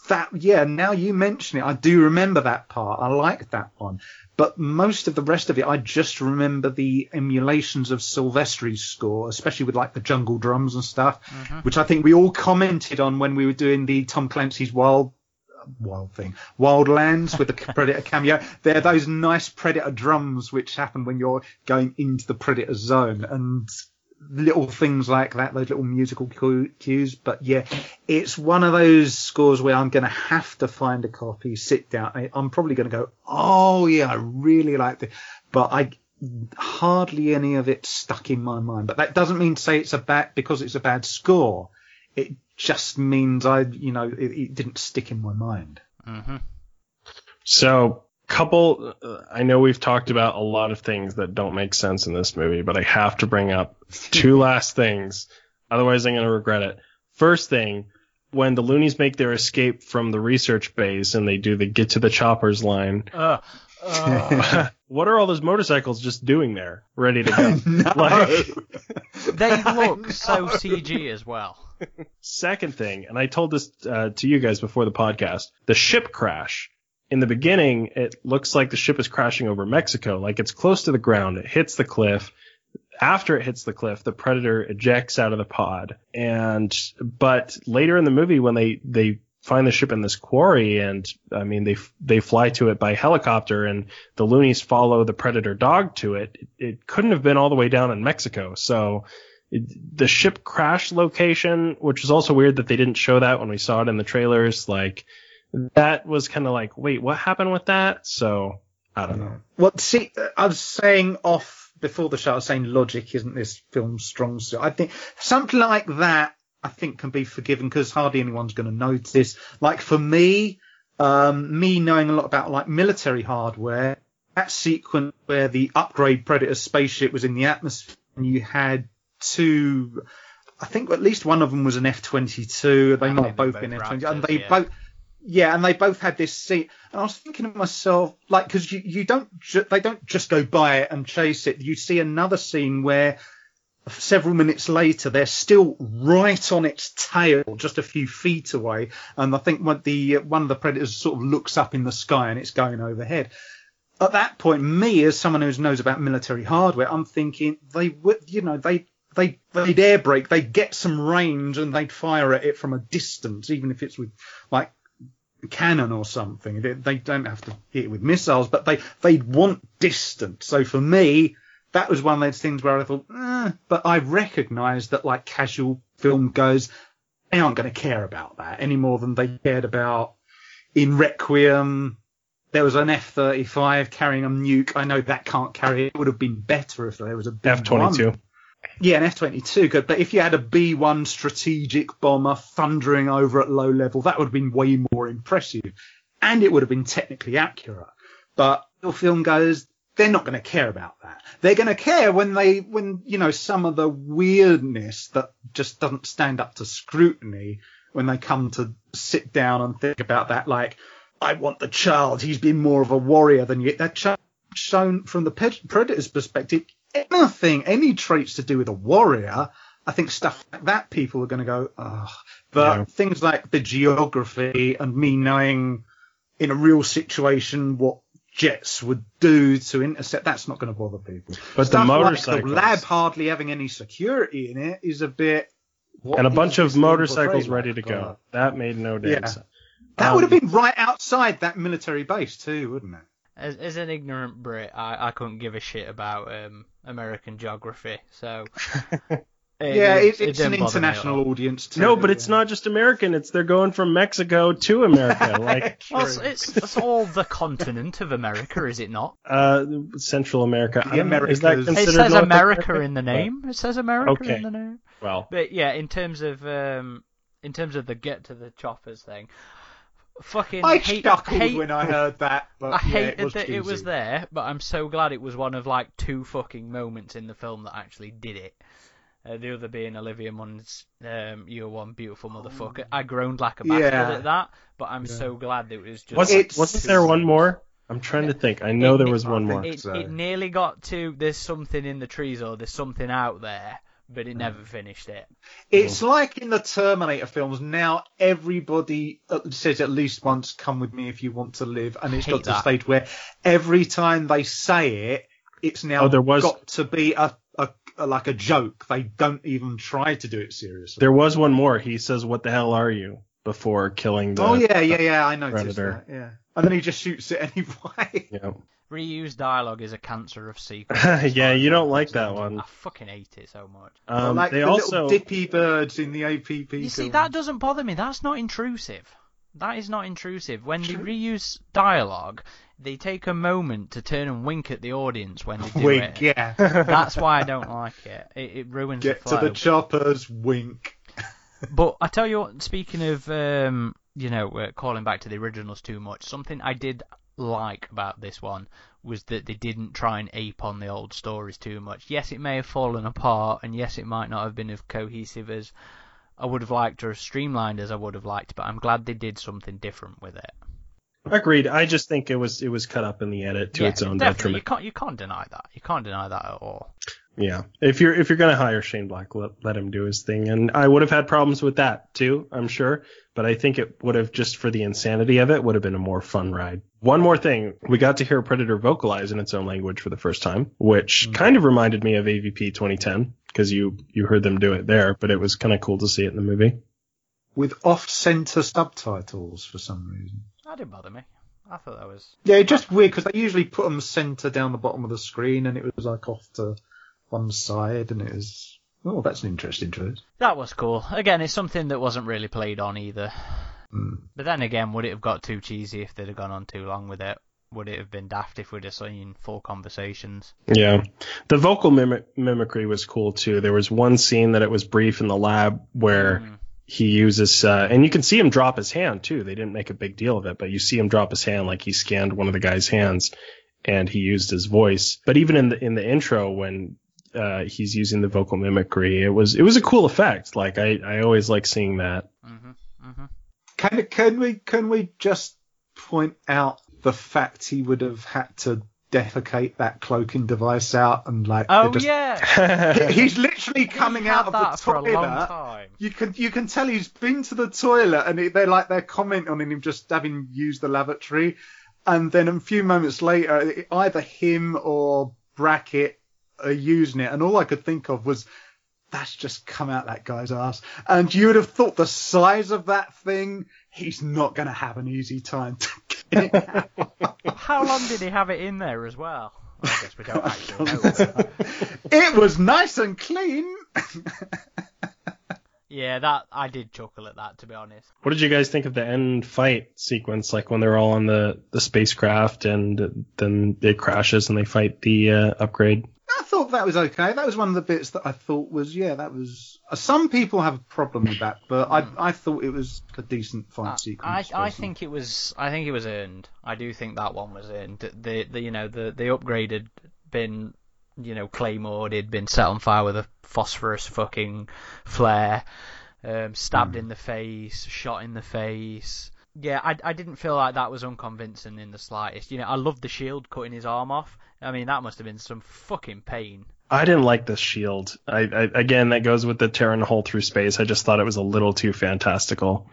That yeah. Now you mention it, I do remember that part. I like that one. But most of the rest of it, I just remember the emulations of Silvestri's score, especially with like the jungle drums and stuff, Mm-hmm. which I think we all commented on when we were doing the Tom Clancy's Wild wild thing. Wildlands with the Predator cameo. They're those nice Predator drums which happen when you're going into the Predator zone and little things like that, those little musical cues. But yeah, it's one of those scores where I'm going to have to find a copy, sit down. I- I'm probably going to go, oh yeah, I really like this. But I, hardly any of it stuck in my mind. But that doesn't mean to say it's a bad, because it's a bad score. It just means I, you know, it, it didn't stick in my mind. Mm-hmm. So, couple. Uh, I know we've talked about a lot of things that don't make sense in this movie, but I have to bring up two last things. Otherwise, I'm going to regret it. First thing, when the loonies make their escape from the research base and they do the get to the choppers line, Uh, uh, what are all those motorcycles just doing there, ready to go? Like- they look so CG as well. Second thing, and I told this uh, to you guys before the podcast, the ship crash. In the beginning, it looks like the ship is crashing over Mexico, like it's close to the ground. It hits the cliff. After it hits the cliff, the predator ejects out of the pod. And but later in the movie, when they they find the ship in this quarry, and I mean they they fly to it by helicopter, and the loonies follow the predator dog to it. It, it couldn't have been all the way down in Mexico, so the ship crash location, which is also weird that they didn't show that when we saw it in the trailers. Like that was kind of like, wait, what happened with that? So I don't know. Well, see, I was saying off before the show, I was saying logic isn't this film's strong suit. I think something like that, I think, can be forgiven because hardly anyone's going to notice. Like for me, um, me knowing a lot about like military hardware, that sequence where the upgrade Predator spaceship was in the atmosphere and you had two, I think at least one of them was an F-22. They might have both they're been both F-22, and they yeah. both yeah, and they both had this scene, and I was thinking to myself, like, because you, you don't ju- they don't just go by it and chase it. You see another scene where several minutes later they're still right on its tail, just a few feet away, and I think when the uh, one of the predators sort of looks up in the sky and it's going overhead. At that point, me as someone who knows about military hardware, I'm thinking they would, you know, they they they'd air brake, they'd get some range, and they'd fire at it from a distance, even if it's with like cannon or something. They, they don't have to hit it with missiles, but they they'd want distance. So for me, that was one of those things where I thought, eh, but I recognise that like casual film goes, they aren't going to care about that any more than they cared about in Requiem. There was an F-35 carrying a nuke. I know that can't carry it. It would have been better if there was a F twenty two. yeah, an F-22 could, but if you had a B-1 strategic bomber thundering over at low level, that would have been way impressive, and it would have been technically accurate. But your film goes, they're not going to care about that. They're going to care when they, when you know, some of the weirdness that just doesn't stand up to scrutiny when they come to sit down and think about that. Like, I want the child. He's been more of a warrior than you. That child shown from the predator's perspective, anything, any traits to do with a warrior, I think stuff like that people are going to go, oh. But Yeah. things like the geography and me knowing in a real situation what jets would do to intercept, that's not going to bother people. But the Stuff like the lab hardly having any security in it is a bit. what and a bunch of motorcycles ready to like? go. Uh, That made no damn Yeah. sense. That Um, would have been right outside that military base too, wouldn't it? As, as an ignorant Brit, I, I couldn't give a shit about um, American geography, so. it- yeah, it- it, it it's an didn't bother me at international audience too. No, but it's not just American. It's they're going from Mexico to America. like Well, it's, it's, it's all the continent of America, is it not? uh, Central America. The don't Is that Americas. It says North America in the name. It says America Okay. in the name. Well, But yeah, in terms of um, in terms of the get to the choppers thing, fucking I hate, chuckled hate- when I heard that. But I yeah, hated it was that it was there, but I'm so glad it was one of like two fucking moments in the film that actually did it. Uh, the other being Olivia Munn's um, "You're One Beautiful Motherfucker." I groaned like a bastard Yeah. at that, but I'm Yeah. so glad it was just. was It's- wasn't there one more? I'm trying to think. I know It- there it- was one more. It, it nearly got to there's something in the trees or there's something out there, but it never finished it. It's like in the Terminator films. Now everybody uh, says at least once, "Come with me if you want to live," and it's got to the that. stage where every time they say it, it's now Oh, there was- got to be a, a, a like a joke. They don't even try to do it seriously. There was one more. He says, "What the hell are you?" before killing the. oh yeah, yeah, yeah. I noticed Predator. that. Yeah, and then he just shoots it anyway. Yeah. Reused dialogue is a cancer of sequels. yeah, you don't like that one. I fucking hate it so much. Um, like they the also little dippy birds in the APP. You see, film. that doesn't bother me. That's not intrusive. That is not intrusive. When they reuse dialogue, they take a moment to turn and wink at the audience when they do wink. it. Yeah. That's why I don't like it. It, it ruins Get the to the choppers. Wink. But I tell you what, speaking of, um, you know, uh, calling back to the originals too much, something I did like about this one was that they didn't try and ape on the old stories too much. Yes, it may have fallen apart, and yes, it might not have been as cohesive as I would have liked or as streamlined as I would have liked, but I'm glad they did something different with it. Agreed. I just think it was it was cut up in the edit to yeah, its own definitely. You detriment. can't, you can't deny that. You can't deny that at all. Yeah, if you're if you're gonna hire Shane Black, let, let him do his thing. And I would have had problems with that too, I'm sure. But I think it would have just for the insanity of it would have been a more fun ride. One more thing, we got to hear Predator vocalize in its own language for the first time, which mm. kind of reminded me of AVP 2010 because you you heard them do it there, but it was kind of cool to see it in the movie. With off-center subtitles for some reason. That didn't bother me. I thought that was. Yeah, it's just weird because they usually put them center down the bottom of the screen, and it was like off to one side, and it was. Oh, that's an interesting choice. That was cool. Again, it's something that wasn't really played on either. Hmm. But then again, would it have got too cheesy if they'd have gone on too long with it? Would it have been daft if we'd have seen full conversations? Yeah. The vocal mimic- mimicry was cool too. There was one scene that it was brief in the lab where Mm. He uses, uh, and you can see him drop his hand too. They didn't make a big deal of it, but you see him drop his hand like he scanned one of the guy's hands and he used his voice. But even in the, in the intro when, uh, he's using the vocal mimicry, it was, it was a cool effect. Like I, I always like seeing that. hmm hmm Can can we can we just point out the fact he would have had to defecate that cloaking device out and like Oh just- yeah, he's literally coming out of that the for a long toilet. time. You can you can tell he's been to the toilet and they're like they're commenting on him just having used the lavatory, and then a few moments later either him or Brackett are using it, and all I could think of was that's just come out that guy's ass, and you would have thought the size of that thing, he's not going to have an easy time. to get it out. How long did he have it in there as well? Well, I guess we don't actually know. it was nice and clean. yeah, that I did chuckle at that to be honest. What did you guys think of the end fight sequence? Like when they're all on the, the spacecraft and then it crashes and they fight the uh, upgrade. I thought that was okay. That was one of the bits that I thought was yeah, that was. uh, Some people have a problem with that, but I I thought it was a decent fight Hmm. I, sequence. I personally. think it was I think it was earned. I do think that one was earned. The the you know the the upgrade had been you know claymored, had been set on fire with a phosphorus fucking flare, um, stabbed Hmm. in the face, shot in the face. Yeah, I, I didn't feel like that was unconvincing in the slightest. You know, I loved the shield cutting his arm off. I mean, that must have been some fucking pain. I didn't like this shield. I, I again that goes with the tearing a hole through space. I just thought it was a little too fantastical.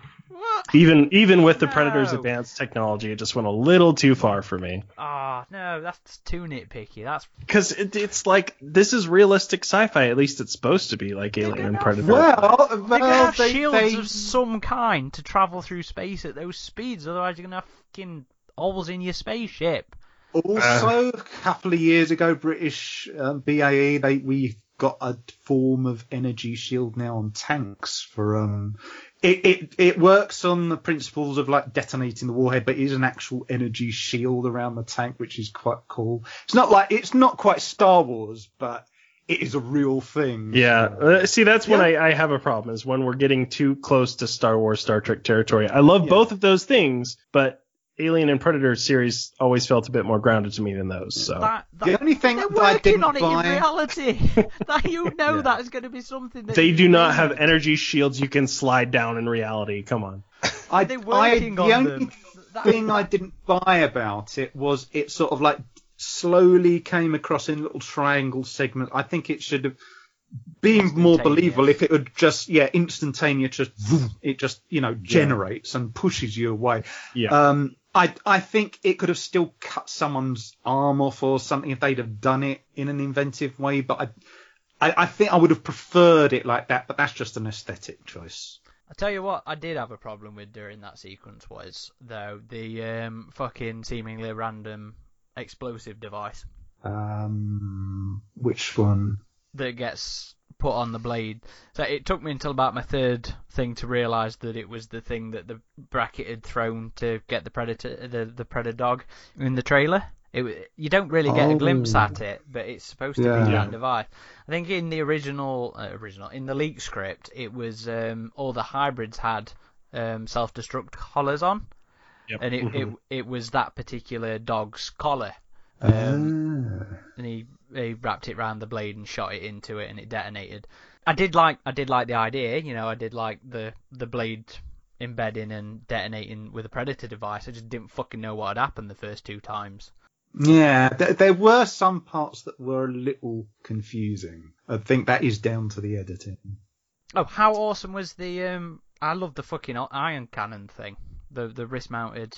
What? Even even with the Predator's advanced technology, it just went a little too far for me. Ah, no, that's too nitpicky. That's Because it, it's like this is realistic sci-fi. At least it's supposed to be like Alien and. Predator. Well, They're gonna well, have they, shields they, of some kind to travel through space at those speeds, otherwise you're gonna have fucking holes in your spaceship. also a couple of years ago, British um, BAE they we got a form of energy shield now on tanks for um. It, it it works on the principles of like detonating the warhead, but it is an actual energy shield around the tank, which is quite cool. It's not like it's not quite Star Wars, but it is a real thing. Yeah, uh, see, that's when I, I have a problem is when we're getting too close to Star Wars, Star Trek territory. I love Yeah. both of those things, but Alien and Predator series always felt a bit more grounded to me than those. So That, that, The only thing they're that I working didn't on it buy. in reality. that you know Yeah. that's going to be something that they do not have need. energy shields you can slide down in reality. Come on. I, They're I, working the on only them. Thing I didn't buy about it was it sort of like slowly came across in little triangle segments. I think it should have be more believable if it would just yeah instantaneous just it just you know generates and pushes you away. Yeah. Um, I I think it could have still cut someone's arm off or something if they'd have done it in an inventive way, but I. I, I think I would have preferred it like that, but that's just an aesthetic choice. I tell you what, I did have a problem with during that sequence was though the um, fucking seemingly random explosive device Um, which one? that gets put on the blade. So it took me until about my third thing to realise that it was the thing that the Brackett had thrown to get the predator, the the predator dog in the trailer. It, you don't really get a glimpse Oh. at it, but it's supposed to Yeah. be Yeah. that device. I think in the original, uh, original in the leak script, it was um, all the hybrids had um, self-destruct collars on, Yep. and it, it Mhm. it was that particular dog's collar. Um, Um, and he he wrapped it round the blade and shot it into it, and it detonated. I did like I did like the idea, you know, I did like the the blade embedding and detonating with a predator device. I just didn't fucking know what had happened the first two times. Yeah, there, there were some parts that were a little confusing. I think that is down to the editing. Oh, how awesome was the um? I love the fucking iron cannon thing, the the wrist mounted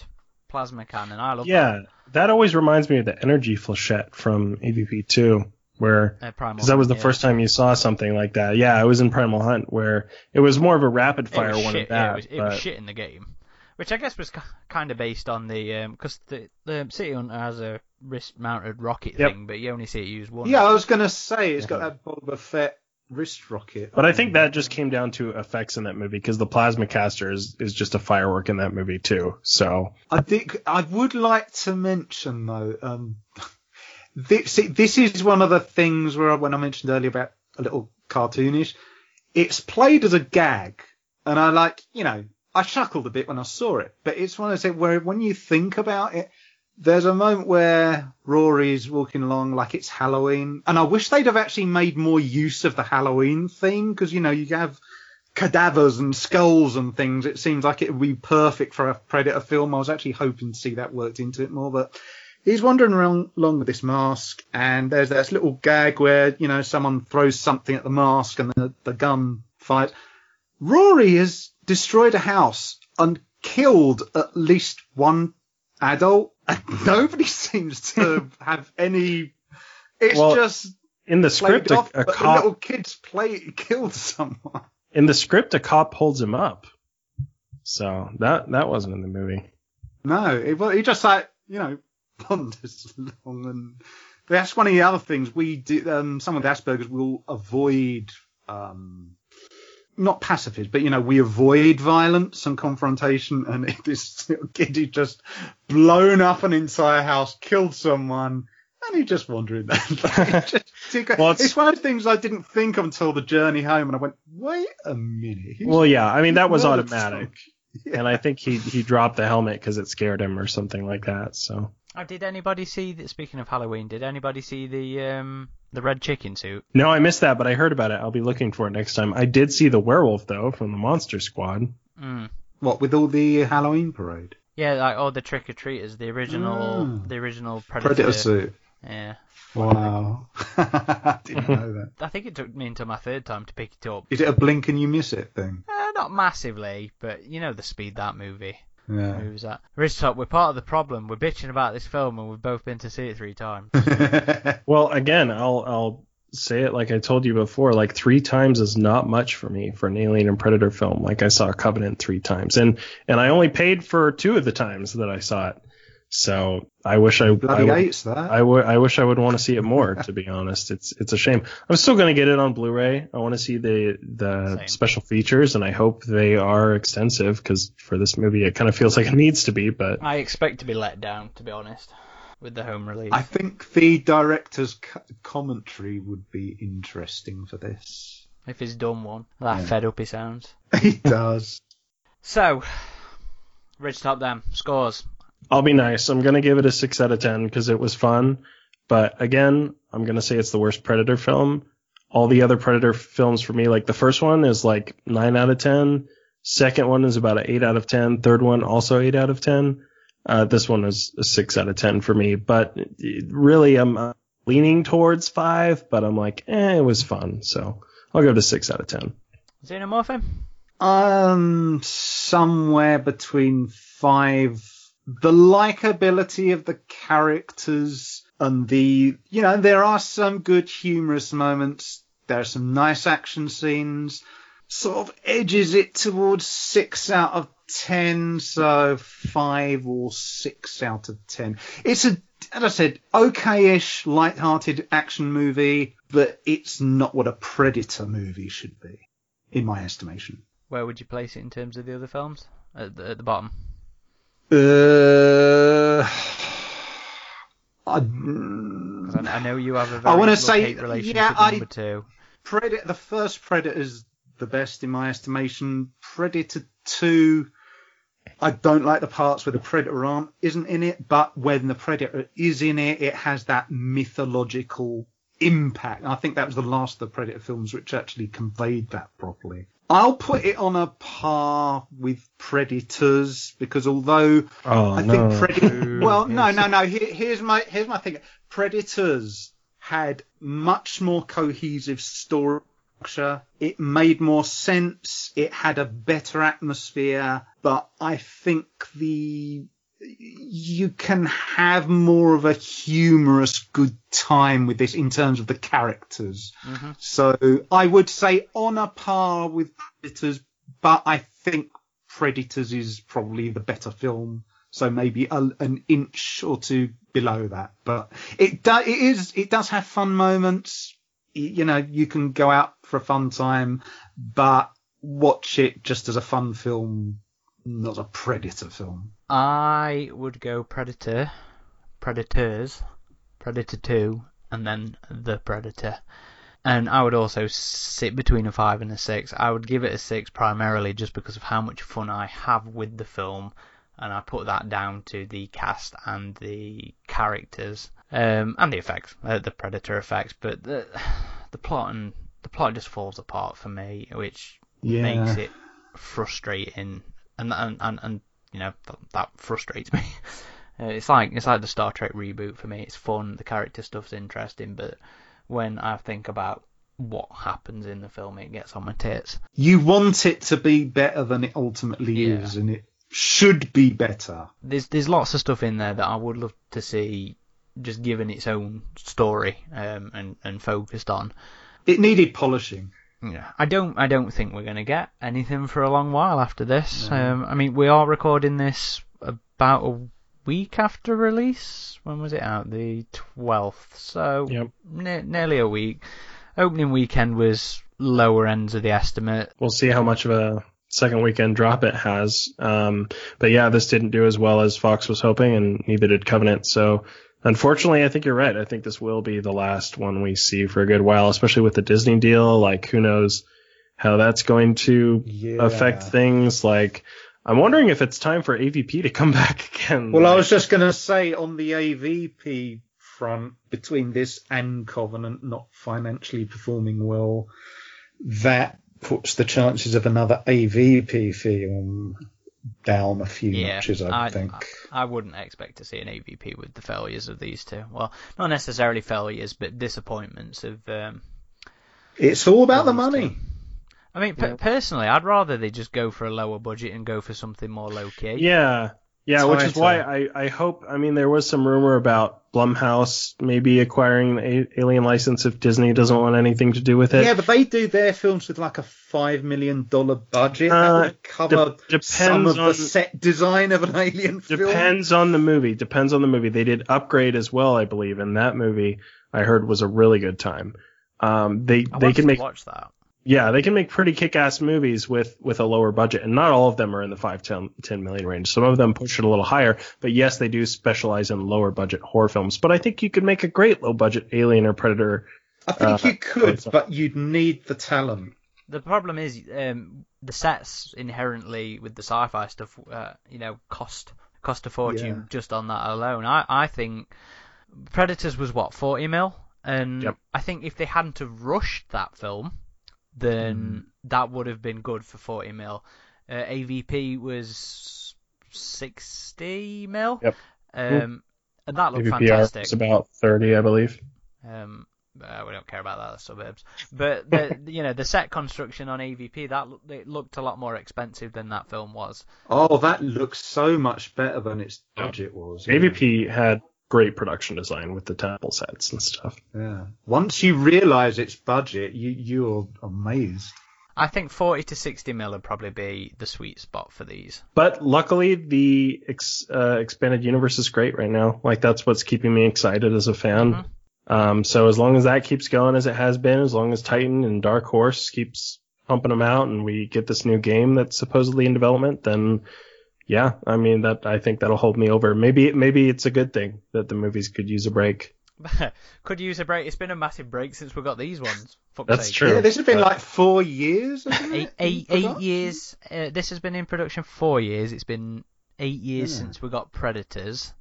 plasma cannon. I love Yeah, that always reminds me of the energy flechette from AVP2, where that. Uh, because that was the yeah. first time you saw something like that. Yeah, I was in Primal Hunt where it was more of a rapid fire one shit, of that. yeah, it was, it was shit in the game, which I guess was kind of based on the because the the City Hunter has a wrist-mounted rocket Yep. thing, but you only see it used once. Yeah, I was going to say it's got Yeah. that Boba Fett wrist rocket. But I think that just came down to effects in that movie because the plasma caster is, is just a firework in that movie too. So I think I would like to mention though. Um, this, see, this is one of the things where when I mentioned earlier about a little cartoonish, it's played as a gag, and I like you know I chuckled a bit when I saw it, but it's one of those where when you think about it. There's a moment where Rory's walking along like it's Halloween, and I wish they'd have actually made more use of the Halloween theme because you know you have cadavers and skulls and things. It seems like it would be perfect for a Predator film. I was actually hoping to see that worked into it more, but he's wandering around along with this mask, and there's this little gag where you know someone throws something at the mask and the, the gun fires. Rory has destroyed a house and killed at least one adult, and nobody seems to have any. It's Well, just in the script, a, off, a cop little kids play killed someone. in the script a cop holds him up. So that that wasn't in the movie. No, it, he just like you know wanders along, and that's one of the other things we do. Um, some of the Asperger's will avoid, um, not pacifist, but you know we avoid violence and confrontation. And this kid who just blown up an entire house, killed someone. And he just wandering there. Just- Well, it's, it's- one of the things I didn't think of until the journey home, and I went, "Wait a minute." he's Well, yeah, I mean that was automatic, someone." and I think he he dropped the helmet because it scared him or something like that. So Oh, did anybody see? The, speaking of Halloween, did anybody see the um the red chicken suit? no, I missed that, but I heard about it. I'll be looking for it next time. I did see the werewolf though from the Monster Squad. Mm. What with all the Halloween parade? Yeah, like all the trick or treaters, the original, Mm. the original Predator. Predator suit. Yeah, Wow. Didn't know that. I think it took me until my third time to pick it up. Is it a blink and you miss it thing? Uh, not massively, but you know the speed that movie Yeah. moves at. Ridgetop, we're part of the problem. We're bitching about this film, and we've both been to see it three times. Well, again, I'll I'll say it like I told you before. Like three times is not much for me for an Alien and Predator film. Like I saw Covenant three times, and and I only paid for two of the times that I saw it. So I wish I I Bloody would, hates that. I wish I would want to see it more. To be honest, it's it's a shame. I'm still gonna get it on Blu-ray. I want to see the the Same. special features, and I hope they are extensive because for this movie it kind of feels like it needs to be. But I expect to be let down, to be honest, with the home release. I think the director's co- commentary would be interesting for this. If he's done one, that Yeah. fed up he sounds. He does. So, Ridge Top, them scores. I'll be nice. I'm gonna give it a six out of ten because it was fun. But again, I'm gonna say it's the worst Predator film. All the other Predator films for me, like the first one is like nine out of ten. Second one is about an eight out of ten. Third one also eight out of ten. Uh, this one is a six out of ten for me. But really, I'm uh, leaning towards five, but I'm like, eh, it was fun. So I'll go to six out of ten. Xenomorphine? Um, somewhere between five. The likability of the characters and the, you know, there are some good humorous moments. There are some nice action scenes. Sort of edges it towards six out of ten, so five or six out of ten. It's a, as I said, okay-ish, light-hearted action movie, but it's not what a Predator movie should be, in my estimation. Where would you place it in terms of the other films? At the, at the bottom. Uh, I, I know you have a I very I wanna say, hate relationship yeah, with I- number two. Predator, the first Predator is the best in my estimation. Predator 2, I don't like the parts where the Predator aren't, isn't in it, but when the Predator is in it, it has that mythological impact. I think that was the last of the Predator films which actually conveyed that properly. I'll put it on a par with Predators because although Oh I no. think Predator. Ooh, well, no, no, no. Here, here's my here's my thing. Predators had much more cohesive story structure. It made more sense. It had a better atmosphere. But I think the you can have more of a humorous good time with this in terms of the characters. Mhm. So I would say on a par with Predators, but I think Predators is probably the better film. So maybe a, an inch or two below that, but it do, it is it does have fun moments. You know, you can go out for a fun time, but watch it just as a fun film, not a Predator film. I would go Predator, Predators, Predator 2, and then The Predator. And I would also sit between a 5 and a 6. I would give it a 6 primarily just because of how much fun I have with the film. And I put that down to the cast and the characters. Um, and the effects, uh, the Predator effects. But the, the plot and the plot just falls apart for me, which makes it frustrating, and and and, and you know that, that frustrates me. Uh, it's like it's like the Star Trek reboot for me. It's fun, the character stuff's interesting, but when I think about what happens in the film, it gets on my tits. You want it to be better than it ultimately Yeah. is, and it should be better. There's there's lots of stuff in there that I would love to see just given its own story um, and and focused on. It needed polishing. Yeah, I don't I don't think we're gonna get anything for a long while after this. No. Um, I mean, we are recording this about a week after release. When was it out? The twelfth. So Yep. ne- nearly a week. Opening weekend was lower ends of the estimate. We'll see how much of a second weekend drop it has. Um, but yeah, this didn't do as well as Fox was hoping, and neither did Covenant. So unfortunately, I think you're right. I think this will be the last one we see for a good while, especially with the Disney deal. Like, who knows how that's going to Yeah. affect things? Like, I'm wondering if it's time for AVP to come back again. Well, I was just going to say on the AVP front, between this and Covenant not financially performing well, that puts the chances of another AVP film down a few Yeah, notches, I, I- think. I wouldn't expect to see an AVP with the failures of these two. Well, not necessarily failures, but disappointments of. Um, it's all about the money. two. I mean, per- Yeah. personally, I'd rather they just go for a lower budget and go for something more low key. Yeah. Yeah, which is why I, I hope. I mean, there was some rumor about Blumhouse maybe acquiring the Alien license if Disney doesn't want anything to do with it. Yeah, but they do their films with like a five million dollar budget. Uh, that would cover de- some depends of on- the set design of an alien film. Depends on the movie. Depends on the movie. They did Upgrade as well, I believe, and that movie I heard was a really good time. Um, they I they can make watch that. Yeah they can make pretty kick-ass movies with with a lower budget, and not all of them are in the five ten ten million range. Some of them push it a little higher, but yes, they do specialize in lower budget horror films. But I think you could make a great low budget Alien or Predator. I think Uh, you could, so- but you'd need the talent. The problem is um, the sets inherently with the sci-fi stuff, uh, you know, cost cost a fortune Yeah. just on that alone. I I think Predators was what forty mil, and Yep. I think if they hadn't have rushed that film, then that would have been good for forty mil. Uh, AVP was sixty mil. Yep. Um, and that looked AVPR fantastic. is about thirty, I believe. Um, uh, we don't care about that, the suburbs. But the you know the set construction on AVP that it looked a lot more expensive than that film was. Oh, that looks so much better than its budget was. yeah. AVP had great production design with the temple sets and stuff. Yeah. Once you realise its budget, you you're amazed. I think 40 to 60 mil would probably be the sweet spot for these. But luckily, the ex, uh, expanded universe is great right now. Like that's what's keeping me excited as a fan. Mhm. Um, so as long as that keeps going as it has been, as long as Titan and Dark Horse keeps pumping them out, and we get this new game that's supposedly in development, then yeah, I mean that I think that'll hold me over. Maybe maybe it's a good thing that the movies could use a break. Could use a break. It's been a massive break since we got these ones. Fuck's That's sake. true. Yeah, this has been but- like four years. hasn't Eight, eight, I eight forgot. years. Uh, this has been in production four years. It's been eight years Yeah. since we got Predators.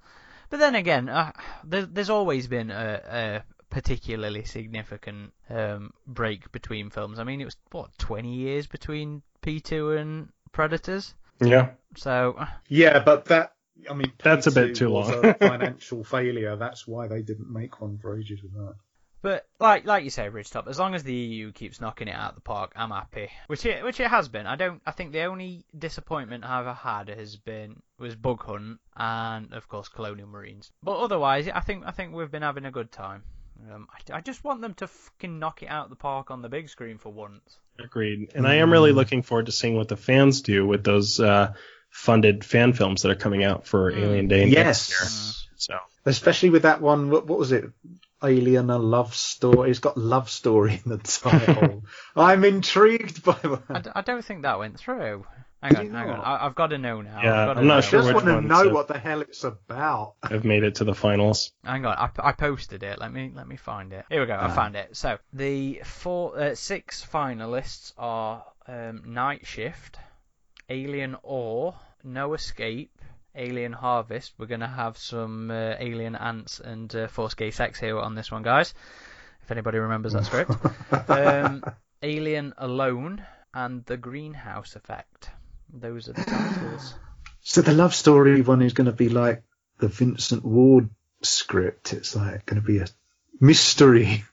But then again, uh, there, there's always been a, a particularly significant um, break between films. I mean, it was what 20 years between P2 and Predators. Yeah, So Yeah, but that. I mean, That's a bit too was long. a financial failure. That's why they didn't make one for ages with that. But like like you say, Ridgetop, as long as the EU keeps knocking it out of the park, I'm happy. Which it which it has been. I don't. I think the only disappointment I've ever had has been was Bug Hunt and of course Colonial Marines. But otherwise, I think I think we've been having a good time. Um, I, I just want them to fucking knock it out of the park on the big screen for once. Agreed. And I am really looking forward to seeing what the fans do with those uh, funded fan films that are coming out for Mm. Alien Day next year. Yes, So especially with that one. What, what was it? Alien: A Love Story. It's got love story in the title. I'm intrigued by I, that. d- I don't think that went through. Hang on, hang on. I, I've got to know now. Yeah, I've gotta I'm not know. I sure just which want to know have- what the hell it's about. I've made it to the finals. Hang on, I, I posted it. Let me let me find it. Here we go. I Ah. found it. So the four, uh, six finalists are um, Night Shift, Alien Ore, No Escape, Alien Harvest. We're gonna have some uh, Alien Ants and uh, Force Gay Sex here on this one, guys. If anybody remembers that script. um, Alien Alone and The Greenhouse Effect. Those are the titles. So the love story one is going to be like the Vincent Ward script. It's like going to be a mystery.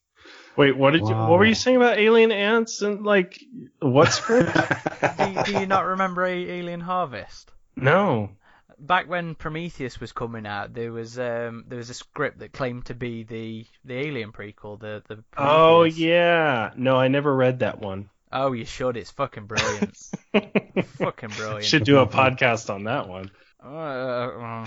Wait, what did you? What were you saying about alien ants and like what script? do, do you not remember A- Alien Harvest? no. back when Prometheus was coming out, there was um there was a script that claimed to be the the Alien prequel, the the. Oh yeah. No, I never read that one. Oh, you should. It's fucking brilliant. fucking brilliant. Should do a podcast on that one. Uh, uh,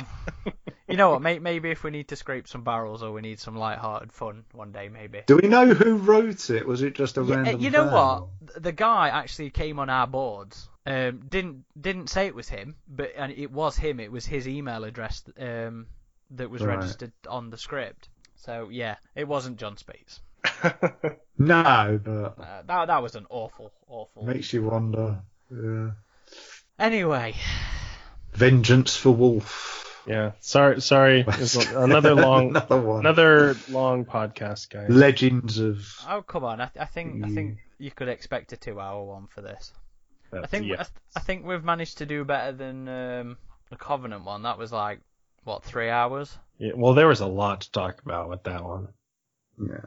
you know what? May, maybe if we need to scrape some barrels or we need some light-hearted fun one day, maybe. Do we know who wrote it? Was it just a Yeah, random? you know fan? what? The guy actually came on our boards. Um, didn't didn't say it was him, but and it was him. It was his email address um, that was Right. registered on the script. So yeah, it wasn't Jon Spaihts. No, but Uh, that that was an awful, awful. makes you wonder. Yeah. Anyway, Vengeance for Wolf. yeah. Sorry, sorry. Another long, another one. another long podcast, guys. Legends of. oh come on, I, I think I think you could expect a two-hour one for this. I think yeah. I, I think we've managed to do better than um, the Covenant one. That was like what three hours. Yeah, Well, there was a lot to talk about with that one. Yeah.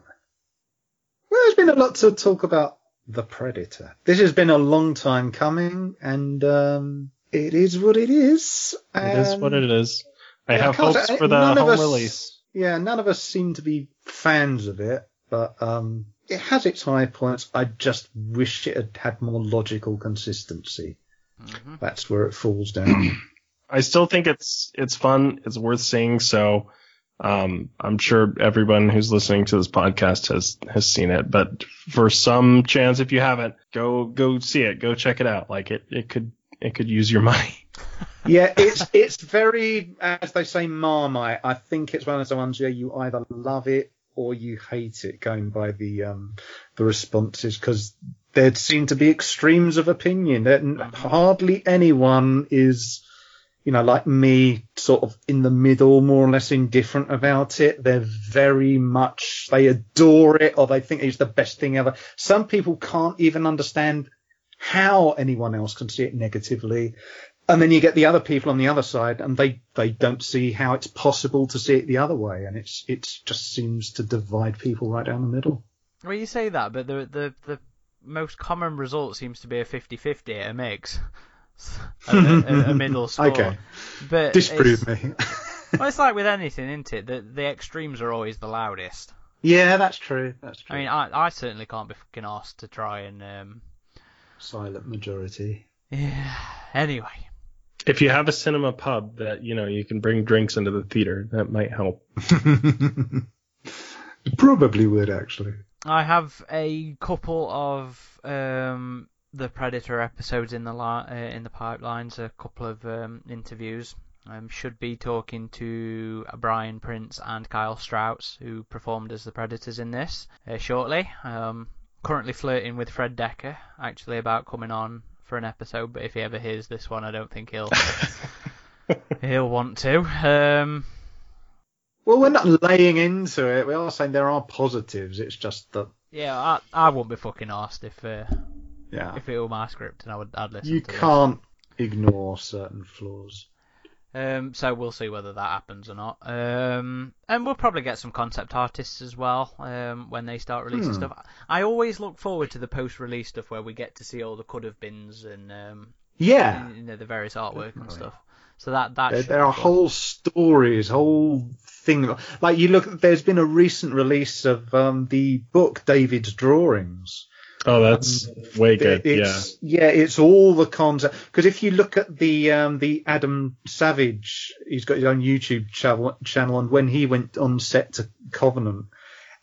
Well, there's been a lot to talk about the Predator. This has been a long time coming, and um, it is what it is. It is what it is. I yeah, have hopes for the none of home us- release. Yeah, none of us seem to be fans of it, but um, it has its high points. I just wish it had had more logical consistency. hmm That's where it falls down. I still think it's it's fun. It's worth seeing. So um, I'm sure everyone who's listening to this podcast has has seen it. But for some chance, if you haven't, go go see it. Go check it out. Like it it could it could use your money. yeah, it's it's very, as they say, marmite. I think it's one of those ones where you either love it or you hate it, going by the um the responses, because there seem to be extremes of opinion. That hardly anyone is, you know, like me, sort of in the middle, more or less indifferent about it. They're very much they adore it or they think it's the best thing ever. Some people can't even understand how anyone else can see it negatively. and then you get the other people on the other side, and they they don't see how it's possible to see it the other way, and it's it's just seems to divide people right down the middle. Well, you say that, but the the the most common result seems to be a 50-50, a mix, a, a, a middle score. Okay. But Disprove me. well, it's like with anything, isn't it? The the extremes are always the loudest. yeah, that's true. That's true. I mean, I I certainly can't be fucking asked to try and um. silent majority. Yeah. Anyway. If you have a cinema pub that you know you can bring drinks into the theater, that might help. Probably would actually. I have a couple of um, the Predator episodes in the li- uh, in the pipelines. A couple of um, interviews. Um, should be talking to Brian Prince and Kyle Strauts, who performed as the Predators in this, uh, shortly. Um, currently flirting with Fred Dekker, actually about coming on for an episode. But if he ever hears this one, I don't think he'll he'll want to. Um, Well, we're not laying into it. We are saying there are positives. It's just that, yeah, I I won't be fucking asked if uh, yeah, if it were my script and I would I'd listen you to can't ignore certain flaws. Um, so we'll see whether that happens or not. Um, and we'll probably get some concept artists as well um, when they start releasing Hmm. stuff. I always look forward to the post-release stuff where we get to see all the could have beens and um, Yeah, you know the various artwork and stuff. So that that there, there are fun. whole stories, whole thing. Like you look, there's been a recent release of um, the book David's drawings. Oh, that's way good. Yeah. It's, yeah. it's all the concept. Because if you look at the um, the Adam Savage, he's got his own YouTube channel, channel, and when he went on set to Covenant,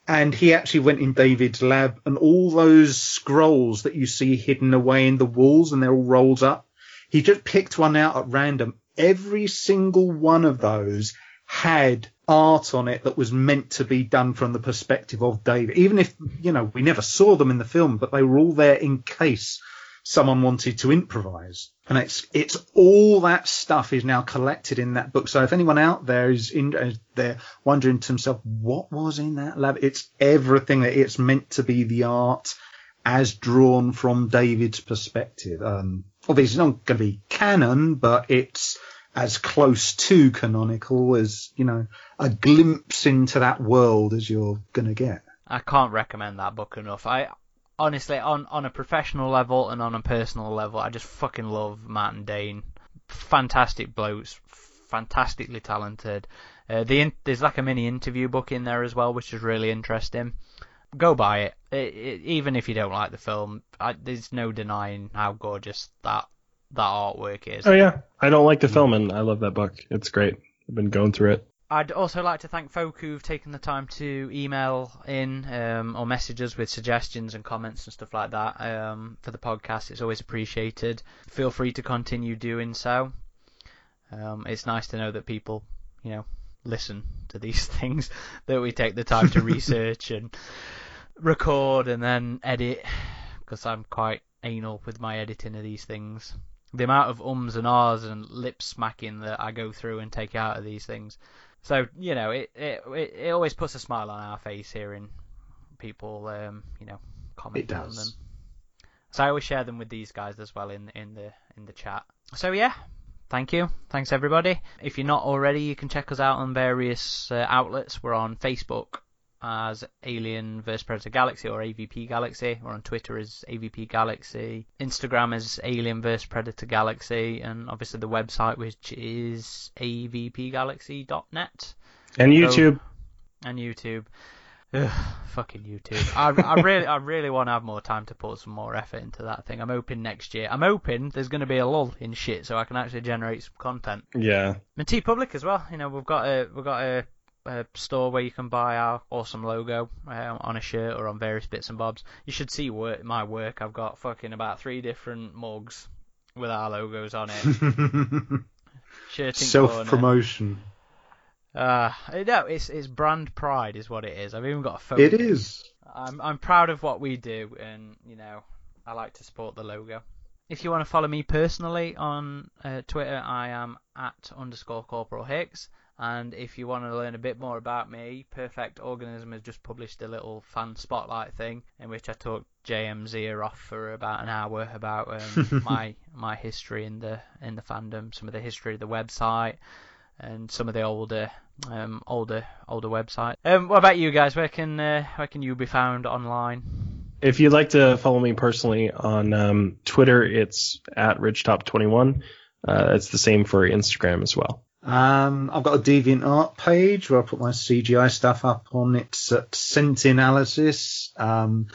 and he actually went in David's lab, and all those scrolls that you see hidden away in the walls, and they're all rolled up. He just picked one out at random. Every single one of those had art on it that was meant to be done from the perspective of David. Even if, you know, we never saw them in the film, but they were all there in case someone wanted to improvise. And it's, it's all that stuff is now collected in that book. So if anyone out there is in, uh, they're wondering to himself, what was in that lab? It's everything that it's meant to be the art as drawn from David's perspective. Um, obviously it's not going to be canon, but it's as close to canonical as, you know, a glimpse into that world as you're to get. I can't recommend that book enough. I honestly, on on a professional level and on a personal level, I just fucking love Matt and Dane. Fantastic blokes, fantastically talented. Uh, the in- there's like a mini interview book in there as well, which is really interesting. Go buy it. It- it- even if you don't like the film. I, there's no denying how gorgeous that that artwork is. Oh yeah. I don't like the film, and I love that book. It's great. I've been going through it. I'd also like to thank folk who've taken the time to email in um, or message us with suggestions and comments and stuff like that um, for the podcast. It's always appreciated. Feel free to continue doing so. Um, it's nice to know that people, you know, listen to these things, that we take the time to research and record and then edit, because I'm quite anal with my editing of these things. The amount of ums and ahs and lip smacking that I go through and take out of these things. So you know, it it it, always puts a smile on our face hearing people, um, you know, comment on them. So I always share them with these guys as well in in the in the chat. So yeah, thank you, thanks everybody. If you're not already, you can check us out on various uh, outlets. We're on Facebook as Alien vs Predator Galaxy or AVP Galaxy. We're on Twitter as AVP Galaxy. Instagram is Alien vs Predator Galaxy, and obviously the website which is avpgalaxy.net And YouTube. and YouTube. Ugh, fucking YouTube. I, I really, I really want to have more time to put some more effort into that thing. I'm hoping next year. I'm hoping there's going to be a lull in shit, so I can actually generate some content. Yeah. And TeePublic as well. You know, we've got a we've got a, a store where you can buy our awesome logo um, on a shirt or on various bits and bobs. You should see work, my work. I've got fucking about three different mugs with our logos on it. Shirting Self promotion. Uh, no, it's it's brand pride is what it is. I've even got a photo. It is. I'm I'm proud of what we do, and you know, I like to support the logo. If you want to follow me personally on uh, Twitter, I am at underscore Corporal Hicks. And if you want to learn a bit more about me, Perfect Organism has just published a little fan spotlight thing in which I talk JM's ear off for about an hour about um, my my history in the in the fandom, some of the history of the website, and some of the older um, older older website. Um, what about you guys? Where can uh, where can you be found online? If you'd like to follow me personally on um, Twitter, it's at RidgeTop21. Uh, it's the same for Instagram as well. Um, I've got a Deviant Art page where I put my CGI stuff up on. It's at Centinalysis. Um,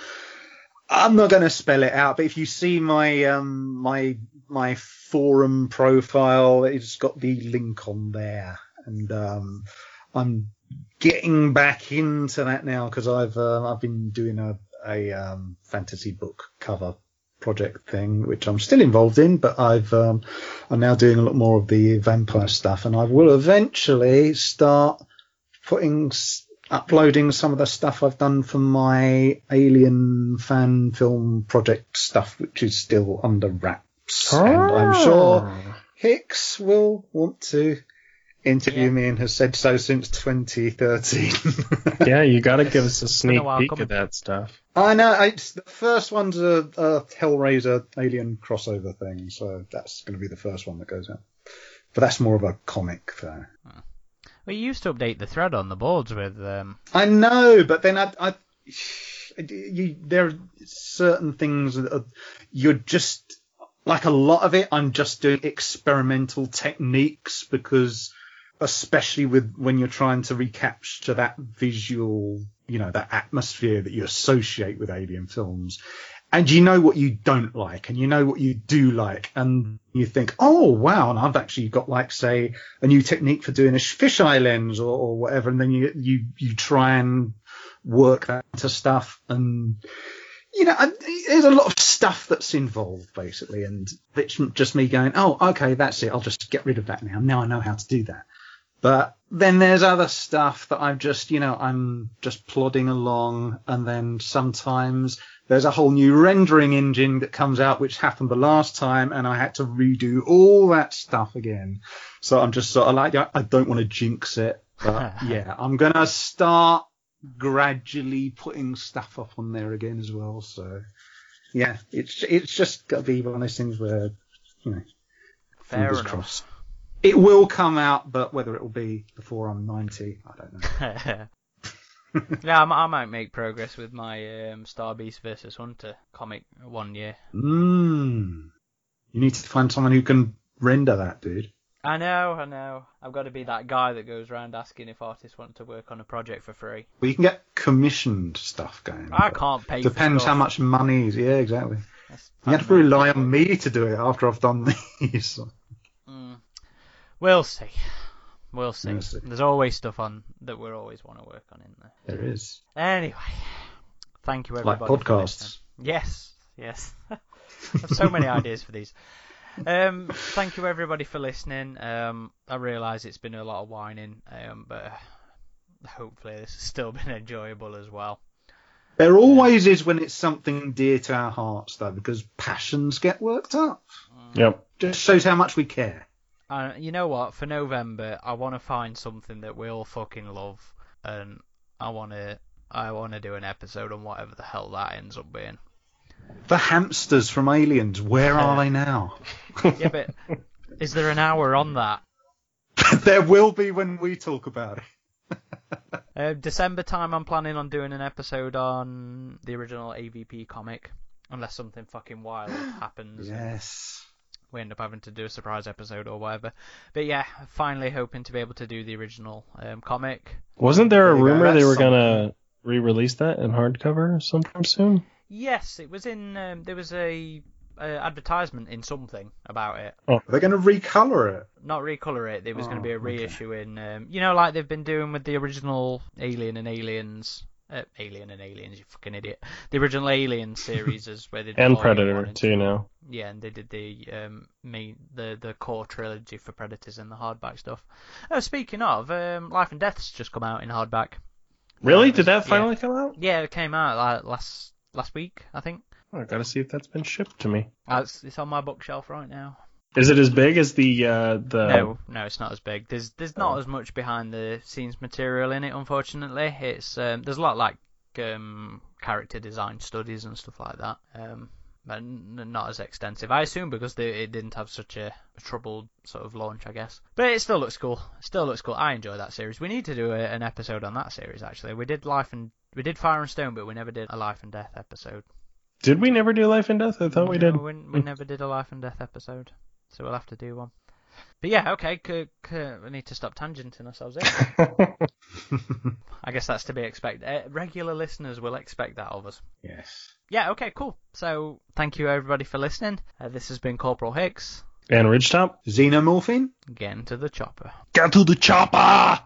I'm not going to spell it out, but if you see my um, my my forum profile, it's got the link on there, and um, I'm getting back into that now because I've uh, I've been doing a a um, fantasy book cover project thing, which I'm still involved in, but I've um, I'm now doing a lot more of the vampire stuff, and I will eventually start putting uploading some of the stuff I've done for my Alien fan film project stuff, which is still under wraps, and I'm sure Hicks will want to interview Yeah. me and has said so since 2013. yeah, you got to give us a sneak while peek coming. of that stuff. I know. It's, the first one's a, a Hellraiser Alien crossover thing, so that's going to be the first one that goes out. But that's more of a comic, though. Well, you used to update the thread on the boards with um, I know, but then I, I you, there are certain things that are, you're just like a lot of it. I'm just doing experimental techniques because, especially with when you're trying to recapture that visual, you know, that atmosphere that you associate with alien films. And you know what you don't like, and you know what you do like, and you think, oh wow, and I've actually got like say a new technique for doing a fisheye lens or, or whatever, and then you you you try and work that into stuff, and you know, there's a lot of stuff that's involved basically, and it's just me going, oh okay, that's it, I'll just get rid of that now. Now I know how to do that. But then there's other stuff that I'm just, you know, I'm just plodding along, and then sometimes there's a whole new rendering engine that comes out, which happened the last time, and I had to redo all that stuff again. So I'm just sort of like, I don't want to jinx it, but yeah, I'm gonna start gradually putting stuff up on there again as well. So yeah, it's it's just got to be one of those things where, you know, Fair fingers enough. crossed. It will come out, but whether it will be before I'm 90, I don't know. yeah, I, might make progress with my um, Star Beast versus Hunter comic one year. Mmm. You need to find someone who can render that, dude. I know, I know. I've got to be that guy that goes around asking if artists want to work on a project for free. Well, you can get commissioned stuff going. I can't pay. for Depends how much money is. Yeah, exactly. That's- You have to rely on me to do it after I've done these. Mm. We'll see. We'll see. We'll see. There's always stuff on that we always want to work on in there. There is. Anyway, thank you Like everybody. for podcasts. Yes, yes. I have so many ideas for these. Um, thank you everybody for listening. Um, I realise it's been a lot of whining, um, but hopefully this has still been enjoyable as well. There always is when it's something dear to our hearts, though, because passions get worked up. Yep. Just shows how much we care. Uh, you know what? For November, I want to find something that we all fucking love, and I want to. I want to do an episode on whatever the hell that ends up being. The hamsters from Aliens, where are they now? Yeah, but is there an hour on that? there will be when we talk about it. Uh, December time, I'm planning on doing an episode on the original AVP comic, unless something fucking wild happens. Yes. We end up having to do a surprise episode or whatever. But yeah, finally hoping to be able to do the original um, comic. Wasn't there a There you go, rumor they were something. gonna re-release that in hardcover sometime soon? Yes, it was in. Um, there was a, a advertisement in something about it. Are they're going to recolor it? Not recolor it. There was going Oh, to be a okay. reissue in. Um, you know, like they've been doing with the original Alien and Aliens. Uh, Alien and Aliens, you fucking idiot. The original Alien series is where they did And Predator and too now. Yeah, and they did the um me the the core trilogy for Predators and the hardback stuff. Oh, speaking of, um, Life and Death's just come out in hardback. Really? Yeah, Did that yeah. finally come out? Yeah, it came out like last last week, I think. Oh, I gotta see if that's been shipped to me. Uh, it's, it's on my bookshelf right now. Is it as big as the uh, the? No, no, it's not as big. There's there's not as much behind the scenes material in it, unfortunately. It's um, there's a lot like um, character design studies and stuff like that. Um, but n- not as extensive. I assume because they, it didn't have such a, a, troubled sort of launch, I guess. But it still looks cool. It still looks cool. I enjoy that series. We need to do a, an episode on that series actually. We did Life and we did Fire and Stone, but we never did a Life and Death episode. Did we never do Life and Death? I thought no, we did. We, we never did a Life and Death episode, so we'll have to do one. But yeah, okay, c- c- we need to stop tangenting ourselves in. I guess that's to be expected. Uh, regular listeners will expect that of us. Yes. Yeah, okay, cool. So thank you everybody for listening. Uh, this has been Corporal Hicks. And Ridgetop. Xenomorphine? Get into the chopper. Get to the chopper!